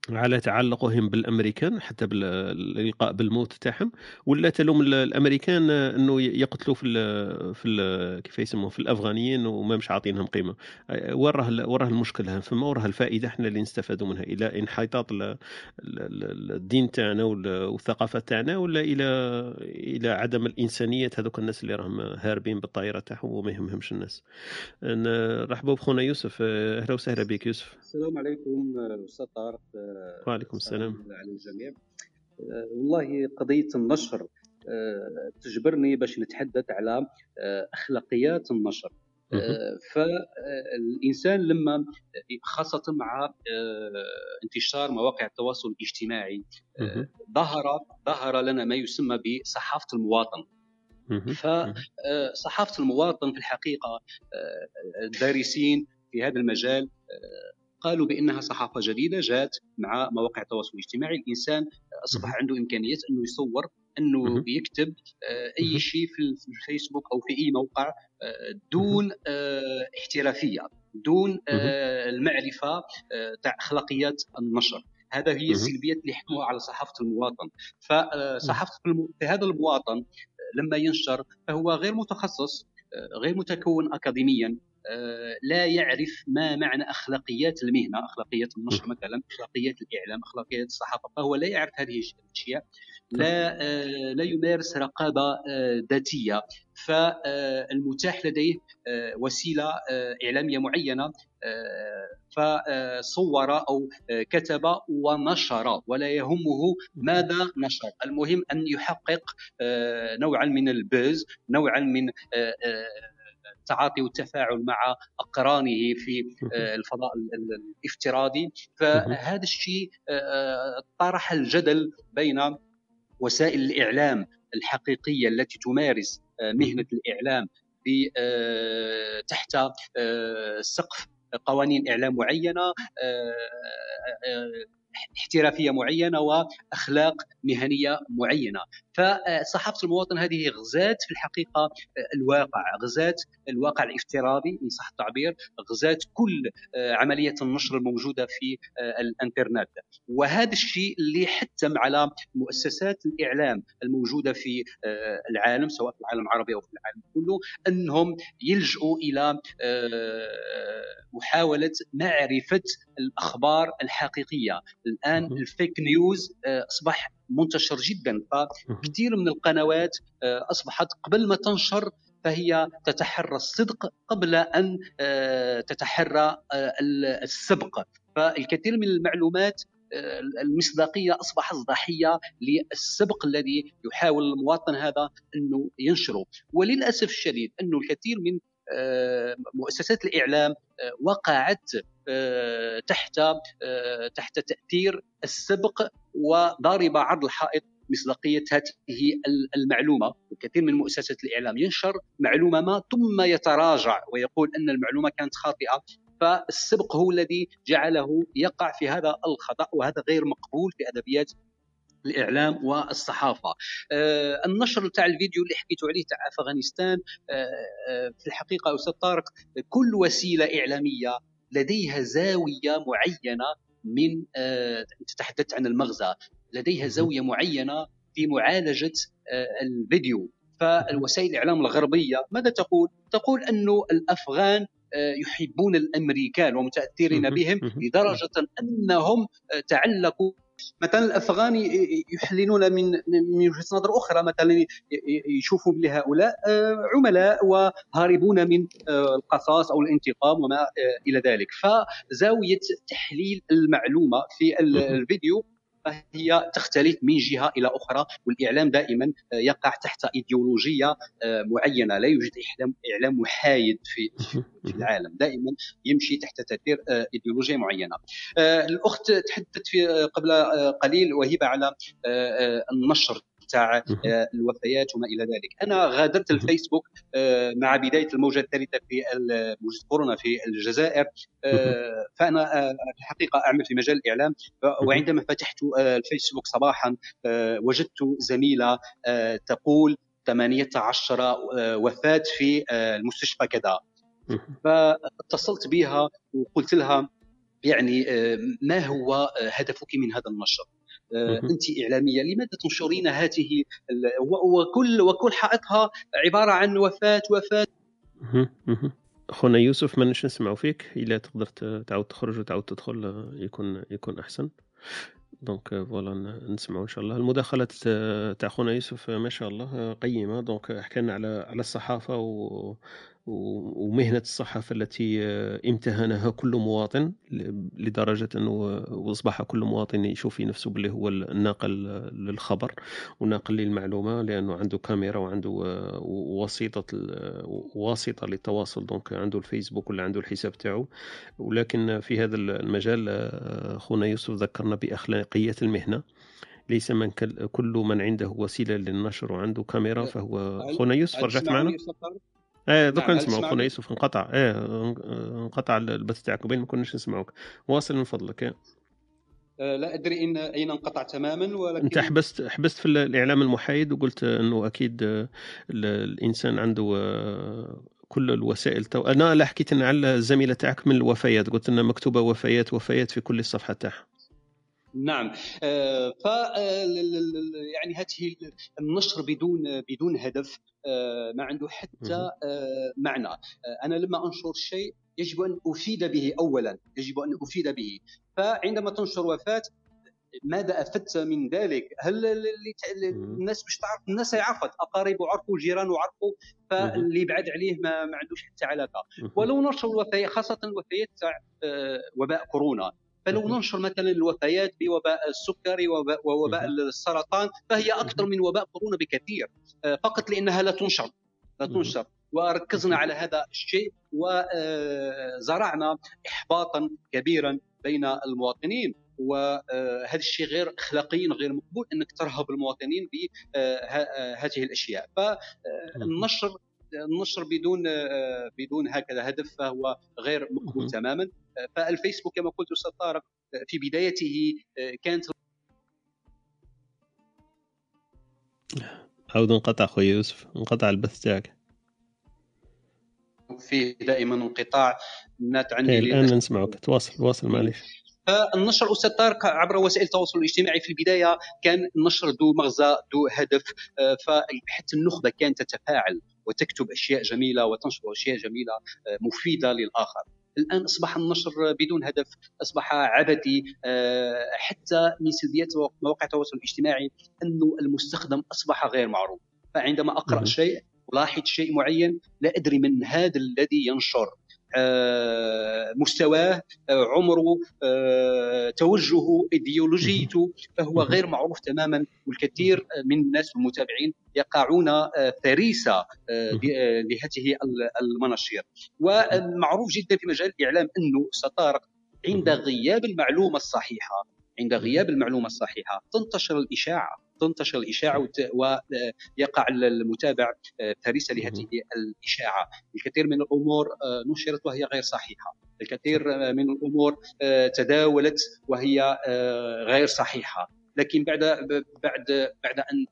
على تعلقهم بالأمريكان حتى بالالقاء بالموت تاعهم ولا تلوم الأمريكان إنه يقتلوا في ال في ال كيف يسموه في الأفغانيين وما مش عاطينهم قيمة. وراه وراه المشكلة؟ فما وراها الفائدة إحنا اللي نستفادوا منها إلى انحطاط الدين تاعنا والثقافة تاعنا ولا إلى إلى عدم الإنسانية هذوك الناس اللي راهم هاربين بالطائرة تاعهم وما يهمهمش الناس. نرحبوا بخونا يوسف أهلا وسهلا بك يوسف. السلام عليكم أستاذ طارق. وعليكم السلام على الجميع. آه، والله قضية النشر آه، تجبرني باش نتحدث على آه، أخلاقيات النشر. فالإنسان لما خاصة مع انتشار مواقع التواصل الاجتماعي ظهر ظهر لنا ما يسمى بصحافة المواطن. فصحافة المواطن في الحقيقة الدارسين في هذا المجال قالوا بأنها صحافة جديدة جات مع مواقع التواصل الاجتماعي. الإنسان أصبح عنده امكانيه أنه يصور أنه يكتب آه، أي شيء في الفيسبوك أو في أي موقع آه، دون آه، احترافية دون المعرفة تاع أخلاقيات النشر. هذا هي السلبيات اللي حكموها على صحافة المواطن. فصحافه في هذا المواطن لما ينشر فهو غير متخصص غير متكون اكاديميا. لا يعرف ما معنى أخلاقيات المهنة، أخلاقيات النشر مثلا، أخلاقيات الإعلام، أخلاقيات الصحافة، فهو لا يعرف هذه الأشياء، لا آه، لا يمارس رقابة آه، ذاتية، فالمتاح لديه آه، وسيلة إعلامية معينة فصور أو كتب ونشر ولا يهمه ماذا نشر. المهم أن يحقق نوعا من البوز نوعا من التعاطي والتفاعل مع أقرانه في الفضاء الافتراضي. فهذا الشيء طرح الجدل بين وسائل الإعلام الحقيقية التي تمارس مهنة الإعلام تحت سقف قوانين إعلام معينة احترافية معينة وأخلاق مهنية معينة. فصحافة المواطن هذه غزات في الحقيقة الواقع. غزات الواقع الافتراضي ان صح التعبير غزات كل عملية النشر الموجودة في الإنترنت. وهذا الشيء اللي حتم على مؤسسات الإعلام الموجودة في العالم سواء في العالم العربي أو في العالم كله أنهم يلجؤوا إلى محاولة معرفة الأخبار الحقيقية. الآن الفيك نيوز أصبح منتشر جدا. فكثير من القنوات آه، أصبحت قبل ما تنشر فهي تتحرى الصدق قبل أن آه، تتحرى آه، السبق. فالكثير من المعلومات المصداقية أصبحت ضحيه للسبق الذي يحاول المواطن هذا أنه ينشره. وللأسف الشديد أنه الكثير من مؤسسات الإعلام وقعت تحت تحت تأثير السبق وضارب عرض الحائط مصداقيه هذه المعلومة. وكثير من مؤسسات الإعلام ينشر معلومة ما ثم يتراجع ويقول أن المعلومة كانت خاطئة فالسبق هو الذي جعله يقع في هذا الخطأ وهذا غير مقبول في أدبيات الإعلام والصحافة. آه النشر تاع الفيديو اللي حكيت عليه تاع أفغانستان آه آه في الحقيقة أستاذ طارق كل وسيلة إعلامية لديها زاوية معينة من آه تحدثت عن المغزى. لديها زاوية معينة في معالجة آه الفيديو. فالوسائل الإعلام الغربية ماذا تقول؟ تقول انه الأفغان آه، يحبون الأمريكان ومتأثرين بهم لدرجة أنهم تعلقوا مثلا الأفغان يحللون من من وجهة نظر أخرى مثلا يشوفوا لهؤلاء آه، عملاء وهاربون من آه، القصاص أو الانتقام وما آه، إلى ذلك. فزاوية تحليل المعلومة في الفيديو هي تختلف من جهة إلى أخرى والإعلام دائما يقع تحت إيديولوجية معينة لا يوجد اعلام محايد في في العالم. دائما يمشي تحت تأثير إيديولوجية معينة. الأخت تحدثت في قبل قليل وهبه على النشر تاع الوفيات وما إلى ذلك. أنا غادرت الفيسبوك مع بداية الموجة الثالثة في موجة كورونا في الجزائر فأنا في الحقيقة أعمل في مجال الإعلام. وعندما فتحت الفيسبوك صباحا وجدت زميلة تقول 18 وفاة في المستشفى كذا. فاتصلت بها وقلت لها يعني ما هو هدفك من هذا النشر؟ انت إعلامية. لماذا تنشرين هذه وكل وكل حائطها عبارة عن وفاة وفاة؟ أخونا يوسف ما نسمعوا فيك. إلا تقدر تعاود تخرج وتعاود تدخل يكون يكون أحسن. donc voilà نسمعوا إن شاء الله. المداخلات تاع خونا يوسف ما شاء الله قيمة. donc حكى لنا على على الصحافة و ومهنة الصحافة التي آه، امتهنها كل مواطن لدرجة أنه أصبح كل مواطن يشوف في نفسه باللي هو الناقل للخبر وناقل للمعلومة لأنه عنده كاميرا وعنده آه، وسيطة واسطة للتواصل دونك عنده الفيسبوك ولا عنده الحساب تاعو. ولكن في هذا المجال آه، خونا يوسف ذكرنا بأخلاقية المهنة. ليس من كل من عنده وسيلة للنشر وعنده كاميرا فهو خونا يوسف رجعت معنا؟ إيه دوك نسمعوك خونا يوسف انقطع. إيه انقطع البث تاعك بين ما كناش نسمعوك. واصل من فضلك. إيه. آه، لا أدري إن أين انقطع تماما ولكن أنت حبست حبست في الإعلام المحايد وقلت إنه أكيد الإنسان عنده آه، كل الوسائل تو... أنا لا حكيت على الزميلة تاعك من الوفيات. قلت إنها مكتوبة وفيات وفيات في كل الصفحة تاعها. نعم. آه، ف يعني هذه النشر بدون بدون هدف آه، ما عنده حتى آه، معنى. أنا لما أنشر شيء يجب أن أفيد به اولا يجب أن أفيد به. فعندما تنشر وفاة ماذا أفدت من ذلك؟ هل الناس مش تعرف؟ الناس عرفت أقارب عرفوا جيران عرفوا فاللي بعد عليه ما, ما عندوش حتى علاقة. ولو نشر الوفيات خاصة الوفيات تاع وباء كورونا. فلو ننشر مثلا الوفيات بوباء السكري ووباء السرطان فهي أكثر من وباء كورونا بكثير. آه، فقط لأنها لا تنشر. لا تنشر. وركزنا على هذا الشيء وزرعنا احباطا كبيرا بين المواطنين. وهذا الشيء غير أخلاقي غير مقبول إنك ترهب المواطنين بهذه الأشياء. فالنشر النشر بدون بدون هكذا هدف فهو غير مقبول تماما. فالفيسبوك كما قلت أستاذ طارق في بدايته كانت عاود انقطع خويا يوسف انقطع البث تاعك. فيه دائما انقطاع النت عندي إيه الآن نسمعك. تواصل واصل معليش. فالنشر أستاذ طارق عبر وسائل التواصل الاجتماعي في البداية كان النشر ذو مغزى ذو هدف. فحتى النخبة كانت تتفاعل. وتكتب أشياء جميلة وتنشر أشياء جميلة مفيدة للآخر. الآن أصبح النشر بدون هدف أصبح عبثي حتى من سلبيات مواقع التواصل الاجتماعي انه المستخدم أصبح غير معروف. فعندما أقرأ شيء ألاحظ شيء معين لا أدري من هذا الذي ينشر. آه، مستواه آه، عمره آه، توجهه إيديولوجيته فهو غير معروف تماما. والكثير من الناس والمتابعين يقعون فريسة لهذه المناشير ومعروف جدا في مجال الإعلام أنه ستارق عند غياب المعلومة الصحيحة عند غياب المعلومة الصحيحة تنتشر الإشاعة. تنتشر الإشاعة ويقع المتابع فريسه لهذه الإشاعة. الكثير من الأمور آه، نشرت وهي غير صحيحة. الكثير من الأمور آه، تداولت وهي آه، غير صحيحة. لكن بعد بعد بعد أن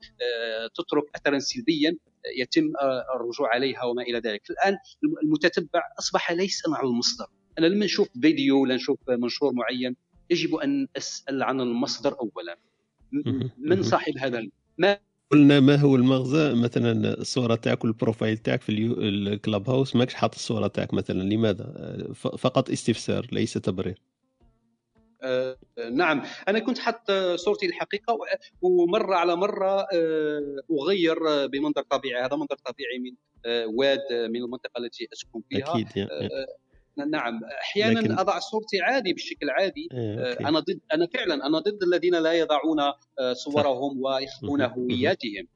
تترك اثرا سلبيا يتم الرجوع عليها وما إلى ذلك. الآن المتتبع أصبح ليس مع المصدر. أنا لما نشوف فيديو ولا نشوف منشور معين يجب أن أسأل عن المصدر اولا. من صاحب هذا ما قلنا ما هو المغزى؟ مثلا الصورة تاعك والبروفايل تاعك في الكلاب هاوس ماكش حاط الصورة تاعك مثلا لماذا؟ فقط استفسار ليس تبرير. آه نعم. أنا كنت حط صورتي الحقيقة ومرة على مرة آه أغير بمنظر طبيعي. هذا منظر طبيعي من آه واد من المنطقة التي أسكن فيها. أكيد يعني. آه نعم. أحيانا لكن... أضع صورتي عادي بشكل عادي. إيه، أنا ضد أنا فعلا أنا ضد الذين لا يضعون آه، صورهم ويخفون هوياتهم.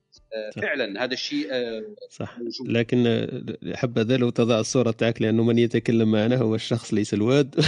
صح. فعلا هذا الشيء آه، صح. موجود. لكن آه، حبذا لو تضع الصورة تاعك لأنه من يتكلم معنا هو الشخص ليس الواد.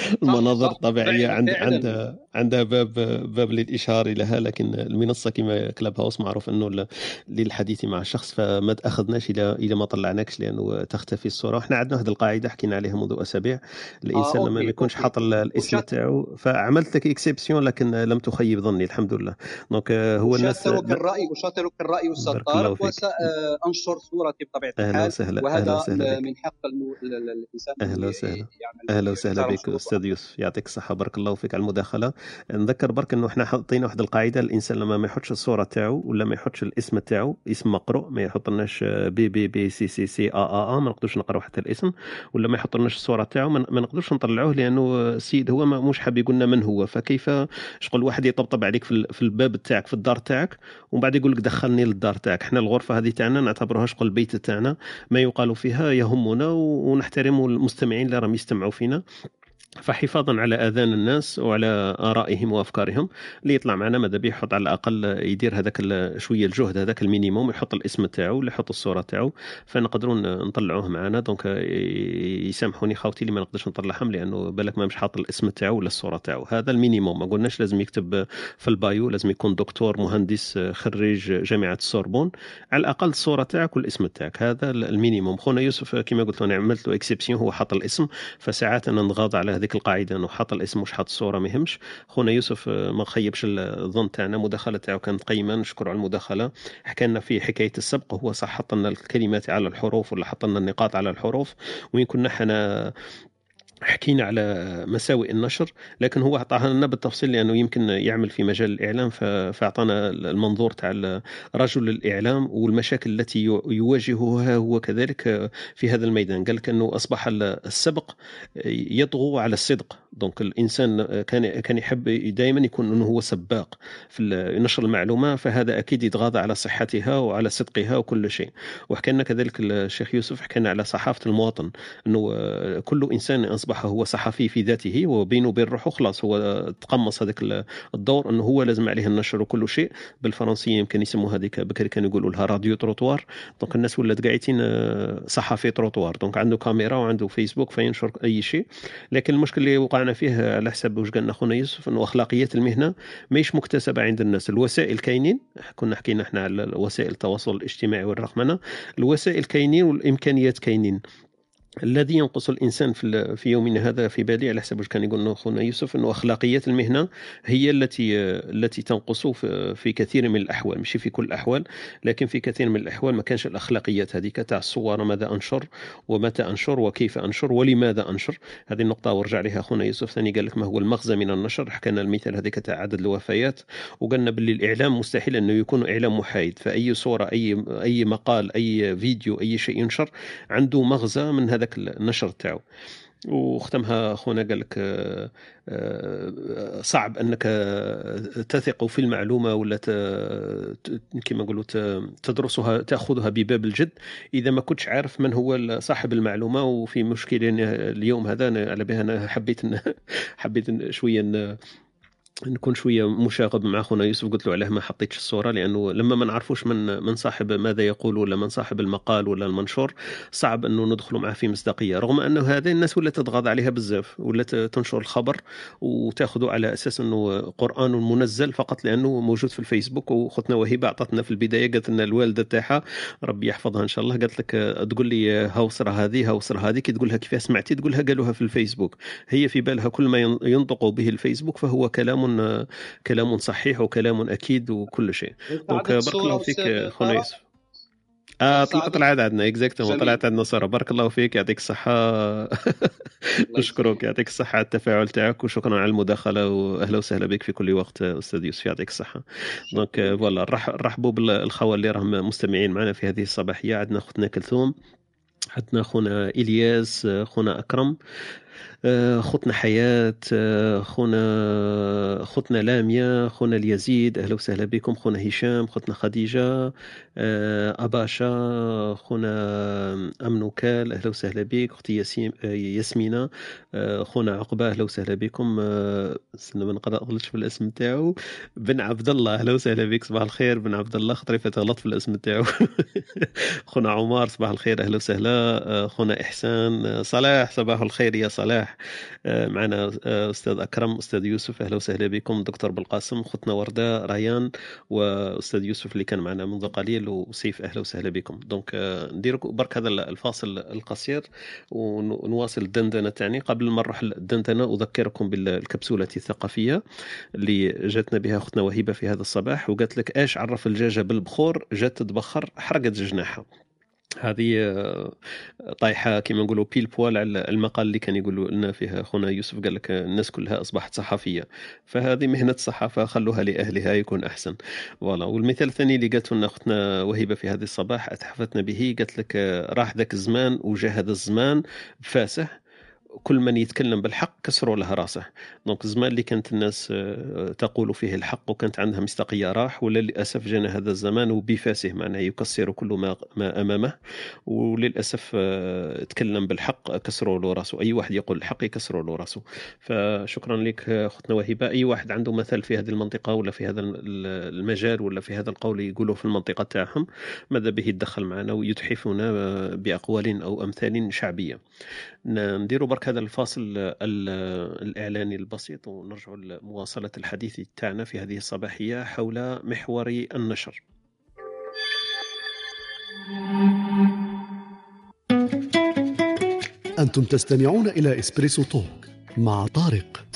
المناظر الطبيعية عند عندها عندها باب باب للإشارة لها لكن المنصة كما كلاب هاوس معروف أنه للحديث مع الشخص فما تأخذناش إلى إلى ما طلعناكش لأنه تختفي الصورة. وحنا عندنا واحد القاعدة حكينا عليها منذ أسابيع. الإنسان آه لما ما يكونش حاط الاسم تاعو فعملت لك اكسبسيون لكن لم تخيب ظني الحمد لله. دونك هو الناس الراي وشاطر الرأي والسطار وسانشر صورتي بطبيعة الحال. أهلا وسهلا وهذا وسهلا من حق الإنسان أهلا وسهلا. أهلا وسهلا بك أستاذ يوسف يعطيك الصحة بارك الله فيك على المداخلة. نذكر برك إنه إحنا حاطين واحد القاعدة الإنسان لما ما يحطش الصورة تاعو ولا ما يحطش الاسم تاعو اسم مقروء ما يحطلناش B B B C C C A A A ما نقدرش نقراو حتى الاسم. ولا ما يحطلناش الصورة تاعو ما نقدرش نطلعوه لأنه السيد هو ما مش حاب يقول لنا من هو. فكيف شغل واحد يطبطب عليك في الباب تاعك في الدار تاعك ومن بعد يقول لك دخلني للدار تاعك. إحنا الغرفة هذه تاعنا نعتبرها شغل البيت تاعنا ما يقال فيها يهمنا ونحترم المستمعين اللي راهم يستمعوا فينا. فحفاظا على آذان الناس وعلى آرائهم وأفكارهم اللي يطلع معنا. ماذا بيه يحط على الأقل يدير هذاك شوية الجهد هذاك ال minimum يحط الاسم تاعو ولا يحط الصورة تاعو. فنقدروا نطلعوه معنا. donc يسامحوني خاوتي اللي ما نقدرش نطلعهم لأنه بالك ما مش حاط الاسم تاعو ولا الصورة تاعو. هذا ال minimum. ما قلناش لازم يكتب في ال bio لازم يكون دكتور مهندس خريج جامعة السوربون. على الأقل الصورة تاعك والاسم تاعك. هذا ال minimum. خونا يوسف كما قلت أنا عملت له exception هو حط الاسم. فساعات أنا نغاض على هذيك القاعدة إنه حط الاسم مش حط الصورة ما يهمش. خونا يوسف آه، ما خيبش الظن تاعنا. المداخلة تاعو كانت قيمة نشكر على المداخلة. حكى لنا في حكاية السبق هو صح حط لنا الكلمات على الحروف ولا حط لنا النقاط على الحروف. وين كنا حنا حكينا على مساوئ النشر لكن هو اعطاها لنا بالتفصيل لأنه يمكن يعمل في مجال الإعلام فأعطانا المنظور تاع رجل الإعلام والمشاكل التي يواجهها هو كذلك في هذا الميدان. قال لك أنه أصبح السبق يطغو على الصدق. دونك الإنسان كان كان يحب دائما يكون إنه هو سباق في نشر المعلومة فهذا أكيد يتغاضى على صحتها وعلى صدقها وكل شيء. وحكى لنا كذلك الشيخ يوسف حكى لنا على صحافة المواطن إنه كل إنسان أصبح هو صحفي في ذاته وبينه وبين روحه خلاص هو تقمص هذاك الدور إنه هو لازم عليه النشر وكل شيء. بالفرنسية يمكن يسموا هذيك بكري كانوا يقولوا لها radio trottoir. donc الناس ولات قاعدين صحفي trottoir. donc عنده كاميرا وعنده فيسبوك فينشر أي شيء. لكن المشكل اللي وقعنا فيه على حسب واش قالنا خونا يوسف إنه أخلاقيات المهنة ماهيش مكتسبة عند الناس. الوسائل كاينين كنا حكينا إحنا على وسائل التواصل الاجتماعي والرقمنة الوسائل كاينين والإمكانيات كاينين. الذي ينقص الإنسان في في يومنا هذا في بالي على حسب كان يقول اخونا يوسف إنه أخلاقيات المهنة هي التي التي تنقص في كثير من الأحوال مش في كل الأحوال لكن في كثير من الأحوال ما كانش الأخلاقيات هذيك تاع الصور ماذا أنشر ومتى أنشر وكيف أنشر ولماذا أنشر. هذه النقطة ورجع لها اخونا يوسف ثاني قال لك ما هو المغزى من النشر. حكينا المثال هذيك تاع عدد الوفيات وقالنا باللي الإعلام مستحيل أنه يكون إعلام محايد فأي صورة أي أي مقال أي فيديو أي شيء ينشر عنده مغزى من هذا هذاك النشر تاعو. وختمها خونا قال لك آه، آه، صعب أنك تثق في المعلومة ولا كما نقولوا تدرسها تأخذها بباب الجد. إذا ما كنتش عارف من هو صاحب المعلومة وفي مشكلة اليوم هذا على بها أنا حبيت حبيت شوية نكون شوية مشاغب مع خونا يوسف. قلت له علاه ما حطيتش الصورة لأنه لما ما نعرفوش من من صاحب ماذا يقول ولا من صاحب المقال ولا المنشور صعب أنه ندخلوا معه في مصداقية. رغم انه هذا الناس ولا تتغاضى عليها بزاف ولا تنشر الخبر وتاخذه على أساس أنه قرآن منزل فقط لأنه موجود في الفيسبوك. وختنا وهبه أعطتنا في البداية قالت لنا الوالدة تاعها ربي يحفظها إن شاء الله قالت لك تقول لي هاوسره هذه هاوسره هذه. كي تقولها كيف سمعتي تقولها؟ قالوها في الفيسبوك. هي في بالها كل ما ينطق به الفيسبوك فهو كلام كلام صحيح وكلام أكيد وكل شيء. donc بارك الله فيك خونا يوسف. آه طلعت عندنا exactement طلعت عندنا صورة. بارك الله فيك يعطيك الصحة. نشكرك يعطيك الصحة على التفاعل تاعك وشكرا على المداخلة واهلا وسهلا بك في كل وقت أستاذ يوسف يعطيك الصحة. donc voilà نرحبوا بالخوة اللي راهم مستمعين معنا في هذه الصباحية. عندنا أختنا كلثوم عندنا خونا إلياس خونا أكرم. خوتنا حياة آه، خونا خوتنا لاميا خونا اليزيد أهلا وسهلا بكم خونا هشام خوتنا خديجة آه، أباشا خونا أمنوكال أهلا وسهلا بك أختي ياسمينة خونا عقبة أهلا وسهلا بكم استنى ما نقدر أغلطش في الاسم تاعو بن عبد الله أهلا وسهلا بك صباح الخير بن عبد الله خطري تغلط في الاسم تاعو خونا عمر صباح الخير أهلا وسهلا خونا إحسان صلاح صباح الخير يا صلاح. آه، معنا آه، أستاذ أكرم أستاذ يوسف أهلا وسهلا بكم. دكتور بالقاسم خوتنا وردة ريان وأستاذ يوسف اللي كان معنا منذ قليل وسيف أهلا وسهلا بكم. donc آه، ندير برك هذا الفاصل القصير ونواصل الدندنة تاعني قبل ما نروح للدندنة أذكركم بالكبسوله الثقافية اللي جاتنا بها أختنا وهبه في هذا الصباح وقالت لك إيش عرف الدجاجة بالبخور؟ جات تتبخر حرقت جناحها. هذه آه، طايحة كما نقولوا pile poil على المقال اللي كان يقولوا لنا فيها أخونا يوسف قال لك الناس كلها أصبحت صحفية. فهذه مهنة الصحافه خلوها لأهلها يكون أحسن. voilà. والمثال الثاني اللي قالته لنا أختنا وهبه في هذه الصباح أتحفتنا به قالت لك آه، راح ذاك الزمان وجا هذا الزمان بفاسه كل من يتكلم بالحق كسروا له راسه. donc الزمان اللي كانت الناس آه، تقول فيه الحق وكانت عندها مصداقية راح ولا للاسف جانا هذا الزمان وبفاسه معناه يكسر كل ما ما أمامه. وللأسف آه، تكلم بالحق كسروا له راسه. أي واحد يقول الحق يكسروا له راسه. فشكرا لك اختنا وهبه أي واحد عنده مثل في هذه المنطقة ولا في هذا المجال ولا في هذا القول يقولوا في المنطقة تاعهم ماذا به يتدخل معنا ويتحفنا آه، بأقوال أو أمثال شعبية. نديروا هذا الفاصل الإعلاني البسيط ونرجع لمواصلة الحديث تاعنا في هذه الصباحية حول محور النشر. أنتم تستمعون إلى إسبريسو توك مع طارق.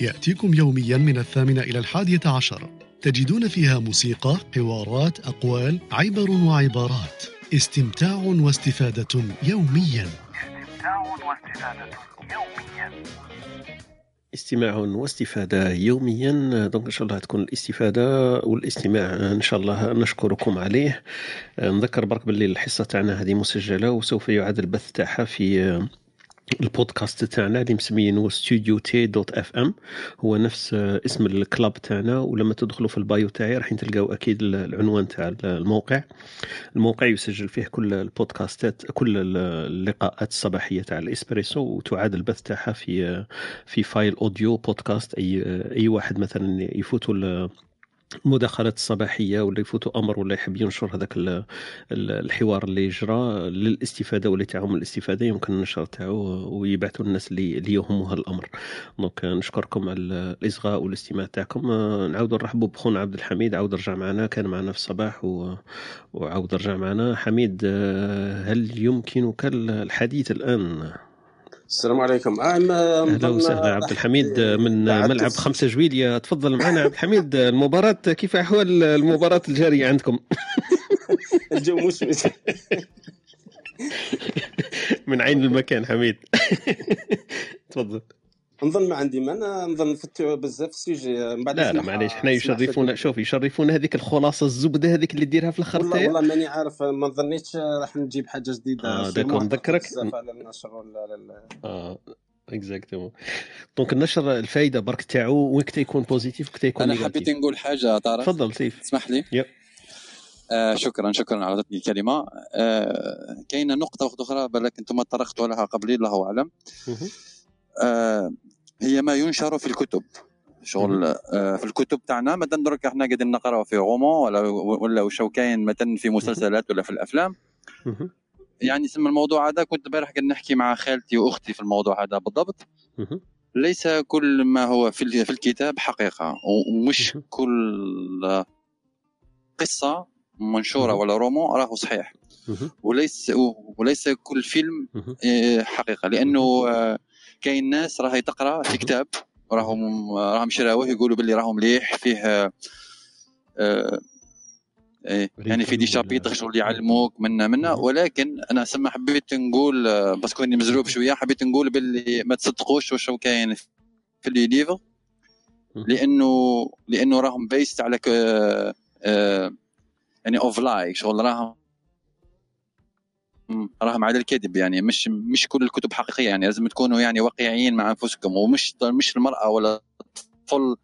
يأتيكم يوميا من الثامنة إلى الحادية عشر. تجدون فيها موسيقى حوارات أقوال عبر وعبارات. استمتاع واستفادة يوميا. استماع واستفادة يوميا. دونك إن شاء الله تكون الاستفادة والاستماع إن شاء الله نشكركم عليه. نذكر برك باللي الحصة تاعنا هذه مسجلة وسوف يعاد البث تاعها في البودكاست تاعنا اللي مسمينه Studio T dot FM هو نفس اسم ال club تاعنا ولما تدخلوا في ال bio تاعي راح تلقاو أكيد العنوان تاع الموقع. الموقع يسجل فيه كل البودكاستات كل اللقاءات الصباحية تاع الإسبريسو وتعاد البث تاعها في في file audio podcast اي أي واحد مثلا يفوتوا المداخلات الصباحيه ولا يفوتوا أمر ولا يحب ينشر هذاك الحوار اللي جرى للاستفادة ولا تاعهم الاستفادة يمكن النشر تاعو ويبعثوا الناس اللي يهمها الأمر. دونك نشكركم على الإصغاء والاستماع تاعكم. نعاودوا نرحبوا بخونا عبد الحميد عاود رجع معنا كان معنا في الصباح و... وعاود رجع معنا. حميد هل يمكنك الحديث الآن؟ السلام عليكم. أهلا وسهلا عبد الحميد من ملعب خمسة جويلية تفضل معنا عبد الحميد. المباراة كيف أحوال المباراة الجارية عندكم؟ الجو مشمس من عين المكان حميد. تفضل. نظن ما عندي ما أنا نظن نفتحوا بزاف السيجي. من بعد لا لا معليش حنا يشرفونا شوف يشرفونا هذيك الخلاصة الزبدة هذيك اللي ديرها في الآخر والله, والله ماني عارف. ما ظنيتش راح نجيب حاجة جديدة آه داكور نذكرك. على النشر ولا آه exactement donc النشر الفائده برك تاعو وين كتا يكون positive وكتا يكون أنا حبيت نقول حاجة طارق. تفضل سيف. اسمح لي؟ yep. آه شكرا شكرا على هذه الكلمة. آه كاينة نقطة أخرى بالك أنتم طرقتوا لها قبلي الله أعلم. آه هي ما ينشر في الكتب. شغل آه في الكتب تاعنا مثلا درك إحنا قاعدين نقراو في roman ولا ولا وش كاين مثلا في مسلسلات ولا في الأفلام. يعني اسم الموضوع هذا كنت البارح قاعد نحكي مع خالتي وأختي في الموضوع هذا بالضبط. ليس كل ما هو في في الكتاب حقيقة ومش كل قصة منشورة ولا رومون راه صحيح. وليس وليس كل فيلم حقيقة لأنه كاين ناس راهي تقرأ في كتاب راهم راهم شراوه يقولوا باللي راهم مليح فيه آه إيه يعني في des chapitres شغل يعلموك منا منا ولكن أنا سما حبيت نقول parce que إني مزروب شوية حبيت نقول باللي ما تصدقوش واش كاين في les livres لأنه لأنه راهم based على آه يعني of lie شغل راهم راهم على الكذب يعني مش مش كل الكتب حقيقية يعني لازم تكونوا يعني واقعيين مع أنفسكم ومش مش المرأة ولا الطفل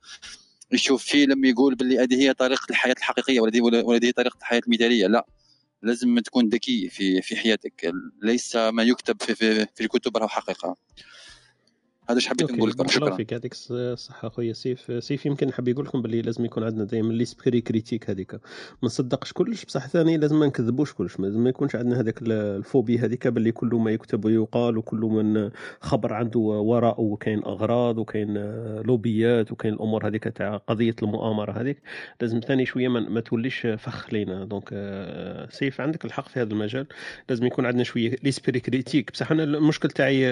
يشوف فيلم يقول باللي هذه هي طريقة الحياة الحقيقية ولا ولا هي طريقة الحياة المثاليه لا. لازم تكون ذكي في في حياتك ليس ما يكتب في في, في الكتب راهو حقيقة. هذا إيش حبيت نقول لكم شكرا فيك يعطيك الصحه خويا سيف سيف يمكن حاب يقول لكم باللي لازم يكون عندنا دائما l'esprit critique هذيك ما نصدقش كلش بصح ثاني لازم ما نكذبوش كلش لازم ما يكونش عندنا هذاك ال phobie هذيك باللي كل ما يكتب ويقال وكل من خبر عنده وراءه وكاين اغراض وكاين لوبيات وكاين الأمور هذيك تاع قضيه المؤامره هذيك لازم ثاني شوية ما, ما توليش فخ لينا donc سيف عندك الحق في هذا المجال لازم يكون عندنا شوية l'esprit critique بصح أنا المشكل تاعي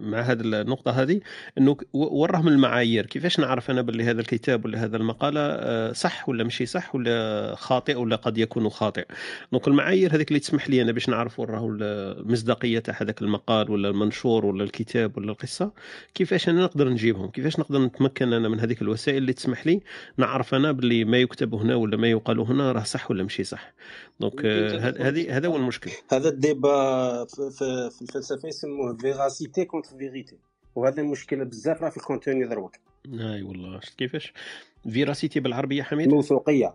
مع هذا النقطة هذه إنه وراه من المعايير كيفاش نعرف أنا باللي هذا الكتاب ولا هذا المقالة صح ولا ماشي صح ولا خاطئ ولا قد يكون خاطئ؟ donc المعايير هذيك اللي تسمح لي أنا باش نعرف وراه المصداقيه تاع هذاك المقال ولا المنشور ولا الكتاب ولا القصة كيفاش أنا نقدر نجيبهم؟ كيفاش نقدر نتمكن أنا من هذيك الوسائل اللي تسمح لي نعرف أنا باللي ما يكتب هنا ولا ما يقال هنا راه صح ولا ماشي صح؟ donc هذه هذا هو المشكل. هذا ال débat في, في الفلسفة يسموه véracité contre vérité وهذا المشكلة بزاف راه في ال contenu دروك أي والله شفت كيفاش؟ véracité بالعربية حميد؟ موثوقية.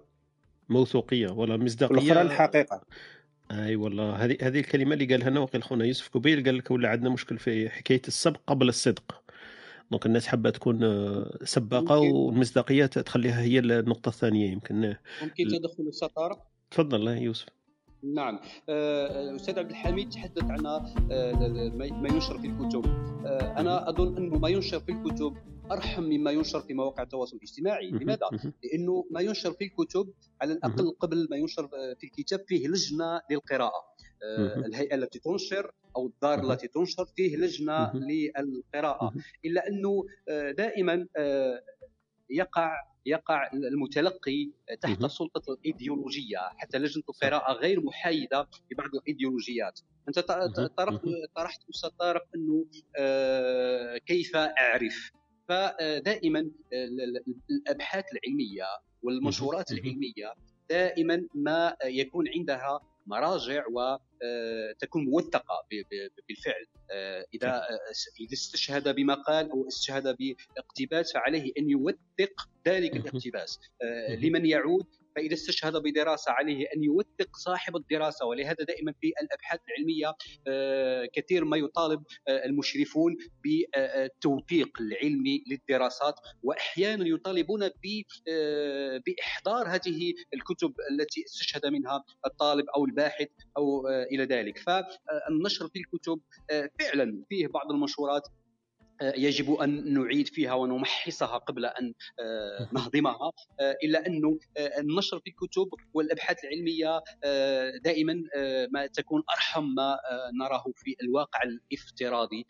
موثوقية ولا مصداقية. الأخرى الحقيقة. أي والله هذه هذه الكلمة اللي قالها لنا وقيل خونا يوسف قبيل قال لك ولا عندنا مشكل في حكاية السبق قبل الصدق. دونك الناس حابة تكون سباقة والمصداقية تخليها هي النقطة الثانية يمكن. ممكن تدخل السطاره تفضل يوسف. نعم. الاستاذ عبد الحميد تحدث عن ما ينشر في الكتب. أنا أظن انه ما ينشر في الكتب أرحم مما ينشر في مواقع التواصل الاجتماعي. لماذا؟ لأنه ما ينشر في الكتب على الأقل قبل ما ينشر في الكتاب فيه لجنة للقراءة. الهيئة التي تنشر أو الدار التي تنشر فيه لجنة للقراءة. إلا أنه دائما يقع يقع المتلقي تحت سلطة الإيديولوجية حتى لجنة القراءه غير محايدة في بعض الإيديولوجيات. أنت طرحت طرحت أستاذ طارق انه كيف أعرف؟ فدائما الأبحاث العلمية والمنشورات العلمية دائما ما يكون عندها مراجع تكون موثقة بالفعل. إذا إذا استشهد بما قال أو استشهد باقتباس فعليه أن يوثق ذلك الاقتباس. لمن يعود فإذا استشهد بدراسة عليه أن يوثق صاحب الدراسة ولهذا دائما في الأبحاث العلمية آه، كثير ما يطالب آه، المشرفون بالتوثيق العلمي للدراسات واحيانا يطالبون آه، بإحضار هذه الكتب التي استشهد منها الطالب أو الباحث أو إلى ذلك. فالنشر في الكتب فعلا فيه بعض المنشورات يجب أن نعيد فيها ونمحصها قبل أن آه، نهضمها آه، إلا أنه آه، النشر في الكتب والأبحاث العلمية دائما ما تكون أرحم ما نراه في الواقع الافتراضي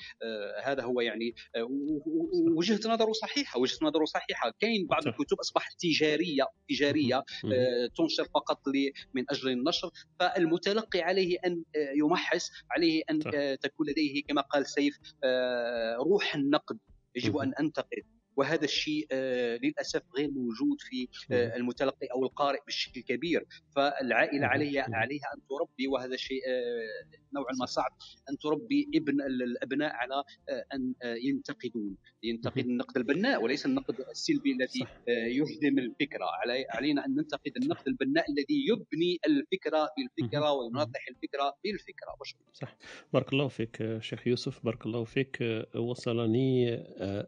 هذا هو يعني وجهة نظره صحيحة وجهة نظره صحيحة. كاين بعض الكتب أصبحت تجارية تجارية تنشر فقط من أجل النشر. فالمتلقي عليه أن يمحص عليه أن تكون لديه كما قال سيف روح النقد يجب أن أنتقد. وهذا الشيء آه، للأسف غير موجود في آه، المتلقي أو القارئ بشكل كبير. فالعائلة عليها عليها أن تربي وهذا شيء آه، نوعا ما صعب أن تربي ابن الأبناء على أن ينتقدون. ينتقد النقد البناء وليس النقد السلبي الذي يهدم الفكرة. علينا أن ننتقد النقد البناء الذي يبني الفكرة بالفكرة ويناطح الفكرة بالفكرة. صح. بارك الله فيك شيخ يوسف. بارك الله فيك وصلني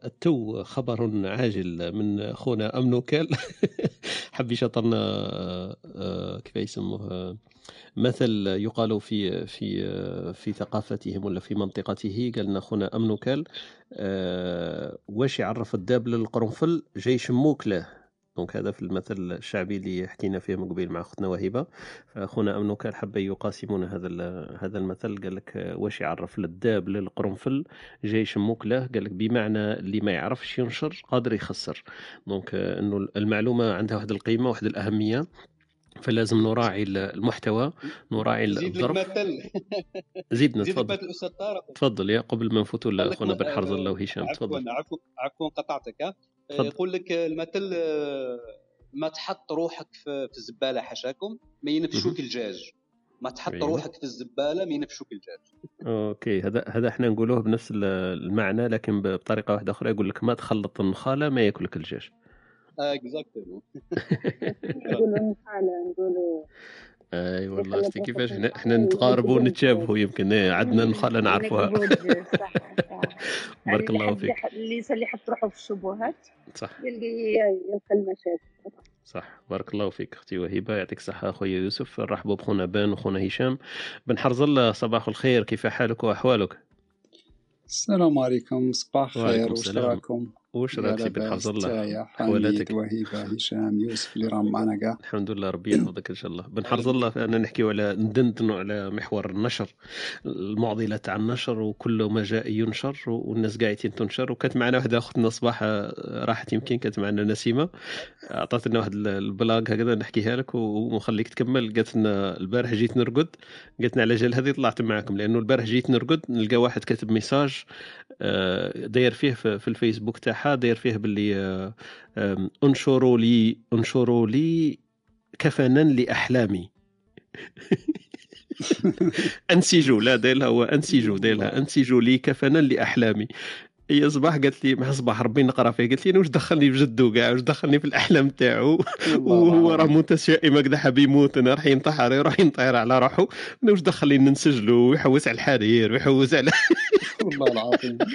التو خبر. خبر عاجل من اخونا امنوكال حب يشطرنا آه، كيف يسموه مثل يقال في في في ثقافتهم ولا في منطقته. قال لنا اخونا امنوكال آه، واش يعرف الداب للقرنفل؟ جاي شموك له donc هذا في المثل الشعبي اللي حكينا فيه من قبيل مع أختنا وهبة. فأخونا امنو كان حب يقاسمون هذا هذا المثل قال لك واش يعرف للداب للقرنفل؟ جاي يشموك له قال لك بمعنى اللي ما يعرفش ينشر قادر يخسر. donc إنه المعلومة عندها واحد القيمة واحد الأهمية. فلازم نراعي المحتوى نراعي الظرف زيدنا تفضل. تفضل يا قبل ما نفوتوا لاخونا بن حرز الله وهشام تفضل. عفوا عفوا قطعتك يقول لك المثل آه، ما تحط روحك في الزبالة حاشاكم ما ينفشوك الدجاج ما تحط أيوه. روحك في الزبالة ما ينفشوك الدجاج OK هذا هذا إحنا نقولوه بنفس المعنى لكن بطريقة واحدة أخرى يقول لك ما تخلط النخالة ما ياكلك الدجاج exactly نقولوا النخالة نقولوا اي والله شتي كيفاش إحنا نتقاربوا ونتشابهوا يمكن. عندنا نخاله نعرفوها بارك الله فيك. اللي اللي يحط روحه في الشبهات صح. يلقى يلقى المشاكل. صح. بارك الله فيك أختي وهبه يعطيك الصحة أخويا يوسف. نرحبوا بخونا بان وخونا هشام. بن حرز الله صباح الخير. كيف حالك وأحوالك؟ السلام عليكم صباح الخير وش راكم وش راك بن حفظ الله حوالاتك. وهيبه هشام يوسف اللي راهم معنا كاع الحمد لله ربي يحفظك إن شاء الله. بن حفظ الله أنا نحكيو على ندندنوا على محور النشر. المعضله تاع النشر وكل ما جاء ينشر والناس قاعدين تنشر. وكانت معنا واحدة اختنا صباح راحت يمكن كانت معنا نسيمة. اعطت لنا واحد البلاغ هكذا نحكيها لك ونخليك تكمل. قالت لنا البارح جيت نرقد. قالت لنا على جال هذه طلعت معكم لأنه البارح جيت نرقد نلقى واحد كاتب message آه، داير فيه في الفيسبوك تاعها داير فيه باللي آه، انشروا لي انشروا لي كفنا لأحلامي. أنسجوا لا داير لها هو أنسجوا داير لها أنسجوا لي كفنا لأحلامي. هي صباح قالت لي مع صباح ربي نقرأ فيه. قالت لي أنا واش دخلني في جدو كاع واش دخلني في الأحلام تاعو؟ وهو راه متشائم هكذا حاب يموت أنا راح ينتحر يروح ينطير على روحه. أنا واش دخلني ننسجلو؟ ويحوس على الحرير ويحوس على والله العظيم.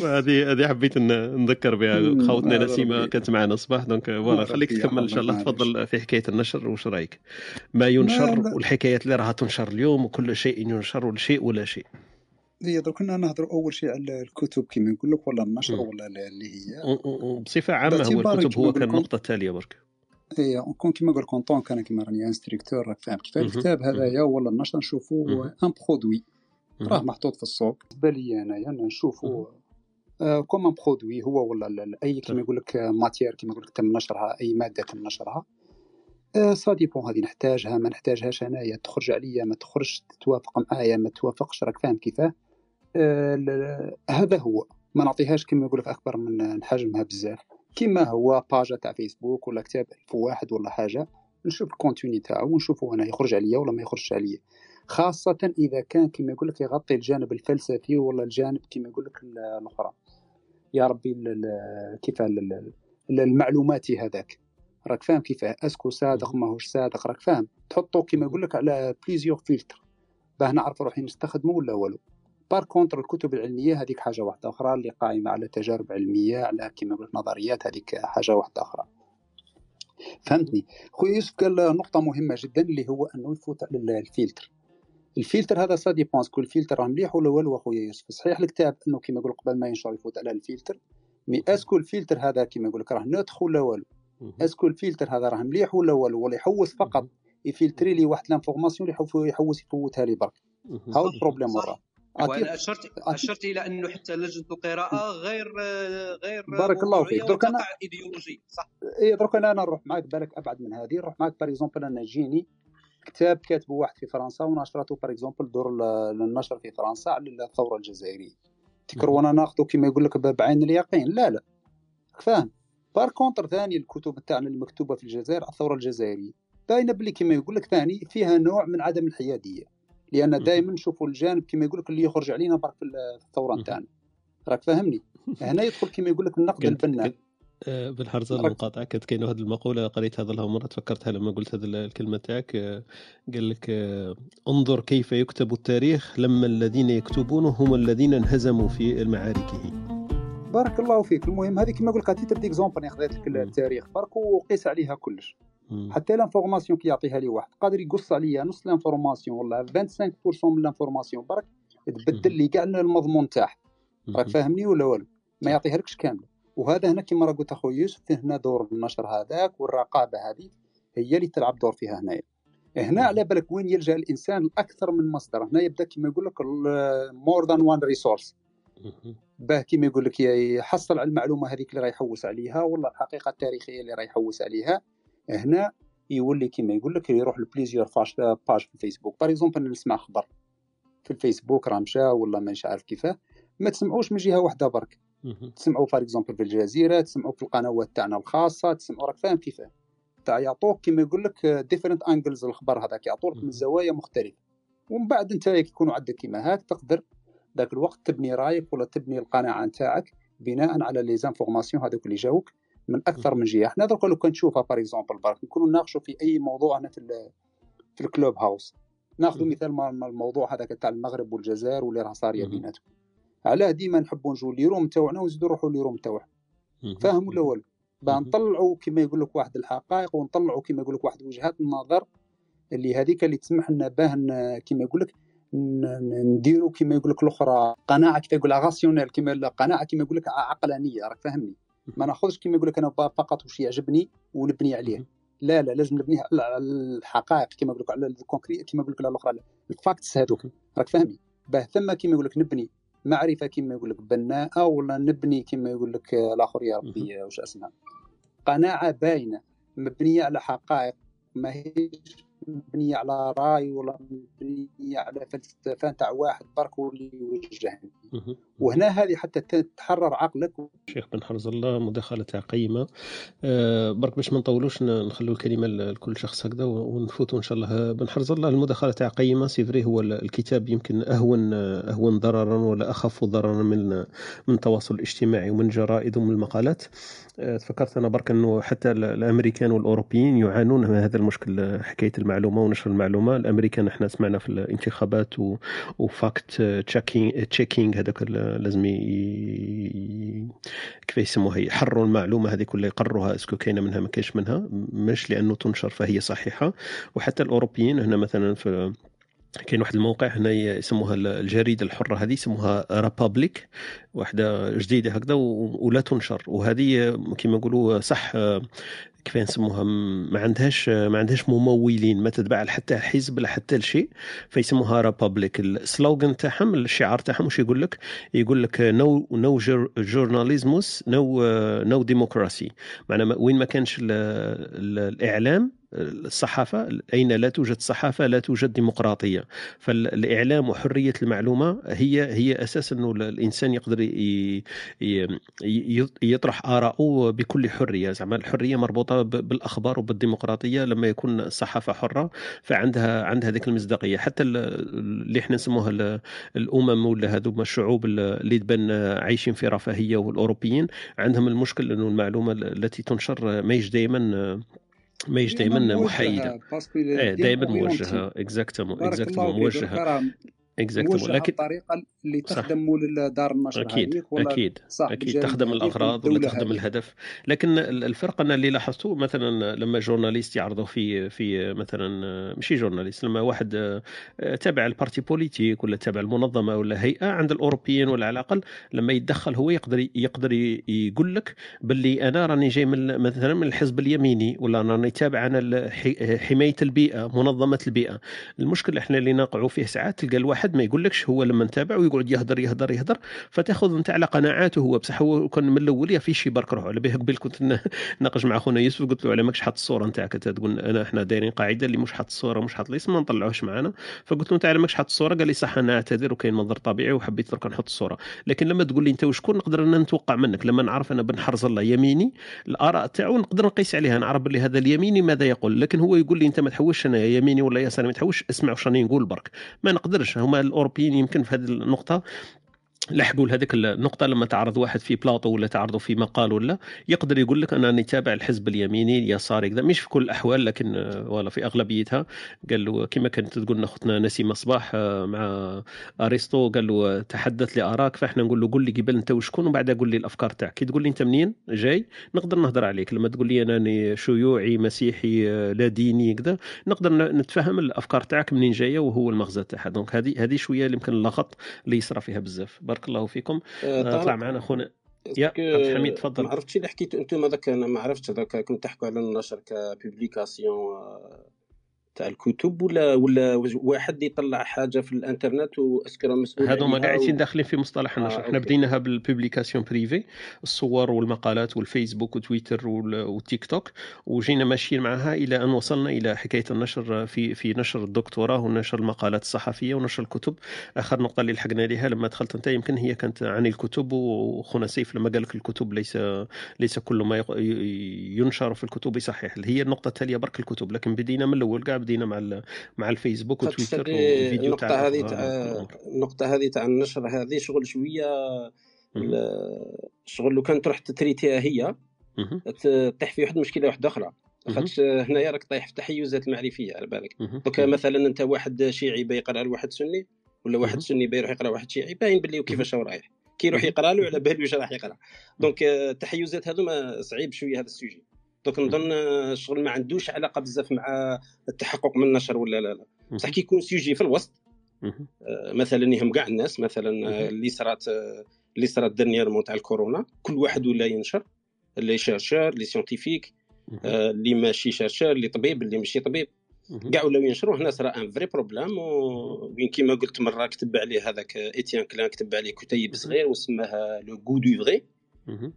هذه هذه حبيت نذكر بها خوتنا نسيمة كانت معنا الصباح donc voilà خليك تكمل إن شاء الله تفضل في حكاية النشر واش رأيك؟ ما ينشر والحكايات اللي راها تنشر اليوم وكل شيء ينشر ولا شيء ولا شيء. هي درك كنا نهضروا أول شيء على الكتب كما نقول لك ولا النشر ولا اللي هي. بصفة عامة هو الكتب هو كان النقطه التاليه برك. اي كون كيما نقول لك كان كيما راني instructeur راك فاهم كيف؟ الكتاب هذايا ولا النشر نشوفوه un produit راه محطوط في السوق. بالنسبة لي أنايا نشوفو comme un produit هو ولا أي كيما يقول لك matière كيما يقول لك تم نشرها أي مادة تم نشرها. ça dépend هذه نحتاجها ما نحتاجهاش أنايا. تخرج عليا ما تخرجش تتوافق معايا ما توافقش راك فاهم كيفاه آه هذا هو. ما نعطيهاش كيما يقول لك أكبر من حجمها بزاف. كيما هو page تاع فيسبوك ولا كتاب ألف واحد ولا حاجة نشوف ال contenu تاعو ونشوفو أنا يخرج عليا ولا ما يخرجش عليا. خاصة إذا كان كما يقول لك يغطي الجانب الفلسفي ولا الجانب كما يقول لك الأخرى. يا ربي كيف المعلوماتي هذاك. راك فاهم كيفاه est-ce que صادق؟ ماهوش صادق؟ راك فاهم؟ تحطو كيما يقول لك على plusieurs filtres باه نعرف روحي نستخدمه ولا والو. par contre الكتب العلمية هذيك حاجة واحدة أخرى اللي قائمة على تجارب علمية على كيما قلت نظريات هذيك حاجة واحدة أخرى. فهمتني؟ خويا يوسف قال نقطة مهمة جدا اللي هو أنه يفوت على الفلتر. الفلتر هذا ça dépend كل فلتر راه مليح ولا والو اخويا يوسف؟ صحيح الكتاب أنه كيما يقول قبل ما ينشر يفوت على الفلتر mais est-ce que ال filtre هذا كيما يقول لك راه neutre ولا والو؟ est-ce que ال filtre هذا راه مليح ولا والو؟ ولا يحوس فقط يفلتري لي واحد l'information اللي يحوس يفوتها لي برك. هاو ال problème وراه؟ وأنا اشرت أشرت إلى أنه حتى لجنة القراءة غير غير بارك الله فيك. درك أنا ايديولوجي صح؟ إي درك أنا نروح معك بالك أبعد من هذه. نروح معك par exemple أنا جيني كتاب كاتبه واحد في فرنسا ونشرته par exemple دور النشر في فرنسا على الثورة الجزائرية. تكر وأنا ناخذه كما يقول لك بعين اليقين. لا لا. فاهم؟ par contre ثاني الكتب تاعنا المكتوبة في الجزائر الثورة الجزائرية. باينة بلي كما يقول لك ثاني فيها نوع من عدم الحيادية. لأن دائما نشوفوا الجانب كما يقول لك اللي يخرج علينا برك في الثورة نتاعنا. راك فاهمني؟ هنا يدخل كما يقول لك النقد البناء. آه، بالحرز المقاطعة كانت كاينة هذه المقولة قريت هذا لها مرة تفكرتها لما قلت هذه الكلمة تاعك آه، قال لك آه، انظر كيف يكتب التاريخ لما الذين يكتبونه هم الذين انهزموا في معاركه بارك الله فيك. المهم هذه كما قلت لك titre d'exemple خذيت لك التاريخ. برك وقيس عليها كلش. حتى l'information كي يعطيها لي واحد. قادر يقص عليا نص l'information ولا 25% من l'information برك تبدل لي كاع المضمون تاعها. راك فاهمني ولا والو؟ ما يعطيها لكش كامله وهذا هنا كما راه قلت أخويا يوسف هنا دور النشر هذاك والرقابة هذه هي اللي تلعب دور فيها هنايا. هنا على بالك وين يلجأ الإنسان لأكثر من مصدر؟ هنا يبدأ كما يقول لك more than one resource باه كما يقول لك يحصل على المعلومة هذيك اللي راه يحوس عليها ولا الحقيقة التاريخية اللي راه يحوس عليها. هنا يولي كما يقول لك يروح ل plusieurs فاش pages في الفيسبوك. par exemple نسمع خبر في الفيسبوك راه مشى ولا مانيش عارف كيفاه. ما تسمعوش من جهة واحدة برك. تسمعوا par exemple في الجزيرة تسمعوا في القنوات تاعنا الخاصة تسمعوا راك فاهم كيفاه. تاع يعطوك كما يقول لك different angles الخبر هذاك يعطوك من زوايا مختلفة. ومن بعد أنت يكونوا عندك كيما هاك تقدر ذاك الوقت تبني رأيك ولا تبني القناعة نتاعك بناء على les informations هذوك اللي جاوك. من أكثر من جهة. حنا درك لو كان نشوفها par exemple برك نكونوا نناقشوا في أي موضوع هنا في في ال Clubhouse ناخذ مثال الموضوع هذاك تاع المغرب والجزائر واللي راه صار بيناتهم علاه ديما نحبوا نجوا ل room تاعنا ونزيدوا نروحوا ل room تاعهم فاهم ولا والو باه نطلعوا كما يقول لك واحد الحقائق ونطلعوا كما يقول لك واحد وجهات النظر اللي هذيك اللي تسمح لنا باه كما يقول لك نديروا كما يقول لك الأخرى قناعة كيف يقول rationnelle كما قناعه كما يقول لك عقلانية. راك فاهمني؟ ما ناخذش كما يقول لك أنا فقط واش يعجبني ونبني عليه. لا لا لازم نبنيه على الحقائق كما يقول لك على ال concrete كما يقول لك على الأخرى. ال facts هذوك. راك فاهمني؟ باه ثم كما يقول لك نبني معرفة كما يقول لك بناءه ولا نبني كما يقول لك الآخر يا ربي واش اسمها قناعة باينة مبنية على حقائق ماهيش مبنيه على راي ولا مبنيه على فلسفه تاع واحد برك واللي يوجهني وهنا هذه حتى تحرر عقلك. شيخ بن حرز الله مداخله تاع قيمة. أه برك باش ما نطولوش نخلوا الكلمة لكل شخص هكذا ونفوتوا إن شاء الله. بن حرز الله المداخله تاع قيمه سيفري هو الكتاب يمكن أهون أهون ضررا ولا أخف ضررا من من التواصل الاجتماعي ومن الجرائد ومن المقالات. أه تفكرت أنا برك إنه حتى الأمريكان والأوروبيين يعانون من هذا المشكل حكاية المعلومة ونشر المعلومة. الأمريكان إحنا سمعنا في الانتخابات و fact checking checking هذاك لازم كيف يسموها يحرروا المعلومة هذه كلها يقرروها est-ce que كاينة منها ما كاينش منها. مش لأنه تنشر فهي صحيحة. وحتى الأوروبيين هنا مثلا في كاين واحد الموقع هنا يسموها الجريدة الحرة هذه يسموها رابابليك واحدة جديدة هكذا ولا تنشر. وهذه كما نقولوا صح كيف نسموها ما عندهاش ما عندهاش ممولين ما تتبع حتى حزب لا حتى لشيء. فيسموها رابابليك السلوغن تاعهم الشعار تاعهم واش يقول لك؟ يقول لك نو نو جورناليزموس نو نو ديموكراسي معناها وين ما كانش الإعلام الصحافة أين لا توجد صحافة لا توجد ديمقراطية. فالإعلام وحرية المعلومة هي هي أساس إنه الإنسان يقدر يطرح آراءه بكل حرية. زعما الحرية مربوطة بالأخبار وبالديمقراطية. لما يكون الصحافه حرة فعندها عندها ذيك المصداقية. حتى اللي إحنا نسموها الأمم ولا هذوما الشعوب اللي تبان عايشين في رفاهية والأوروبيين عندهم المشكل إنه المعلومة التي تنشر ما دائما ما يجي دائما محايدة. إيه، دائما موجهة. exactement exactement موجهة. لكن الطريقة اللي تخدم مول دار النشر أكيد أكيد أكيد. تخدم الأغراض ولا تخدم هذه. الهدف. لكن الفرق أنا اللي لاحظته مثلا لما journaliste يعرضوا في في مثلا ماشي journaliste لما واحد آه، تابع ال parti politique ولا تابع المنظمة ولا هيئة عند الأوروبيين ولا على الأقل لما يتدخل هو يقدر يقدر يقول لك باللي أنا راني جاي من مثلا من الحزب اليميني ولا راني تابع أنا حماية البيئة منظمة البيئة. المشكل إحنا اللي نقعوا فيه ساعات تلقى الواحد واحد ما يقولكش هو لما نتابع ويقعد يهدر يهدر يهدر فتاخذ انت على قناعاته هو بصح هو كان من الأول يا في شي برك روح على به قبل كنت ناقش مع خونا يوسف قلت له على ماكش حاط الصورة نتاعك تقول أنا إحنا دايرين قاعدة اللي مش حاط الصورة مش حاط الاسم ما نطلعوش معنا فقلت له أنت على ماكش حاط الصورة؟ قال لي صح أنا أعتذر وكاين منظر طبيعي وحبيت درك نحط الصورة. لكن لما تقول لي أنت وشكون نقدر ان نتوقع منك. لما نعرف أنا بن حرز الله يميني الآراء تاعو نقدر نقيس عليها. نعرف بلي هذا اليميني ماذا يقول؟ لكن هو يقول لي أنت ما تحوش أنا يميني ولا يساري ما تحوش اسمع واش راني نقول برك. ما نقدرش هما الأوروبيين يمكن في هذه النقطة. لحقوا لهذيك النقطة لما تعرض واحد في بلاطو ولا تعرضوا في مقال ولا يقدر يقول لك أنا نتابع الحزب اليميني اليساري كذا مش في كل الأحوال لكن ولا في أغلبيتها. قال له كما كانت تقول لنا أختنا نسيمة صباح آه، مع أرسطو قال له تحدث لأراك فإحنا نقول له قول لي قبل أنت وشكون وبعد قول لي الأفكار تاعك. كي تقول لي أنت منين؟ جاي. نقدر نهضر عليك. لما تقول لي أنا شيوعي مسيحي آه، لا ديني كذا نقدر نتفهم الأفكار تاعك منين جاية وهو المغزى تاعها. donc هذه هذه شوية يمكن اللغط اللي يصرى فيها بزاف. بارك الله فيكم. آه، طلع معنا أخونا. يا عبد الحميد تفضل. ما عرفتش اللي حكيتو أنتم هذاك أنا ما عرفتش هذاك كنت تحكوا على النشر ك publication تاع الكتب ولا ولا واحد يطلع حاجة في الانترنت واسكر مسؤول هذوما قاعدين داخلين في مصطلح النشر. آه إحنا بديناها بال publication privée الصور والمقالات والفيسبوك وتويتر والتيك توك وجينا ماشيين معها إلى أن وصلنا إلى حكاية النشر في في نشر الدكتوراه ونشر المقالات الصحفية ونشر الكتب. آخر نقطة اللي لحقنا لها لما دخلت أنت يمكن هي كانت عن الكتب وخونا سيف لما قال لك الكتب ليس ليس كل ما ينشر في الكتب صحيح. هي النقطة التالية برك الكتب لكن بدينا من الأول كاع بدينا مع مع الفيسبوك وتويتر وفيديو النقطة هذه تاع النقطة هذه تاع النشر هذه شغل شوية شغل لو كان تروح تتريتيها هي تطيح في واحد المشكلة واحدة أخرى. خاطش هنايا راك طايح في التحيزات المعرفية على بالك. دوكا مثلا أنت واحد شيعي بيقرا لواحد سني ولا واحد سني بيروح يقرأ واحد شيعي باين باللي كيفاش هو رايح. كي يروح يقرأ له على بالو واش راح يقرأ. donc التحيزات هذوما صعيب شوية هذا ال sujet. donc نظن الشغل ما عندوش علاقة بزاف مع التحقق من النشر ولا لا لا. بصح كي يكون sujet في الوسط. آه، مثلا يهم كاع الناس مثلا اللي صرات اللي صرات dernièrement تاع الكورونا كل واحد ولا ينشر اللي chercheur اللي scientifique آه، اللي ماشي chercheur اللي طبيب اللي ماشي طبيب. كاع ولاو ينشروا هنا صرا un vrai problème وين كيما قلت مرة كتب عليه هذاك Étienne Klein كتب عليه كتيب صغير وسماها Le goût du vrai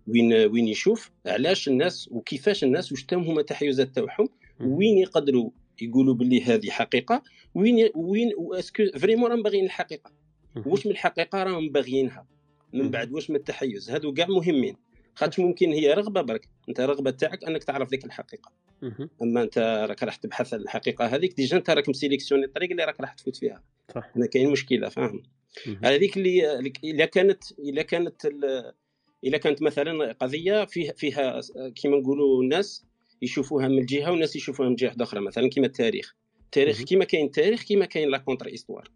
وين وين يشوف علاش الناس وكيفاش الناس واش هما التحيزات تاعهم وين يقدروا يقولوا باللي هذه حقيقة وين وين est-ce que vraiment راهم باغيين الحقيقة. واش من الحقيقة راهم باغيينها؟ من بعد واش من التحيز؟ هادو كاع مهمين. خاطر ممكن هي رغبة برك. انت الرغبه تاعك انك تعرف ديك الحقيقة. أما انت راك راح تبحث عن الحقيقة هذيك déjà انت راك م sélectionné الطريق اللي راك راح تفوت فيها. صح. هنا كاين مشكلة فاهم؟ هذيك اللي اذا كانت اذا كانت اذا كانت مثلا قضية فيها فيها كيما نقولوا الناس يشوفوها من جهة والناس يشوفوها من جهة أخرى. مثلا كيما التاريخ. التاريخ كيما كاين تاريخ كيما كاين la contre-histoire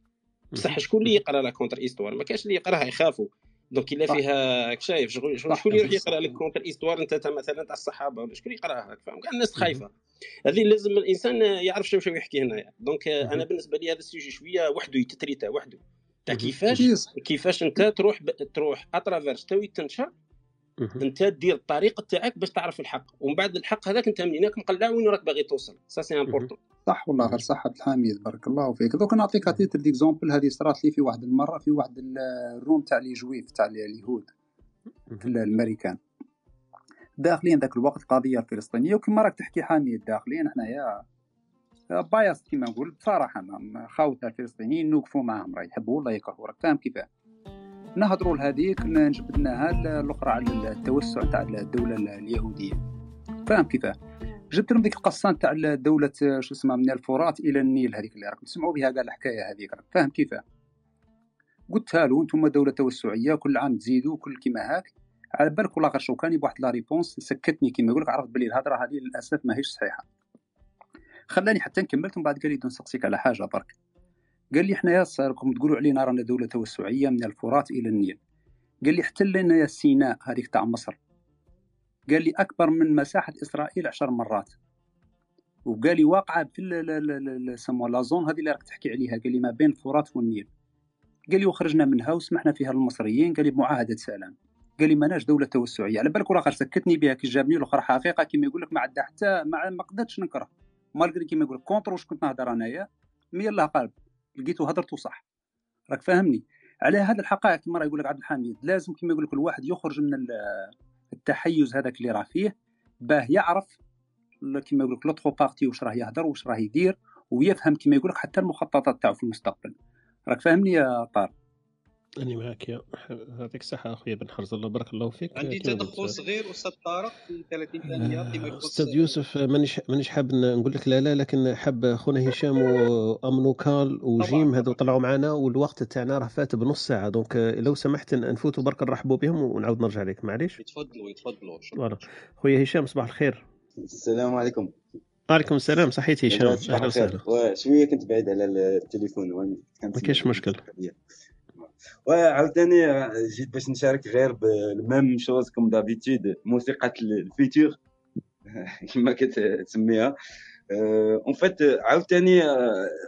بصح شكون اللي يقرأ la contre-histoire ما كاينش اللي يقراها يخافوا. donc إلا فيها شايف شكون شكون يروح يقرأ لك contre-histoire أنت مثلا تاع الصحابة ولا شكون يقرأها فاهم؟ كاع الناس خايفة. هذه لازم الإنسان يعرف شنو يحكي هنايا. donc أنا بالنسبة لي هذا ال sujet شوية وحده يت traita وحده. تاع كيفاش؟ كيفاش انت تروح تروح à travers toi تنشر انت دير الطريقة تاعك باش تعرف الحق. ومن بعد الحق هذاك انت منينك مقلع وين راك باغي توصل. ça c'est important صح والله غير؟ صح عبد الحميد بارك الله فيك. دوك نعطيك titre d'exemple هذه صرات لي في واحد المرة في واحد ال room تاع les juifs تاع اليهود في الأمريكان. داخليا ذاك الوقت القضية الفلسطينيه وكما راك تحكي حاميه داخليا حنايا بايس كما نقول بصراحة خاوتنا الفلسطينيين نوقفوا معاهم راه يحبوا ولا يكرهوا راك فاهم كيفاه. نهضروا لهذيك نجبدناها الاخرى على التوسع تاع الدولة اليهودية. فاهم كيفاه؟ جبت لهم ديك القصة تاع دولة شو اسمها من الفرات إلى النيل هذيك اللي راكم تسمعوا بها كاع الحكاية هذيك راك فاهم كيفاه؟ قلتها له أنتم دولة توسعية كل عام تزيدوا كل كيما هاك. على بالك ولا غير شوكاني بواحد لا ريبونس سكتني كيما يقول لك عرفت بلي الهضرة هذه للأسف ماهيش صحيحة. خلاني حتى نكملت ومن بعد قال لي نسقسيك على حاجة برك. قال لي حنايا راكم تقولوا علينا رانا دولة توسعية من الفرات إلى النيل. قال لي احتلنا يا سيناء هذيك تاع مصر. قال لي أكبر من مساحة إسرائيل عشر مرات. وقال لي واقعة في سموها la zone هذه اللي راك تحكي عليها. قال لي ما بين الفرات والنيل. قال لي وخرجنا منها وسمحنا فيها للمصريين. قال لي بمعاهدة سلام. قال لي ماناش دولة توسعية. على بالك ولا سكتني بها كي جابني الآخر حقيقة كيما يقول لك ما عندها حتى ما قدرتش نكره. malgré كيما يقول contre واش كنت نهضر انايا mais الله قلب. لقيتو هضرتو صح. راك فاهمني؟ على هذا الحقائق كما راه يقول لك عبد الحميد لازم كما يقول لك الواحد يخرج من التحيز هذاك اللي راه فيه باه يعرف كما يقول لك l'autre partie واش راه يهضر واش راه يدير ويفهم كما يقول لك حتى المخططات تاعو في المستقبل. راك فاهمني يا طارق؟ أني معك يا يعطيك الصحة أخويا بن حرز الله بارك الله فيك. عندي تدخل صغير أستاذ طارق في 30 ثانية فيما يخص أستاذ يوسف مانيش مانيش حاب نقول لك لا لا لكن حاب خونا هشام وأمنوكال وجيم هذو طلعوا معنا والوقت تاعنا راه فات بنص ساعة donc لو سمحت نفوتوا برك نرحبوا بهم ونعاود نرجع لك معليش؟ يتفضلوا يتفضلوا voilà. خويا هشام صباح الخير. السلام عليكم. وعليكم السلام صحيت هشام. أهلا وسهلا. شوية كنت بعيد على التليفون ما كاينش مشكل. وعاوتاني جيت باش نشارك غير بال même chose comme d'habitude موسيقى ال futur. كما كتسميها. en fait عاوتاني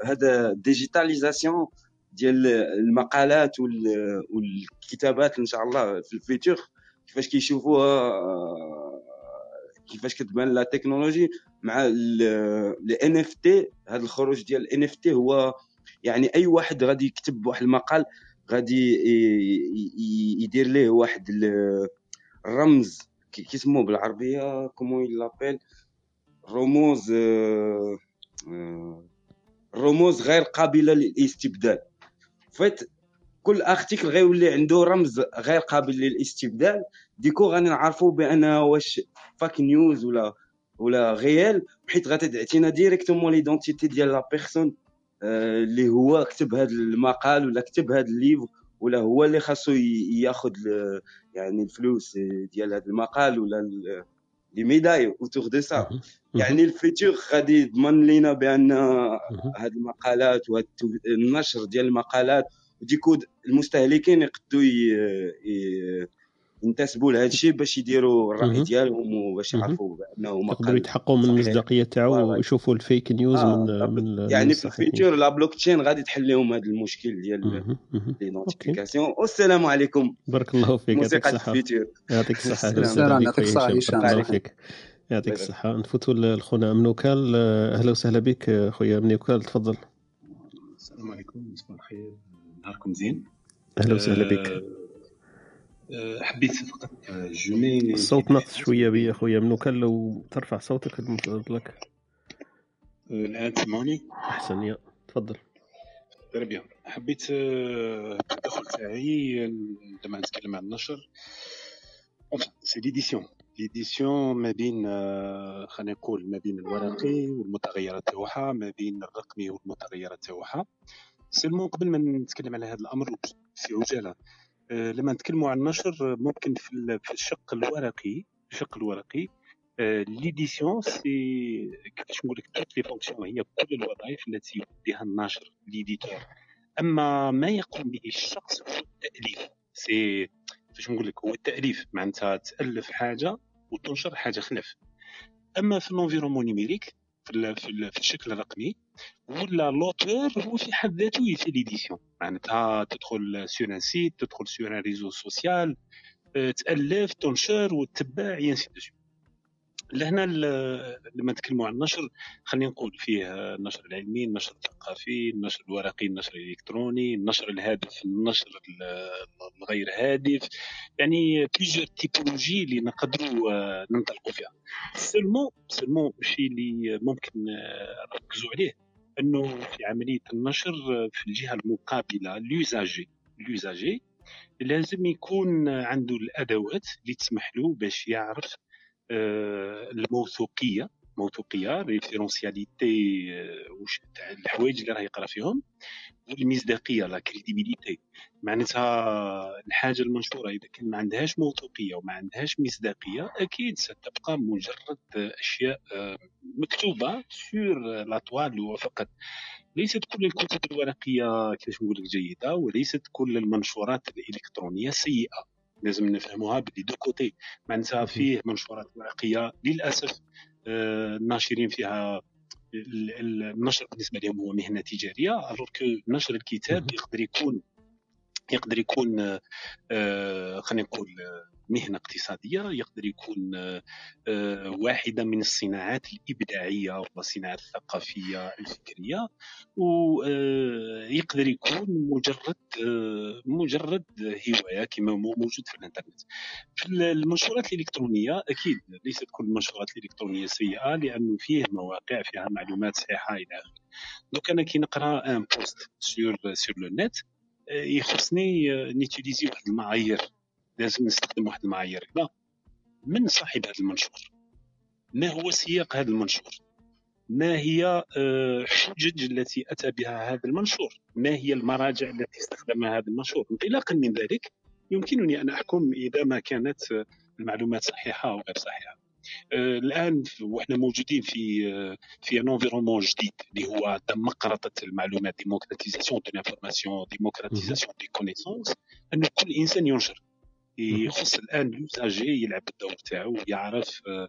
هذا digitalisation ديال المقالات والكتابات إن شاء الله في ال futur. كيفاش كيشوفوها كيفاش كتبان la technologie مع ال NFT هذا الخروج ديال ال NFT هو يعني أي واحد غادي يكتب واحد المقال غادي يدير ليه واحد الرمز كيسموه بالعربية comment l'appelle؟ رموز رموز غير قابلة للاستبدال. فات كل article غيولي عنده رمز غير قابل للاستبدال. du coup غادي نعرفوا بانها واش fake news ولا ولا غيال حيت غادي تعطينا directement l'identité ديال la personne اللي هو كتب هذا المقال ولا كتب هذا ال livre ولا هو اللي خاصو ياخذ يعني الفلوس ديال هذا المقال ولا les médias autour de ça. يعني ال futur غادي يضمن لينا بأن هذه المقالات وهذا النشر ديال المقالات و du coup المستهلكين يقدوا ينتسبوا لهذا الشيء باش يديروا الرأي ديالهم وباش يعرفوا بأنه يقدروا يتحققوا من المصداقية تاعو ويشوفوا ال fake news آه من من يعني في ال future la blockchain غادي تحل لهم هذا المشكل ديال l'identification والسلام عليكم. بارك الله فيك يعطيك الصحة. يعطيك الصحة. السلام. يعطيك الصحة فيك. يعطيك الصحة. نفوتوا لخونا أمنوكال أهلا وسهلا بك خويا أمنوكال تفضل. السلام عليكم. صباح الخير. نهاركم زين. أهلا وسهلا بك. حبيت فقط جميل. الصوت نقص شوية بيا خويا أمنوكال لو ترفع صوتك من فضلك الآن تسمعوني؟ أحسن يا تفضل. bien حبيت التدخل تاعي لما نتكلم عن النشر c'est l'édition l'édition ما بين خلينا نقول ما بين الورقي والمتغيرات تاعها ما بين الرقمي والمتغيرات تاعها. seulement قبل ما نتكلم على هذا الأمر في عجالة. آه، لما نتكلموا عن النشر ممكن في الشق الورقي الشق الورقي l'édition آه، c'est كيفاش نقول لك toutes les fonctions هي كل الوظائف التي يؤديها الناشر l'éditeur أما ما يقوم به الشخص هو التأليف. c'est كيفاش نقول لك هو التأليف. معناتها تألف حاجة وتنشر حاجة خلف. أما في ال environnement numérique في, في الشكل الرقمي ولا l'auteur هو في حد ذاته il fait l'édition معناتها تدخل sur un site تدخل sur un réseau social تألف تنشر وتتبع ainsi de لهنا لما نتكلموا عن النشر خلينا نقول فيه النشر العلمي النشر الثقافي النشر الورقي النشر الإلكتروني النشر الهادف النشر الغير هادف. يعني plusieurs typologies اللي نقدروا آه، ننطلقوا فيها. seulement seulement الشيء اللي ممكن نركزوا آه، عليه. أنه في عملية النشر في الجهة المقابلة l'usager l'usager لازم يكون عنده الأدوات اللي تسمح له باش يعرف آه، الموثوقيه موثوقيه référentialité آه، واش تاع الحوايج اللي راه يقرا فيهم. والمصداقيه la crédibilité معناتها الحاجة المنشورة إذا كان ما عندهاش موثوقية وما عندهاش مصداقيه أكيد ستبقى مجرد أشياء آه، مكتوبة sur la toile فقط. ليست كل الكتب الورقية كيفاش نقول لك جيدة وليست كل المنشورات الإلكترونية سيئة. لازم نفهموها des deux côtés. معناتها فيه منشورات ورقية للأسف آه، الناشرين فيها النشر بالنسبة لهم هو مهنة تجارية. alors que نشر الكتاب يقدر يكون يقدر يكون آه، خلينا نقول مهنة اقتصادية يقدر يكون آه، واحدة من الصناعات الإبداعية والصناعات الثقافية الفكرية ويقدر آه، يكون مجرد آه، مجرد هواية كما موجود في الإنترنت. في المنشورات الإلكترونية أكيد ليست كل المنشورات الإلكترونية سيئة لأنه فيه مواقع فيها معلومات صحيحة إلى آخره. donc أنا كي نقرأ un post sur sur le net يخصني ن utiliser واحد المعايير. لازم نستخدم واحد المعايير لا من صاحب هذا المنشور؟ ما هو سياق هذا المنشور؟ ما هي الحجج آه، التي أتى بها هذا المنشور؟ ما هي المراجع التي استخدمها هذا المنشور؟ انطلاقا من ذلك يمكنني أن أحكم إذا ما كانت المعلومات صحيحة أو غير صحيحة. آه، الآن وإحنا موجودين في آه، في un environnement جديد اللي هو دمقرطة المعلومات démocratisation de l'information démocratisation des connaissances أن كل إنسان ينشر. يخص الآن اليوزاجي يلعب الدور تاعو ويعرف آه،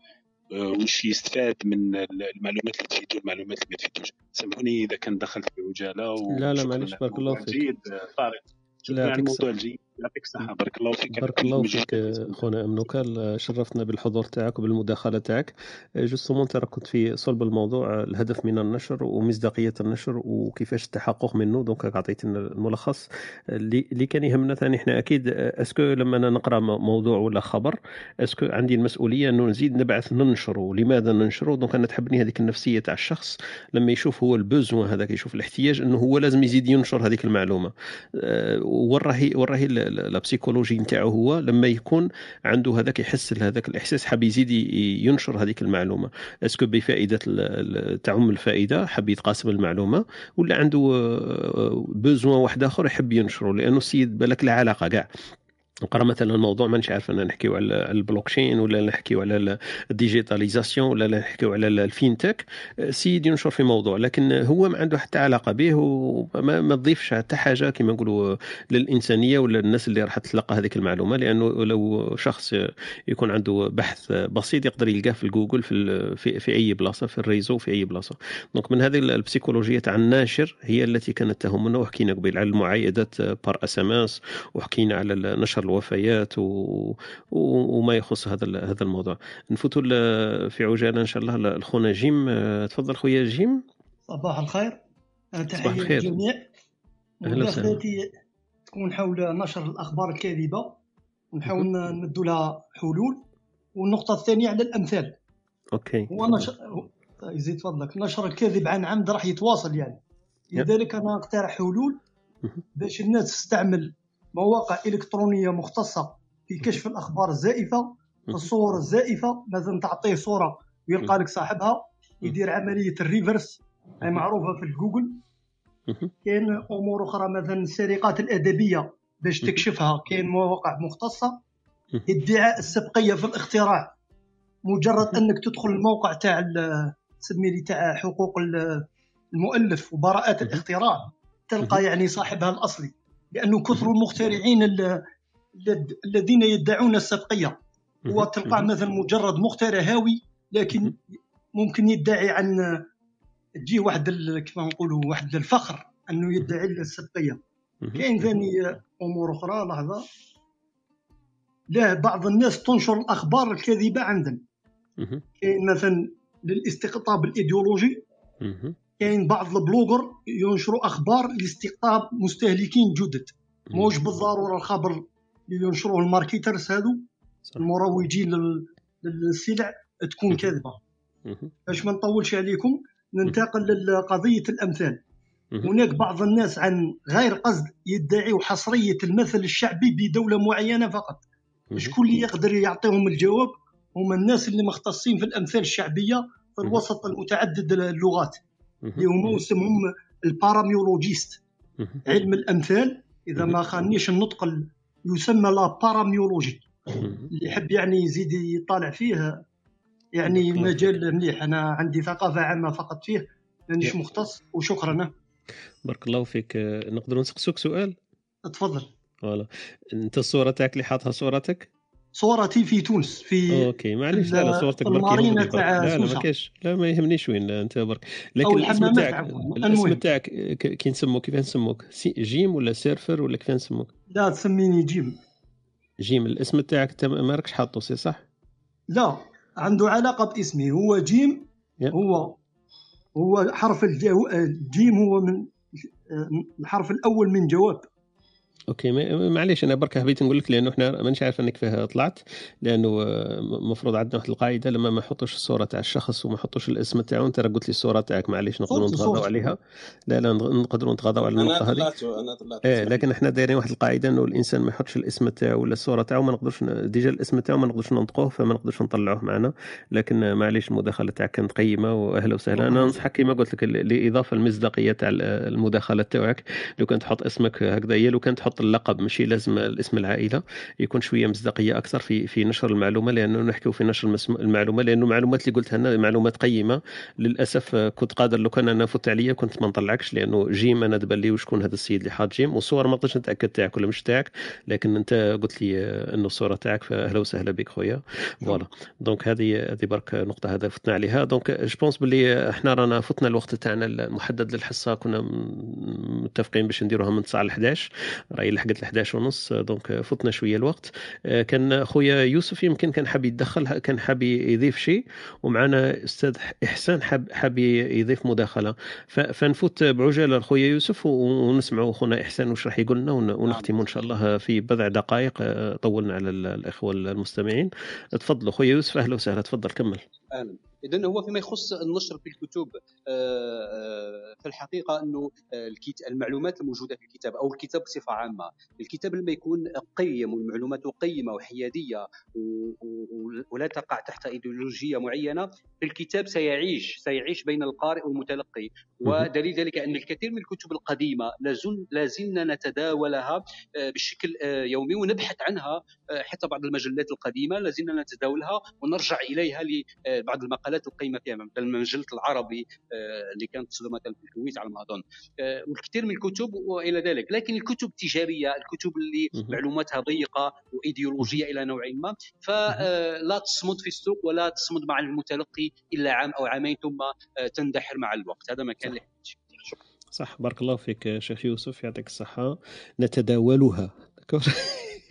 آه، وش يستفاد من المعلومات اللي تفيدو المعلومات اللي ما تفيدوش. سامحوني إذا كان دخلت بعجاله لا لا معليش بارك الله فيك. جيد طارق. شكرا على الموضوع الجيد. يعطيك الصحة. بارك الله فيك. بارك الله فيك خونا امنوكال شرفتنا بالحضور تاعك وبالمداخلة تاعك. justement ترى كنت في صلب الموضوع الهدف من النشر ومصداقية النشر وكيفاش التحقق منه. donc عطيتنا الملخص. اللي كان يهمنا ثاني إحنا أكيد est-ce que لما أنا نقرا موضوع ولا خبر est-ce que عندي المسؤولية إنه نزيد نبعث ننشره لماذا ننشره donc أنا تحبني هذيك النفسية تاع الشخص. لما يشوف هو ال besoin هذاك يشوف الاحتياج إنه هو لازم يزيد ينشر هذيك المعلومة. وراهي وراهي la psychologie نتاعو هو لما يكون عنده هذاك يحس هذاك الإحساس حاب يزيد ينشر هذيك المعلومة. est-ce que بفائدة تعم الفائدة حاب يتقاسم المعلومة ولا عنده besoin واحد آخر يحب ينشره لأنه السيد بالك لا علاقة كاع. نقرا مثلا الموضوع مانيش عارف أنا نحكيو على البلوكشين ولا نحكيو على ال digitalisation ولا نحكيو على ال fintech. سيد ينشر في موضوع لكن هو ما عنده حتى علاقة به وما ما تضيفش حتى حاجة كما نقولوا للإنسانية ولا الناس اللي راح تلقى هذيك المعلومة لأنه لو شخص يكون عنده بحث بسيط يقدر يلقاه في الجوجل في في, في أي بلاصة في ال réseau في أي بلاصة. donc من هذه البسيكولوجية تاع الناشر هي التي كانت تهمنا وحكينا قبل على المعايدات par SMS وحكينا على نشر الوفيات و... وما يخص هذا هذا الموضوع. نفوتوا في عجالة إن شاء الله الخونا جيم. تفضل خويا جيم. صباح الخير. تحية للجميع. مداخلتي تكون حول نشر الأخبار الكاذبة. ونحاول ندوا لها حلول. والنقطة الثانية على الأمثال. OK. هو نشر يزيد فضلك. نشر الكذب عن عمد راح يتواصل يعني. لذلك أنا أقترح حلول باش الناس تستعمل مواقع إلكترونية مختصة في كشف الأخبار الزائفة الصور الزائفة. لازم تعطيه صورة ويلقى لك صاحبها يدير عملية ال reverse هي معروفة في الجوجل كاين أمور أخرى مثلا السرقات الأدبية باش تكشفها. كاين مواقع مختصة. ادعاء السبقية في الاختراع. مجرد أنك تدخل الموقع تاع سمي لي تاع حقوق المؤلف وبراءات الاختراع تلقى يعني صاحبها الأصلي. لأنه كثر المخترعين الذين يدعون السبقيه وتلقى مثلا مجرد مخترع هاوي لكن ممكن يدعي عن تجي واحد كما نقولوا واحد الفخر أنه يدعي السبقيه كاين ثاني أمور أخرى لحظة. لا بعض الناس تنشر الأخبار الكاذبة عندنا كاين مثلا للاستقطاب الإيديولوجي. كاين بعض ال bloggers ينشروا أخبار لاستقطاب مستهلكين جدد. موش بالضرورة الخبر اللي ينشروه ال marketers هادو؟ المروجين للسلع تكون كاذبة. باش ما نطولش عليكم ننتقل لقضية الأمثال. هناك بعض الناس عن غير قصد يدعي حصرية المثل الشعبي بدولة معينة فقط. شكون اللي يقدر يعطيهم الجواب؟ هما الناس اللي مختصين في الأمثال الشعبية في الوسط المتعدد اللغات اللي هما يسمهم ال parémiologistes. علم الأمثال إذا ما خانيش النطق يسمى la parémiologie اللي يحب يعني يزيد يطالع فيه يعني مجال مليح. أنا عندي ثقافة عامة فقط فيه مانيش مختص وشكرا. بارك الله فيك. نقدر نسقسوك سؤال؟ تفضل. voilà. أنت الصورة تاعك اللي حاطها صورتك؟ صورتي في تونس في OK معليش لا لا صورتك تاع لا لا ما كاينش لا ما يهمنيش وين انت برك. لكن الاسم تاعك الاسم تاعك كي نسموك كيف نسموك؟ جيم ولا سيرفر ولا كيف نسموك؟ لا تسميني جيم. جيم الاسم تاعك ما راكش حاطه سي صح؟ لا عنده علاقة باسمي هو جيم هو هو حرف الجيم هو من الحرف الأول من جواب. OK معليش أنا برك حبيت نقول لك لأنه إحنا مانيش عارف إنك فيه طلعت لأنه المفروض عندنا واحد القاعدة لما ما نحطوش الصورة تاع الشخص وما نحطوش الاسم تاعو أنت قلت لي الصورة تاعك معليش نقدروا نتغاضوا عليها. لا لا نقدروا نتغاضوا على النقطة هذه. أنا طلعت. إيه لكن إحنا دايرين واحد القاعدة إنه الإنسان ما يحطش الاسم تاعو ولا الصورة تاعو ما نقدرش ديجا الاسم تاعو ما نقدرش ننطقوه فما نقدرش نطلعوه معنا. لكن معليش المداخلة تاعك كانت قيمة وأهلا وسهلا. أنا ننصحك كما قلت لك لإضافة المصداقية تاع المداخلة تاعك. لو كان تحط اسمك هكذا لو كان تحط اللقب ماشي لازم الاسم العائلة يكون شوية مصداقية أكثر في في نشر المعلومة لأنه نحكيو في نشر المعلومة لأنه المعلومات اللي قلتها لنا معلومات قيمة. للأسف كنت قادر لو كان أنا فوت عليا كنت ما نطلعكش لأنه جيم أنا دبل لي وشكون هذا السيد اللي حاط جيم والصور ما قدرتش نتأكد تاعك ولا مش تاعك لكن أنت قلت لي انه الصورة تاعك فأهلا وسهلا بك خويا. voilà. donc هذه هذه برك نقطة هذا فتنا عليها. donc je pense باللي إحنا رانا فتنا الوقت تاعنا المحدد للحصة كنا متفقين باش نديروها من 9 ل 11 راهي لحقت ل 11 ونص donc فتنا شوية الوقت. كان خويا يوسف يمكن كان حاب يتدخل كان حاب يضيف شيء ومعنا أستاذ إحسان حاب حاب يضيف مداخلة. فنفوت بعجالة لخويا يوسف ونسمعوا خونا إحسان واش راح يقول لنا ونختم إن شاء الله في بضع دقائق. طولنا على الإخوة المستمعين. تفضلوا خويا يوسف أهلا وسهلا تفضل كمل. أهلا اذا هو فيما يخص النشر في الكتب في الحقيقة أنه المعلومات الموجودة في الكتاب أو الكتاب بصفة عامة. الكتاب لما يكون قيم والمعلومات قيمة وحيادية ولا تقع تحت إيديولوجية معينة الكتاب سيعيش سيعيش بين القارئ والمتلقي. ودليل ذلك أن الكثير من الكتب القديمة لازلنا نتداولها بشكل يومي ونبحث عنها حتى بعض المجلات القديمة لازلنا نتداولها ونرجع إليها لبعض المقالات القيمه فيها مثل مجله العربي اللي كانت تصدر مثلا في الكويت على ما اظن والكثير من الكتب وإلى ذلك. لكن الكتب التجارية الكتب اللي معلوماتها ضيقة وإيديولوجية إلى نوع ما فلا تصمد في السوق ولا تصمد مع المتلقي إلا عام أو عامين ثم تندحر مع الوقت. هذا ما كان صح. بارك الله فيك شيخ يوسف يعطيك الصحة. نتداولها.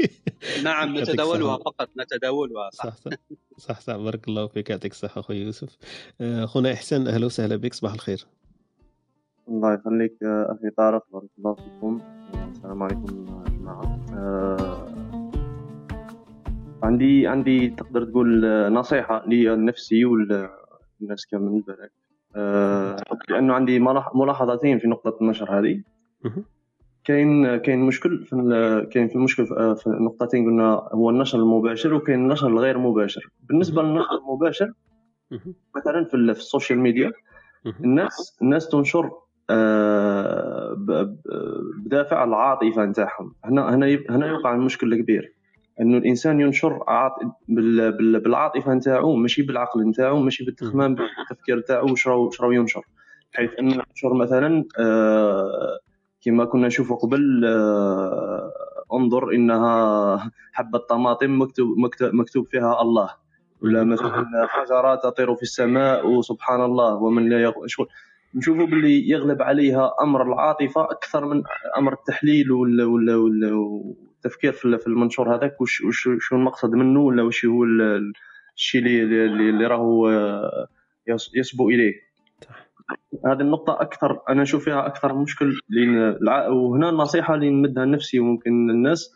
نعم نتداولها فقط نتداولها. صح صح. صح, صح. بارك الله فيك يعطيك الصحة أخوي يوسف. أخونا إحسان أهلا وسهلا بك صباح الخير. الله يخليك أخي طارق بارك الله فيكم. السلام عليكم يا جماعة عندي عندي تقدر تقول نصيحة لنفسي والناس كامل بالك. أه لأنه عندي ملاحظتين في نقطة النشر هذه. كاين كاين مشكل في كاين في المشكل في نقطتين قلنا هو النشر المباشر وكاين النشر الغير مباشر. بالنسبة للنشر المباشر مثلا في ال social media الناس الناس تنشر أه بدافع العاطفة نتاعهم. هنا هنا هنا يوقع المشكل الكبير. إنه الإنسان ينشر بالعاطفة نتاعو ماشي بالعقل نتاعو ماشي بالتخمام بالتفكير نتاعو واش راهو ينشر. حيث انه ينشر مثلا آه كما كنا نشوفوا قبل آه انظر إنها حبة طماطم مكتوب مكتوب فيها الله. ولا مثلا حجرات تطير في السماء وسبحان الله ومن لا يغ... نشوفوا باللي يغلب عليها أمر العاطفة أكثر من أمر التحليل ولا ولا ولا التفكير في المنشور هذاك وش وش شو المقصد منه ولا وش هو الشيء اللي اللي, اللي راهو يسبو إليه. هذه النقطة أكثر أنا نشوف فيها أكثر مشكل لأن وهنا النصيحة اللي نمدها لنفسي وممكن الناس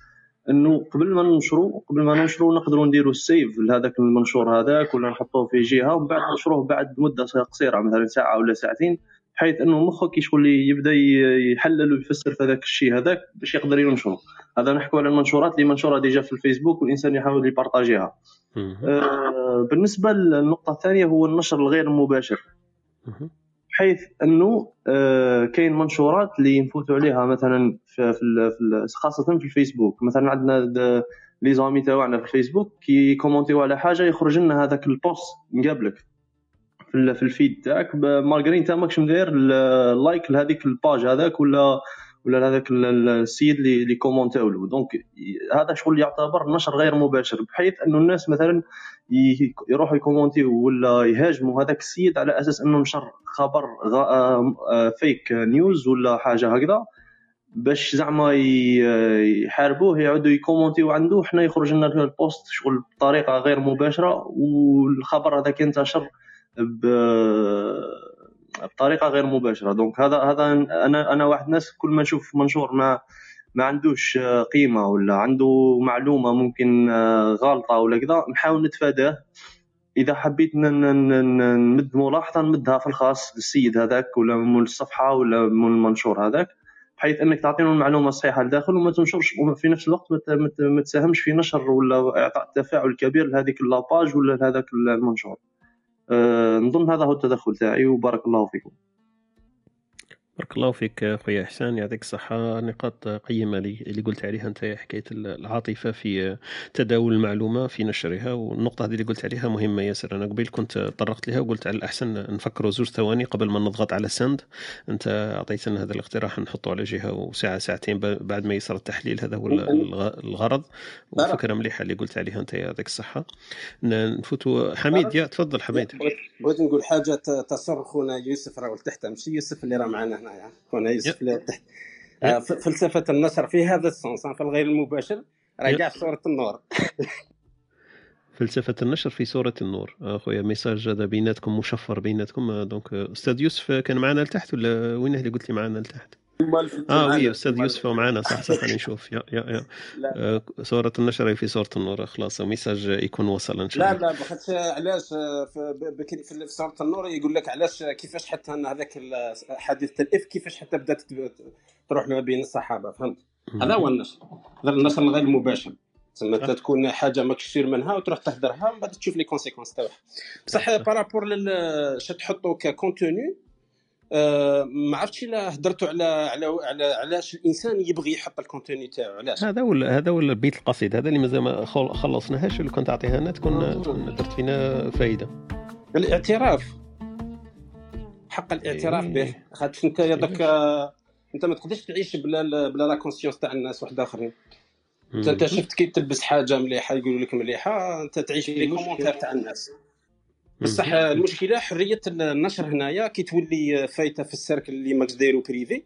إنه قبل ما ننشروا قبل ما ننشروا نقدروا نديروا السيف لهذاك المنشور هذاك ولا نحطوه في جهة ومن بعد ننشروه بعد مدة قصيرة مثلا ساعة ولا ساعتين بحيث إنه مخك شغل يبدأ يحلل ويفسر في هذاك الشيء هذاك باش يقدر ينشره. هذا نحكوا على المنشورات اللي منشورة ديجا في الفيسبوك والإنسان يحاول يبارطاجيها. آه بالنسبة للنقطة الثانية هو النشر الغير مباشر. بحيث أنه آه كاين منشورات اللي نفوتوا عليها مثلا في, خاصة في الفيسبوك. مثلا عندنا les amis تاعنا في الفيسبوك كي كومونتيو على حاجة يخرج لنا هذاك ال post مقابلك في, في ال feed تاعك. malgré انت ماكش مدير like لهذيك ال page هذاك ولا ولا هذاك السيد اللي اللي كومونتاو له. donc هذا شغل يعتبر نشر غير مباشر بحيث أنه الناس مثلا يروحوا يكومونتيو ولا يهاجموا هذاك السيد على أساس أنه نشر خبر fake news ولا حاجة هكذا باش زعما يحاربوه يعودوا يكومونتيو عنده. حنا يخرج لنا ال post شغل بطريقة غير مباشرة والخبر هذا كينتشر بطريقة غير مباشرة. donc هذا هذا أنا أنا واحد الناس كل ما نشوف منشور ما ما عندوش قيمة ولا عنده معلومة ممكن غلطة ولا كذا نحاول نتفاداه. إذا حبيت نمد ملاحظة نمدها في الخاص للسيد هذاك ولا من الصفحة ولا من المنشور هذاك بحيث إنك تعطيهم المعلومة الصحيحة لداخل وما تنشرش وفي نفس الوقت ما تساهمش في نشر ولا إعطاء تفاعل كبير لهذيك لاباج ولا لهذاك المنشور. نظن هذا هو التدخل تاعي وبارك الله فيكم. بارك الله فيك خويا إحسان يعطيك الصحة. نقاط قيمة اللي قلت عليها أنت حكاية العاطفة في تداول المعلومة في نشرها. والنقطة هذه اللي قلت عليها مهمة ياسر. أنا قبل كنت طرقت لها وقلت على الأحسن نفكروا زوج ثواني قبل ما نضغط على سند أنت أعطيتنا هذا الاقتراح نحطه على جهة وساعه ساعتين بعد ما يصير التحليل. هذا هو الغرض. وفكرة مليحة اللي قلت عليها أنت يعطيك الصحة. نفوتوا حميد يا تفضل حميد. بغيت نقول حاجة تصر خونا يوسف راه تحت ماشي يوسف اللي راه معنا هنايا خونا يوسف اللي تحت. آه فلسفة النشر في هذا ال sens في الغير المباشر. راه كاع في سوره النور. فلسفة النشر في سورة النور. أخويا message هذا بيناتكم مشفر بيناتكم. donc أستاذ يوسف كان معنا لتحت ولا وين اللي قلت لي معنا لتحت؟ آه oui أستاذ يوسف معنا صح صح خلينا نشوف. يا يا يا. آه سورة النشر في سورة النور خلاص message يكون وصل إن شاء الله. لا لا بحث علاش في, في سورة النور يقول لك علاش كيفاش حتى هذاك حادثة الإفك كيفاش حتى بدات تروح ما بين الصحابة فهمت؟ هذا هو النشر. هذا النشر الغير المباشر تسمى انت تكون حاجة ماك تشير منها وتروح تهدرها ومن بعد تشوف les conséquences تاعها. بصح par rapport لل تحطو ك contenu أه ما عرفتش إلا هدرتوا على على على علاش الإنسان يبغي يحط ال contenu تاعو علاش؟ هذا ولا هذا ولا بيت القصيد. هذا اللي مازال ما خلصناهاش اللي كنت تعطيها لنا تكون درت فينا فائده الاعتراف. حق الاعتراف به. خاطر انت يدك أنت ما تقدرش تعيش بلا بلا la conscience تاع الناس واحد اخرين أنت انت شفت كي تلبس حاجة مليحة يقولوا لك مليحة أنت تعيش في commentaires تاع الناس. بصح المشكلة حرية النشر هنايا كي تولي فايتة في ال cercle اللي ماكش دايرو privé.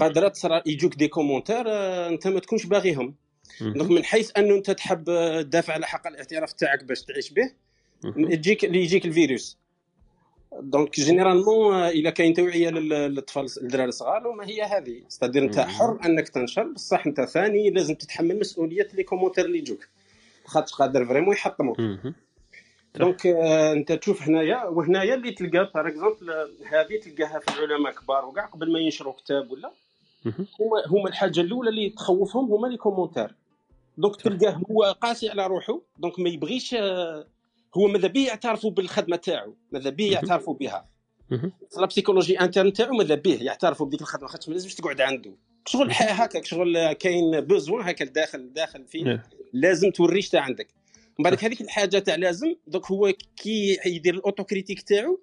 قادرة تصرى يجوك des commentaires أنت ما تكونش باغيهم. donc من حيث أنه أنت تحب تدافع على حق الاعتراف تاعك باش تعيش به يجيك اللي يجيك الفيروس. donc généralement إلا كاين توعية للأطفال الدراري الصغار وما هي هذه. c'est-à-dire أنت حر أنك تنشر بصح أنت ثاني لازم تتحمل مسؤولية les commentaires اللي يجوك. خاطر قادر vraiment يحطموك donc انت تشوف هنايا وهنايا اللي تلقى par exemple هذه تلقاها في العلماء كبار وكاع قبل ما ينشروا كتاب ولا؟ هما هما الحاجة الأولى اللي تخوفهم هما les commentaires donc تلقاه هو قاسي على روحه donc ما يبغيش هو ماذا به يعترفوا بالخدمة تاعو ماذا به يعترفوا بها. la psychologie interne تاعو ماذا به يعترفوا بديك الخدمة؟ خاطر ما لازمش تقعد عنده؟ شغل هكاك شغل كاين besoin هكا داخل داخل فيه لازم توري تاع عندك. من بعد هذيك الحاجة تاع لازم دوك هو كي يدير ال autocritique تاعو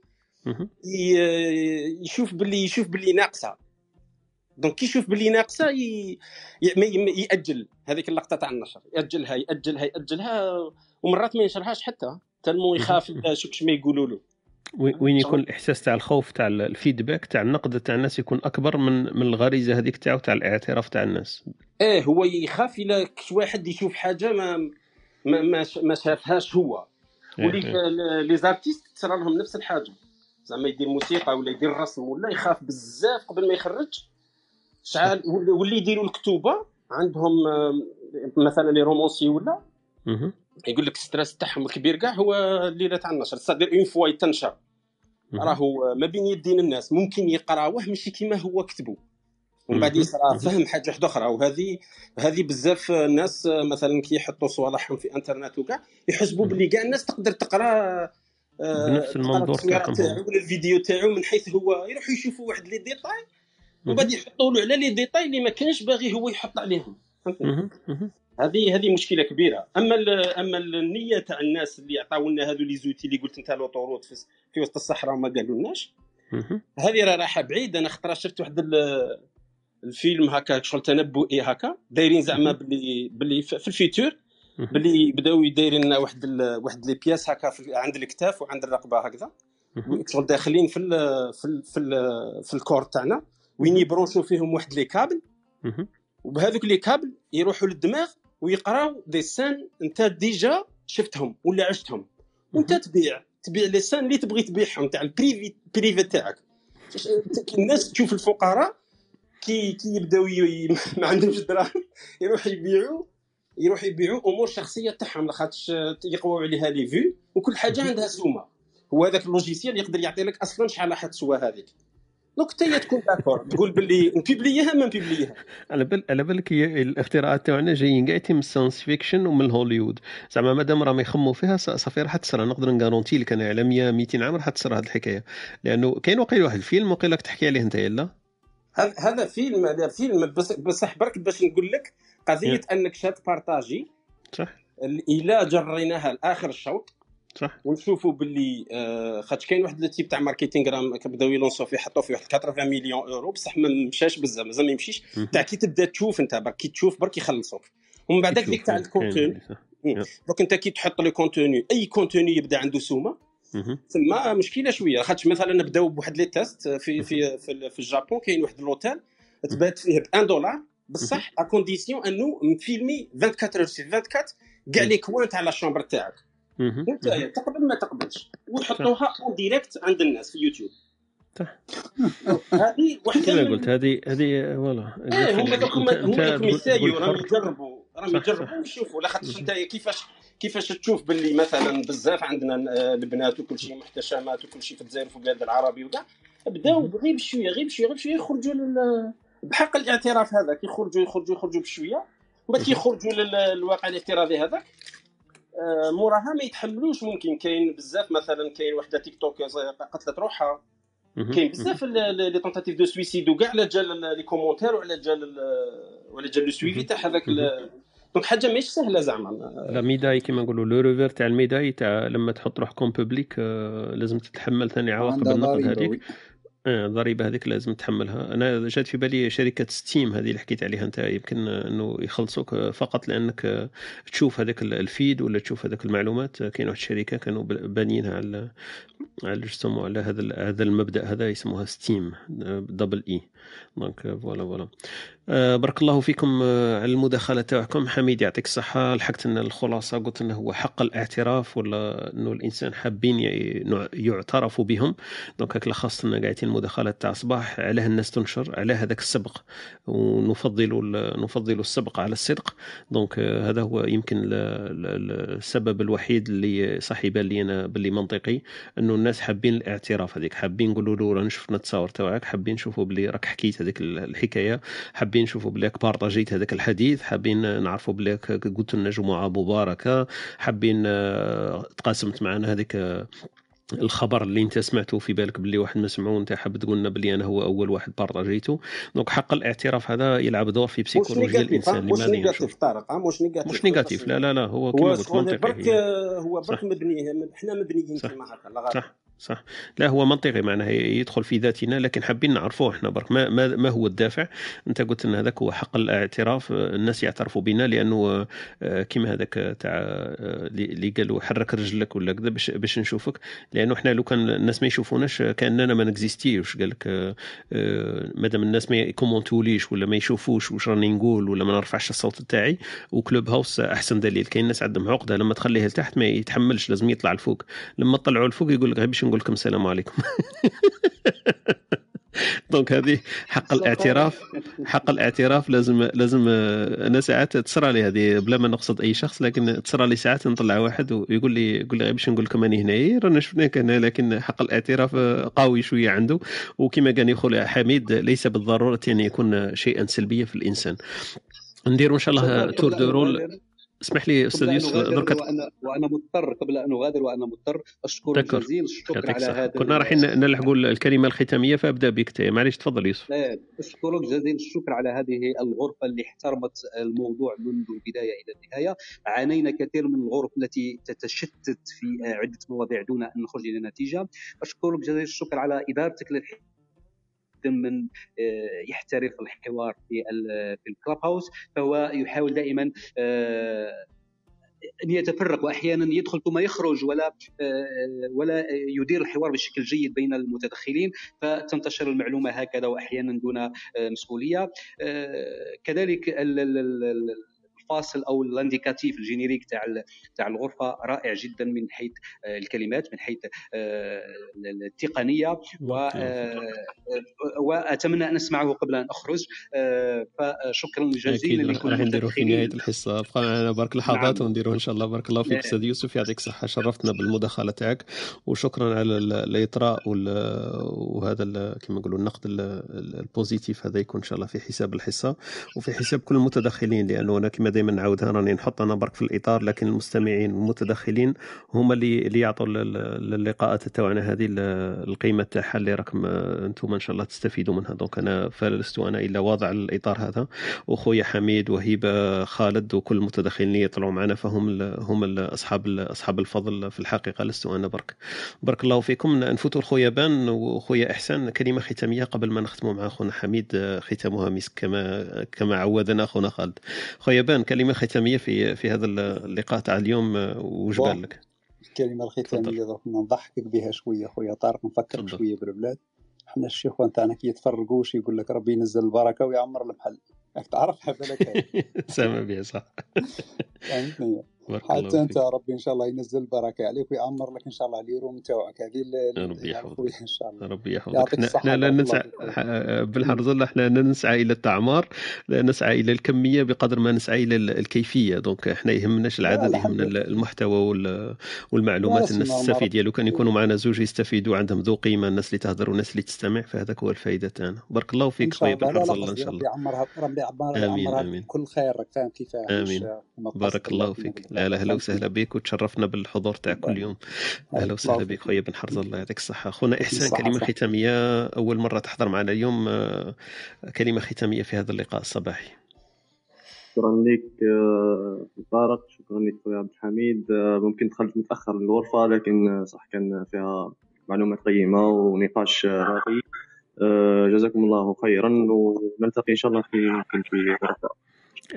يشوف باللي يشوف باللي ناقصة. donc كي يشوف باللي ناقصة ي... يأجل هذيك اللقطة تاع النشر. يأجلها يأجلها يأجلها ومرات ما ينشرهاش حتى. tellement يخاف شوف ما يقولوا له. وين يكون الإحساس تاع الخوف تاع ال feedback تاع النقد تاع الناس يكون أكبر من من الغريزة هذيك تاعو تاع الاعتراف تاع الناس؟ إيه هو يخاف إلى واحد يشوف حاجة ما ما ما, شافهاش هو. ولي les artistes تصرى لهم نفس الحاجة. زعما يدير موسيقى ولا يدير رسم ولا يخاف بزاف قبل ما يخرج. شحال واللي يديروا الكتوبة. عندهم مثلا les romanciers ولا. يقول لك stress تاعهم الكبير كاع هو الليلة تاع النشر صدر une fois يتنشر. راهو ما بين يدين الناس ممكن يقراوه ماشي كيما هو كتبه ومن بعد يصرى فهم حاجة واحدة أخرى. وهذه هذه بزاف الناس مثلا كي يحطوا صوالحهم في إنترنت وكاع يحسبوا باللي كاع الناس تقدر تقرا آه، بنفس المنظور تاعهم. ولا الفيديو تاعو من حيث هو يروحوا يشوفوا واحد les détails ومن بعد يحطوا له على les détails اللي ما كانش باغي هو يحط عليهم. هذه هذه مشكلة كبيرة. أما أما النية تاع الناس اللي عطاو لنا هذو les outils اللي قلت أنت l'autoroute في, في وسط الصحراء وما قالوا لناش هذه راه رايحه بعيد أنا خطرة شفت واحد الفيلم هكا شغل تنبؤي هكا دايرين زعما باللي باللي في ال futur باللي بداو يدايرين لنا واحد ال... واحد les pièces هكا في... عند الكتاف وعند الرقبة هكذا. شغل داخلين في ال... في ال... في, ال... في ال corps تاعنا. وين يبرونشو فيهم واحد les câbles. وبهذوك les câbles يروحوا للدماغ ويقراو des scènes انت déjà شفتهم ولا عشتهم. وانت تبيع تبيع les scènes اللي تبغي تبيعهم تاع ال privé privé تاعك. الناس تشوف الفقراء كي كي يبداو ما عندهمش دراهم يروحوا يبيعوا يروحوا يبيعوا أمور شخصية تاعهم لاخاطش يقواو عليها les vues وكل حاجة عندها سومة. هو هذاك ال logiciel يقدر يعطي لك أصلا شحال راح تسوى هذيك. donc حتى تكون d'accord تقول باللي نبيبليها ما نبيبليها على بال على بالك الاختراعات تاعنا جايين كاع من ال science fiction ومن هوليوود زعما مادام راهم يخموا فيها صافي راح تصرى نقدر نغارونتي لك أنا على 100 200 عام راح تصرى هذه الحكاية. لأنه كاين واقيلا واحد الفيلم واقيلا تحكي عليه أنت لا هذا فيلم هذا فيلم بس بصح برك باش نقول لك قضية أنك شات بارطاجي. صح. إلى جريناها لآخر الشوط. صح. ونشوفوا باللي آه خاطش كاين واحد ال type تاع marketing راه كبداو يلونسو فيه حطوا فيه واحد 80 مليون إورو. بصح ما مشاش بزاف مازال ما يمشيش. تاع كي تبدا تشوف انت برك كي تشوف برك يخلصوك. ومن بعد ديك تاع ال contenu donc انت كي تحط le contenu أي contenu يبدا عنده سومة ثم مشكلة شوية خاطش مثلا نبداو بواحد les tests في في في, في ال Japon كاين واحد l'hôtel تبات فيه ب 1 دولار بصح à condition أنه مفيلمي 24 heures sur 24 كاع les coins تاع la chambre تاعك. انت تقبل ما تقبلش. ويحطوها en direct عند الناس في يوتيوب. هذه واحدة كما قلت هذه هذه voilà. إيه هما دوك يسايو راهم يجربوا راهم يجربوا ويشوفوا لا خاطرش أنت كيفاش كيفاش تشوف باللي مثلا بزاف عندنا البنات وكل شيء محتشمات وكل شيء في الجزائر وفي البلاد العربي وكاع بداو غير بشويه غير بشويه غير بشويه يخرجوا بحق الاعتراف هذاك يخرجوا يخرجوا يخرجوا بشوية وبعد كيخرجوا للواقع الافتراضي هذاك. آه، موراها ما يتحملوش ممكن كاين بزاف مثلا كاين وحدة تيك توك قتلت روحها كاين بزاف les tentatives de suicide وكاع على جال les commentaires وعلى جال وعلى جال le suivi تاع هذاك donc حاجة ماشي سهلة زعما. la médaille كيما نقولوا le revers تاع ال médaille تاع لما تحط روحكم public آه، لازم تتحمل ثاني عواقب النقد هذيك. الضريبه هذيك لازم تحملها. أنا جات في بالي شركة ستيم هذه اللي حكيت عليها. أنت يمكن أنه يخلصوك فقط لأنك تشوف هذاك ال feed ولا تشوف هذاك المعلومات. كاين واحد الشركة كانوا بانيينها على على يسموا على هذا هذا المبدأ هذا يسموها Steem double E donc voilà voilà آه، بارك الله فيكم آه، على المداخلة تاعكم. حميد يعطيك الصحة. لحقت أن الخلاصة قلت أنه هو حق الاعتراف ولا أنه الإنسان حابين يعترفوا بهم. donc هكا لخصت لنا قاعدين المداخلات تاع صباح علاه الناس تنشر على هذاك السبق ونفضل نفضل السبق على الصدق. donc آه، هذا هو يمكن السبب الوحيد اللي صح يبان لي أنا باللي منطقي أنه الناس حابين الاعتراف هذيك حابين نقولوا له راه شفنا التصاور تاعك حابين نشوفوا باللي راك حكيت هذيك الحكاية حابين نشوفوا بلاك بارطاجيت هذاك الحديث حابين نعرفوا بلاك قلت لنا جمعة مباركة حابين آه، تقاسمت معنا هذيك آه، الخبر اللي انت سمعته في بالك باللي واحد ما سمعوه انت حاب تقول لنا باللي أنا هو أول واحد بارطاجيته. donc حق الاعتراف هذا يلعب دور في بسيكولوجيا الإنسان مش négatif طارق مش négatif مش négatif لا لا لا هو كما قلت منطقي برك هو برك مبني إحنا مبنيين كما هكا صح. صح. لا هو منطقي معناها يدخل في ذاتنا لكن حابين نعرفوه إحنا برك. ما, ما, ما هو الدافع؟ أنت قلت إن هذاك هو حق الاعتراف. الناس يعترفوا بنا لأنه آه، كيما هذاك تاع آه، اللي قالوا حرك رجلك ولا كذا باش باش نشوفك. لأنه إحنا لو كان الناس ما يشوفوناش كأننا ما نكزيستيوش. قال لك آه، مادام الناس ما يكومونتوليش ولا ما يشوفوش واش راني نقول ولا ما نرفعش الصوت تاعي وكلوب هاوس أحسن دليل. كاين ناس عندهم عقدة لما تخليه لتحت ما يتحملش لازم يطلع الفوق لما طلعوا الفوق يقول لك باش نقول لكم السلام عليكم. donc هذه حق الاعتراف حق الاعتراف لازم لازم أنا ساعات تصرى لي هذه بلا ما نقصد أي شخص لكن تصرى لي ساعات نطلع واحد ويقول لي يقول لي باش نقول لكم أني هنا رانا شفناك هنا لكن حق الاعتراف قوي شوية عنده. وكما قال يقول حميد ليس بالضرورة أن يكون شيئا سلبيا في الإنسان. نديروا إن شاء الله tour de rôle اسمح لي أستاذ يوسف درك وأنا وأنا مضطر قبل أن أغادر وأنا مضطر اشكر جزيل الشكر على هذا كنا رايحين نلحقوا الكلمة الختامية فأبدأ بك معليش تفضل يوسف. أشكرك جزيل الشكر على هذه الغرفة اللي احترمت الموضوع منذ البداية إلى النهاية. عانينا كثير من الغرف التي تتشتت في عدة مواضيع دون أن نخرج إلى نتيجه أشكرك جزيل الشكر على ادارتك للحوار من آه، يحترف الحوار في في ال Clubhouse فهو يحاول دائما آه، أن يتفرق واحيانا يدخل ثم يخرج ولا آه، ولا يدير الحوار بشكل جيد بين المتدخلين فتنتشر المعلومة هكذا واحيانا دون مسؤولية. كذلك الفاصل أو ال indicatif ال générique تاع تاع الغرفة رائع جدا من حيث آه، الكلمات من حيث آه، التقنية. آه، وأتمنى أن اسمعه قبل أن أخرج. فشكرا جزيلا لكم راح نديروا في نهاية الحصة. بقى معنا برك لحظات نعم. ونديروا إن شاء الله. بارك الله فيك أستاذ يوسف يعطيك الصحة. شرفتنا بالمداخلة تاعك. وشكرا على الإطراء وهذا كما نقولوا النقد البوزيتيف هذا يكون إن شاء الله في حساب الحصة. وفي حساب كل المتدخلين لأنه أنا كما دائما نعاودها راني نحط أنا برك في الإطار لكن المستمعين والمتدخلين هما اللي اللي يعطوا اللقاءات تاعنا. هذه القيمة تاعها اللي راكم أنتم إن شاء الله تستفيدوا منها. دونك أنا فلست أنا إلا واضع الإطار هذا. وخويا حميد وهبه خالد وكل المتدخلين اللي يطلعوا معنا فهم هم أصحاب أصحاب الفضل في الحقيقة. لست أنا برك. بارك الله فيكم. نفوتوا لخويا بان وخويا إحسان. كلمة ختامية قبل ما نختموا مع أخونا حميد ختامها مسك كما كما عودنا أخونا خالد. خويا بان كلمه ختاميه في في هذا اللقاء تاع اليوم وش بان لك؟ الكلمة الختامية درك نضحكك بها شوية خويا طارق نفكرك شوية بالبلاد. إحنا الشيخ تاعنا كي يتفرقوش يقول لك؟ ربي ينزل البركة ويعمر المحل راك تعرف بالك سامع بها صح. فهمتني. حتى أنت ربي إن شاء الله ينزل البركة. عليك ويعمر لك إن شاء الله اليوم تاعك هذه ربي يحفظك. إن شاء الله. ربي يحفظك. إحنا, لا ننسى بالحرزله إحنا لا نسعى إلى التعمار لا نسعى إلى الكمية بقدر ما نسعى إلى الكيفية. دونك إحنا يهمناش العدد يهمنا المحتوى والمعلومات. الناس تستفيد لو كان يكونوا معنا زوج يستفيدوا عندهم ذو قيمة. الناس اللي تهدر والناس اللي تستمع فهذاك هو الفائده تاعنا. بارك الله فيك خويا بالحرزله إن شاء الله. ربي يعمرها ربي يعمرها كل خير. راك فاهم كيفاش؟ آمين. بارك الله فيك. لا لا أهلا وسهلا بك وتشرفنا بالحضور تاع كل يوم. أهلا وسهلا بك خويا بن حرز الله يعطيك الصحة. أخونا إحسان كلمة ختامية. أول مرة تحضر معنا اليوم آه، كلمة ختامية في هذا اللقاء الصباحي. شكرا لك آه، طارق شكرا لك خويا عبد الحميد. آه، ممكن دخلت متأخر للغرفه لكن صح كان فيها معلومات قيمة ونقاش راقي. جزاكم الله خيرا ونلتقي إن شاء الله في في غرفه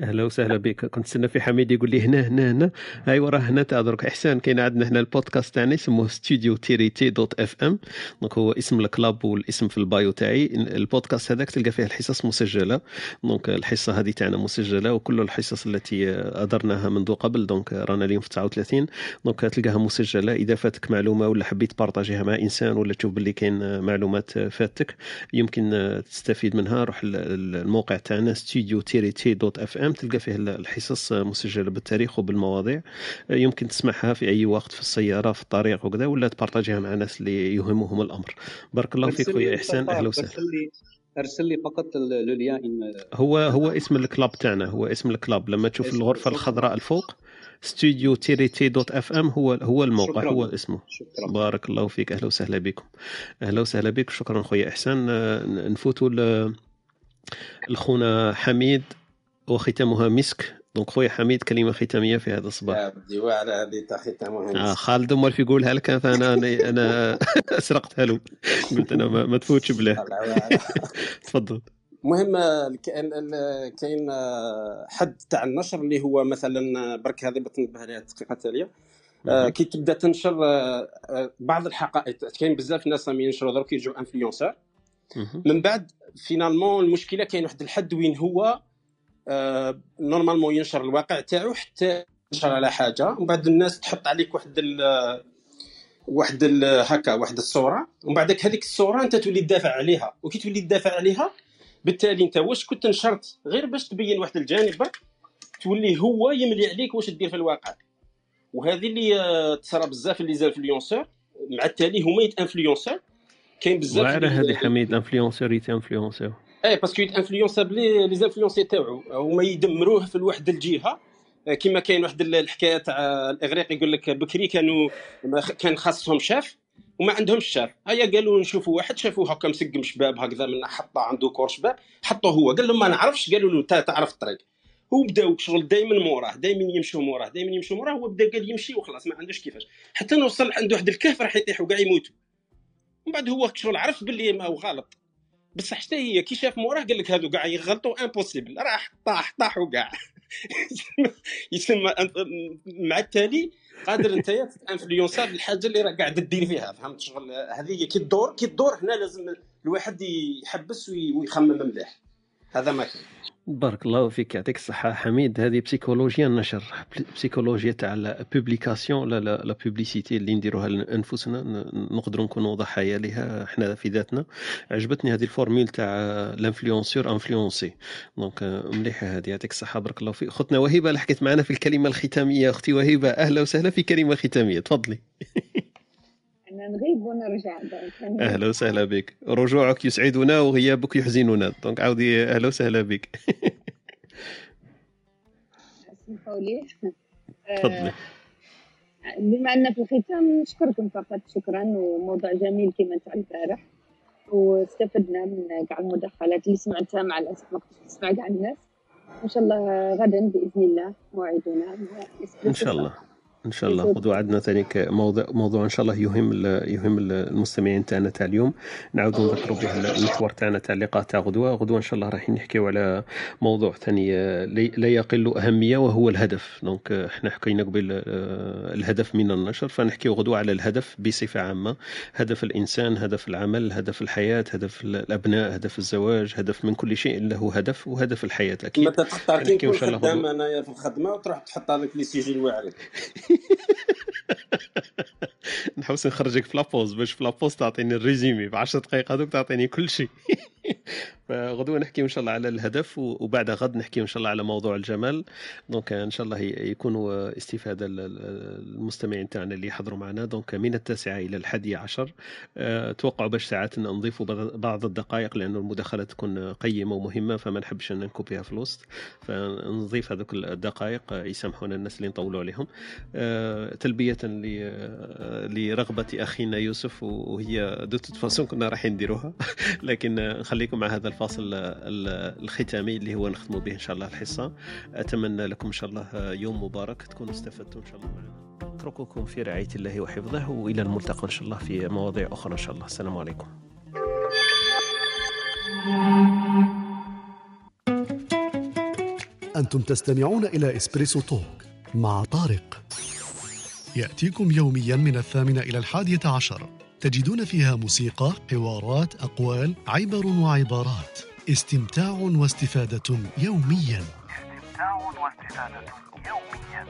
أهلا وسهلا بك. كنت نستنى في حميد يقول لي هنا هنا هنا. هاي وراه هنا تاع درك إحسان كاين عندنا هنا البودكاست تاعنا اسمه ستوديو تيري تي دوت إف إم. donc هو اسم ال club والاسم في ال bio تاعي. البودكاست هذاك تلقى فيه الحصص مسجلة. donc الحصة هذه تاعنا مسجلة وكل الحصص التي أدرناها منذ قبل donc رانا اليوم في 39 donc تلقاها مسجلة. إذا فاتك معلومة ولا حبيت بارطاجيها مع إنسان ولا تشوف باللي كاين معلومات فاتك يمكن تستفيد منها. روح الموقع تاعنا ستوديو تيري تي دوت إف إم تلقى فيه الحصص مسجلة بالتاريخ وبالمواضيع يمكن تسمعها في أي وقت في السيارة في الطريق وكذا ولا تبارطاجيها مع ناس اللي يهمهم الأمر. بارك الله فيك خويا إحسان أهلا وسهلا. ارسل لي فقط le lien هو هو اسم ال club تاعنا هو اسم ال club. لما تشوف الغرفة الخضراء الفوق ستوديو تيري تي دوت إف إم هو هو الموقع شكرا. هو اسمه. شكرا. بارك الله فيك أهلا وسهلا بكم. أهلا وسهلا بك شكرا خويا إحسان. نفوتوا لخونا حميد. وختامها مسك. donc خويا حميد كلمة ختامية في هذا الصباح. بدي واعره هذه تاع ختام آه خالد امال في يقولها لك فانا أنا سرقتها له. قلت أنا ما, ما تفوتش بلاه تفضل. المهم كاين حد تاع النشر اللي هو مثلا برك هذه بتنبه عليها الدقيقه التاليه آه، كي تبدأ تنشر آه، آه، بعض الحقائق. كاين بزاف ناس راهم ينشروا درك يجوا influenceurs من بعد finalement المشكلة كاين واحد الحد وين هو normalement ينشر الواقع تاعو حتى ينشر على حاجة. ومن بعد الناس تحط عليك واحد ال واحد ال هكا واحد الصورة. ومن بعد هذيك الصورة أنت تولي تدافع عليها. وكي تولي تدافع عليها بالتالي أنت واش كنت نشرت؟ غير باش تبين واحد الجانب برك تولي هو يملي عليك واش دير في الواقع. وهذه اللي آه، تصرى بزاف les influenceurs مع التالي هما يتانفلونسور. كاين بزاف واعره هذه حميد انفلونسور يتانفلونسور. اي باسكو يتانفلونسا بلي لي زانفلونسي تاعو. هما يدمروه في واحد الجهة. آه، كما كاين واحد الحكاية تاع الإغريق يقول لك بكري كانوا كان خاصهم شاف وما عندهمش شاف. هيا قالوا نشوفوا واحد شافوه هكا مسقم شباب هكذا من حطة عنده كور شباب حطوه هو. قال لهم ما نعرفش قالوا له تعرف الطريق. هو شغل دائما موراه دائما يمشوا موراه دائما يمشوا موراه هو بدأ قال يمشي وخلاص ما عندوش كيفاش. حتى نوصل عنده واحد الكهف راح يطيحوا كاع يموتوا. من بعد هو شغل عرف باللي ما هو غلط. بصح حتى هي كي شاف موراه قال لك هادو كاع يغلطوا impossible راح طاح طاحوا كاع يسمى مع التالي قادر انت انفلونسا بالحاجة اللي راك قاعد دير فيها فهمت شغل؟ هذه كي تدور كي تدور هنا لازم الواحد يحبس ويخمم مليح. هذا ما كان بارك الله فيك يعطيك الصحة. حميد هذه بسيكولوجيا النشر بسيكولوجيا تاع ال publication لا لا publicité اللي نديروها لأنفسنا نقدروا نكونوا ضحايا لها إحنا في ذاتنا. عجبتني هذه ال formule تاع l'influenceur influencé donc مليحة هذه يعطيك الصحة بارك الله فيك. أختنا وهبه اللي حكيت معنا في الكلمة الختامية. أختي وهبه أهلا وسهلا في كلمة ختامية. تفضلي. نغيب ونرجع أهلا وسهلا بك. رجوعك يسعدنا وغيابك يحزننا. donc عاودي أهلا وسهلا بك. اسمحوا لي تفضلي. بما ان في الختام نشكركم فقط. شكرا وموضوع جميل كما تاع البارح. واستفدنا من كاع المداخلات اللي سمعتها مع الأسف ما كنتش نسمع كاع الناس. إن شاء الله غدا بإذن الله موعدنا. إن شاء الله. إن شاء الله. موضوع عندنا ثاني موضوع موضوع إن شاء الله يهم يهم المستمعين تاعنا تاع اليوم. نعاودوا نذكروا به المحور تاعنا تاع اللقاء تاع غدوة. غدوة إن شاء الله راح نحكيو على موضوع ثاني لا يقل أهمية وهو الهدف. donc إحنا حكينا قبل آه، الهدف من النشر. فنحكيو غدوة على الهدف بصفة عامة. هدف الإنسان هدف العمل هدف الحياة هدف الأبناء هدف الزواج هدف من كل شيء له هدف وهدف الحياة. أكيد. متى تختار كي نكون خدام أنايا في الخدمة وتروح تحط هذاك les sujets الواعرين نحوس نخرجك في la pause باش في la pause تعطيني ال résumé في 10 دقائق هذوك تعطيني كل شيء. فغدوة نحكي إن شاء الله على الهدف وبعد غد نحكي إن شاء الله على موضوع الجمال. donc إن شاء الله يكونوا استفادة المستمعين تاعنا اللي يحضروا معنا. donc من التاسعة إلى الحادية عشر. أه توقعوا باش ساعات نضيفوا بعض الدقائق لأنه المداخلات تكون قيمة ومهمة فما نحبش إن نكوبيها في الوسط فنضيف هذوك الدقائق يسامحونا الناس اللي نطولوا عليهم. أه تلبية لرغبة أخينا يوسف وهي de façon كنا رايحين نديروها. لكن نخليكم مع هذا الفاصل الختامي اللي هو نختموا به إن شاء الله الحصة. أتمنى لكم إن شاء الله يوم مبارك تكونوا استفدتوا إن شاء الله معنا. اترككم في رعاية الله وحفظه وإلى الملتقى إن شاء الله في مواضيع أخرى إن شاء الله. السلام عليكم. أنتم تستمعون إلى إسبريسو توك مع طارق. يأتيكم يوميا من الثامنة إلى الحادية عشر. تجدون فيها موسيقى حوارات أقوال عبر وعبارات. استمتاع واستفادة يوميا. استمتاع واستفادة يوميا.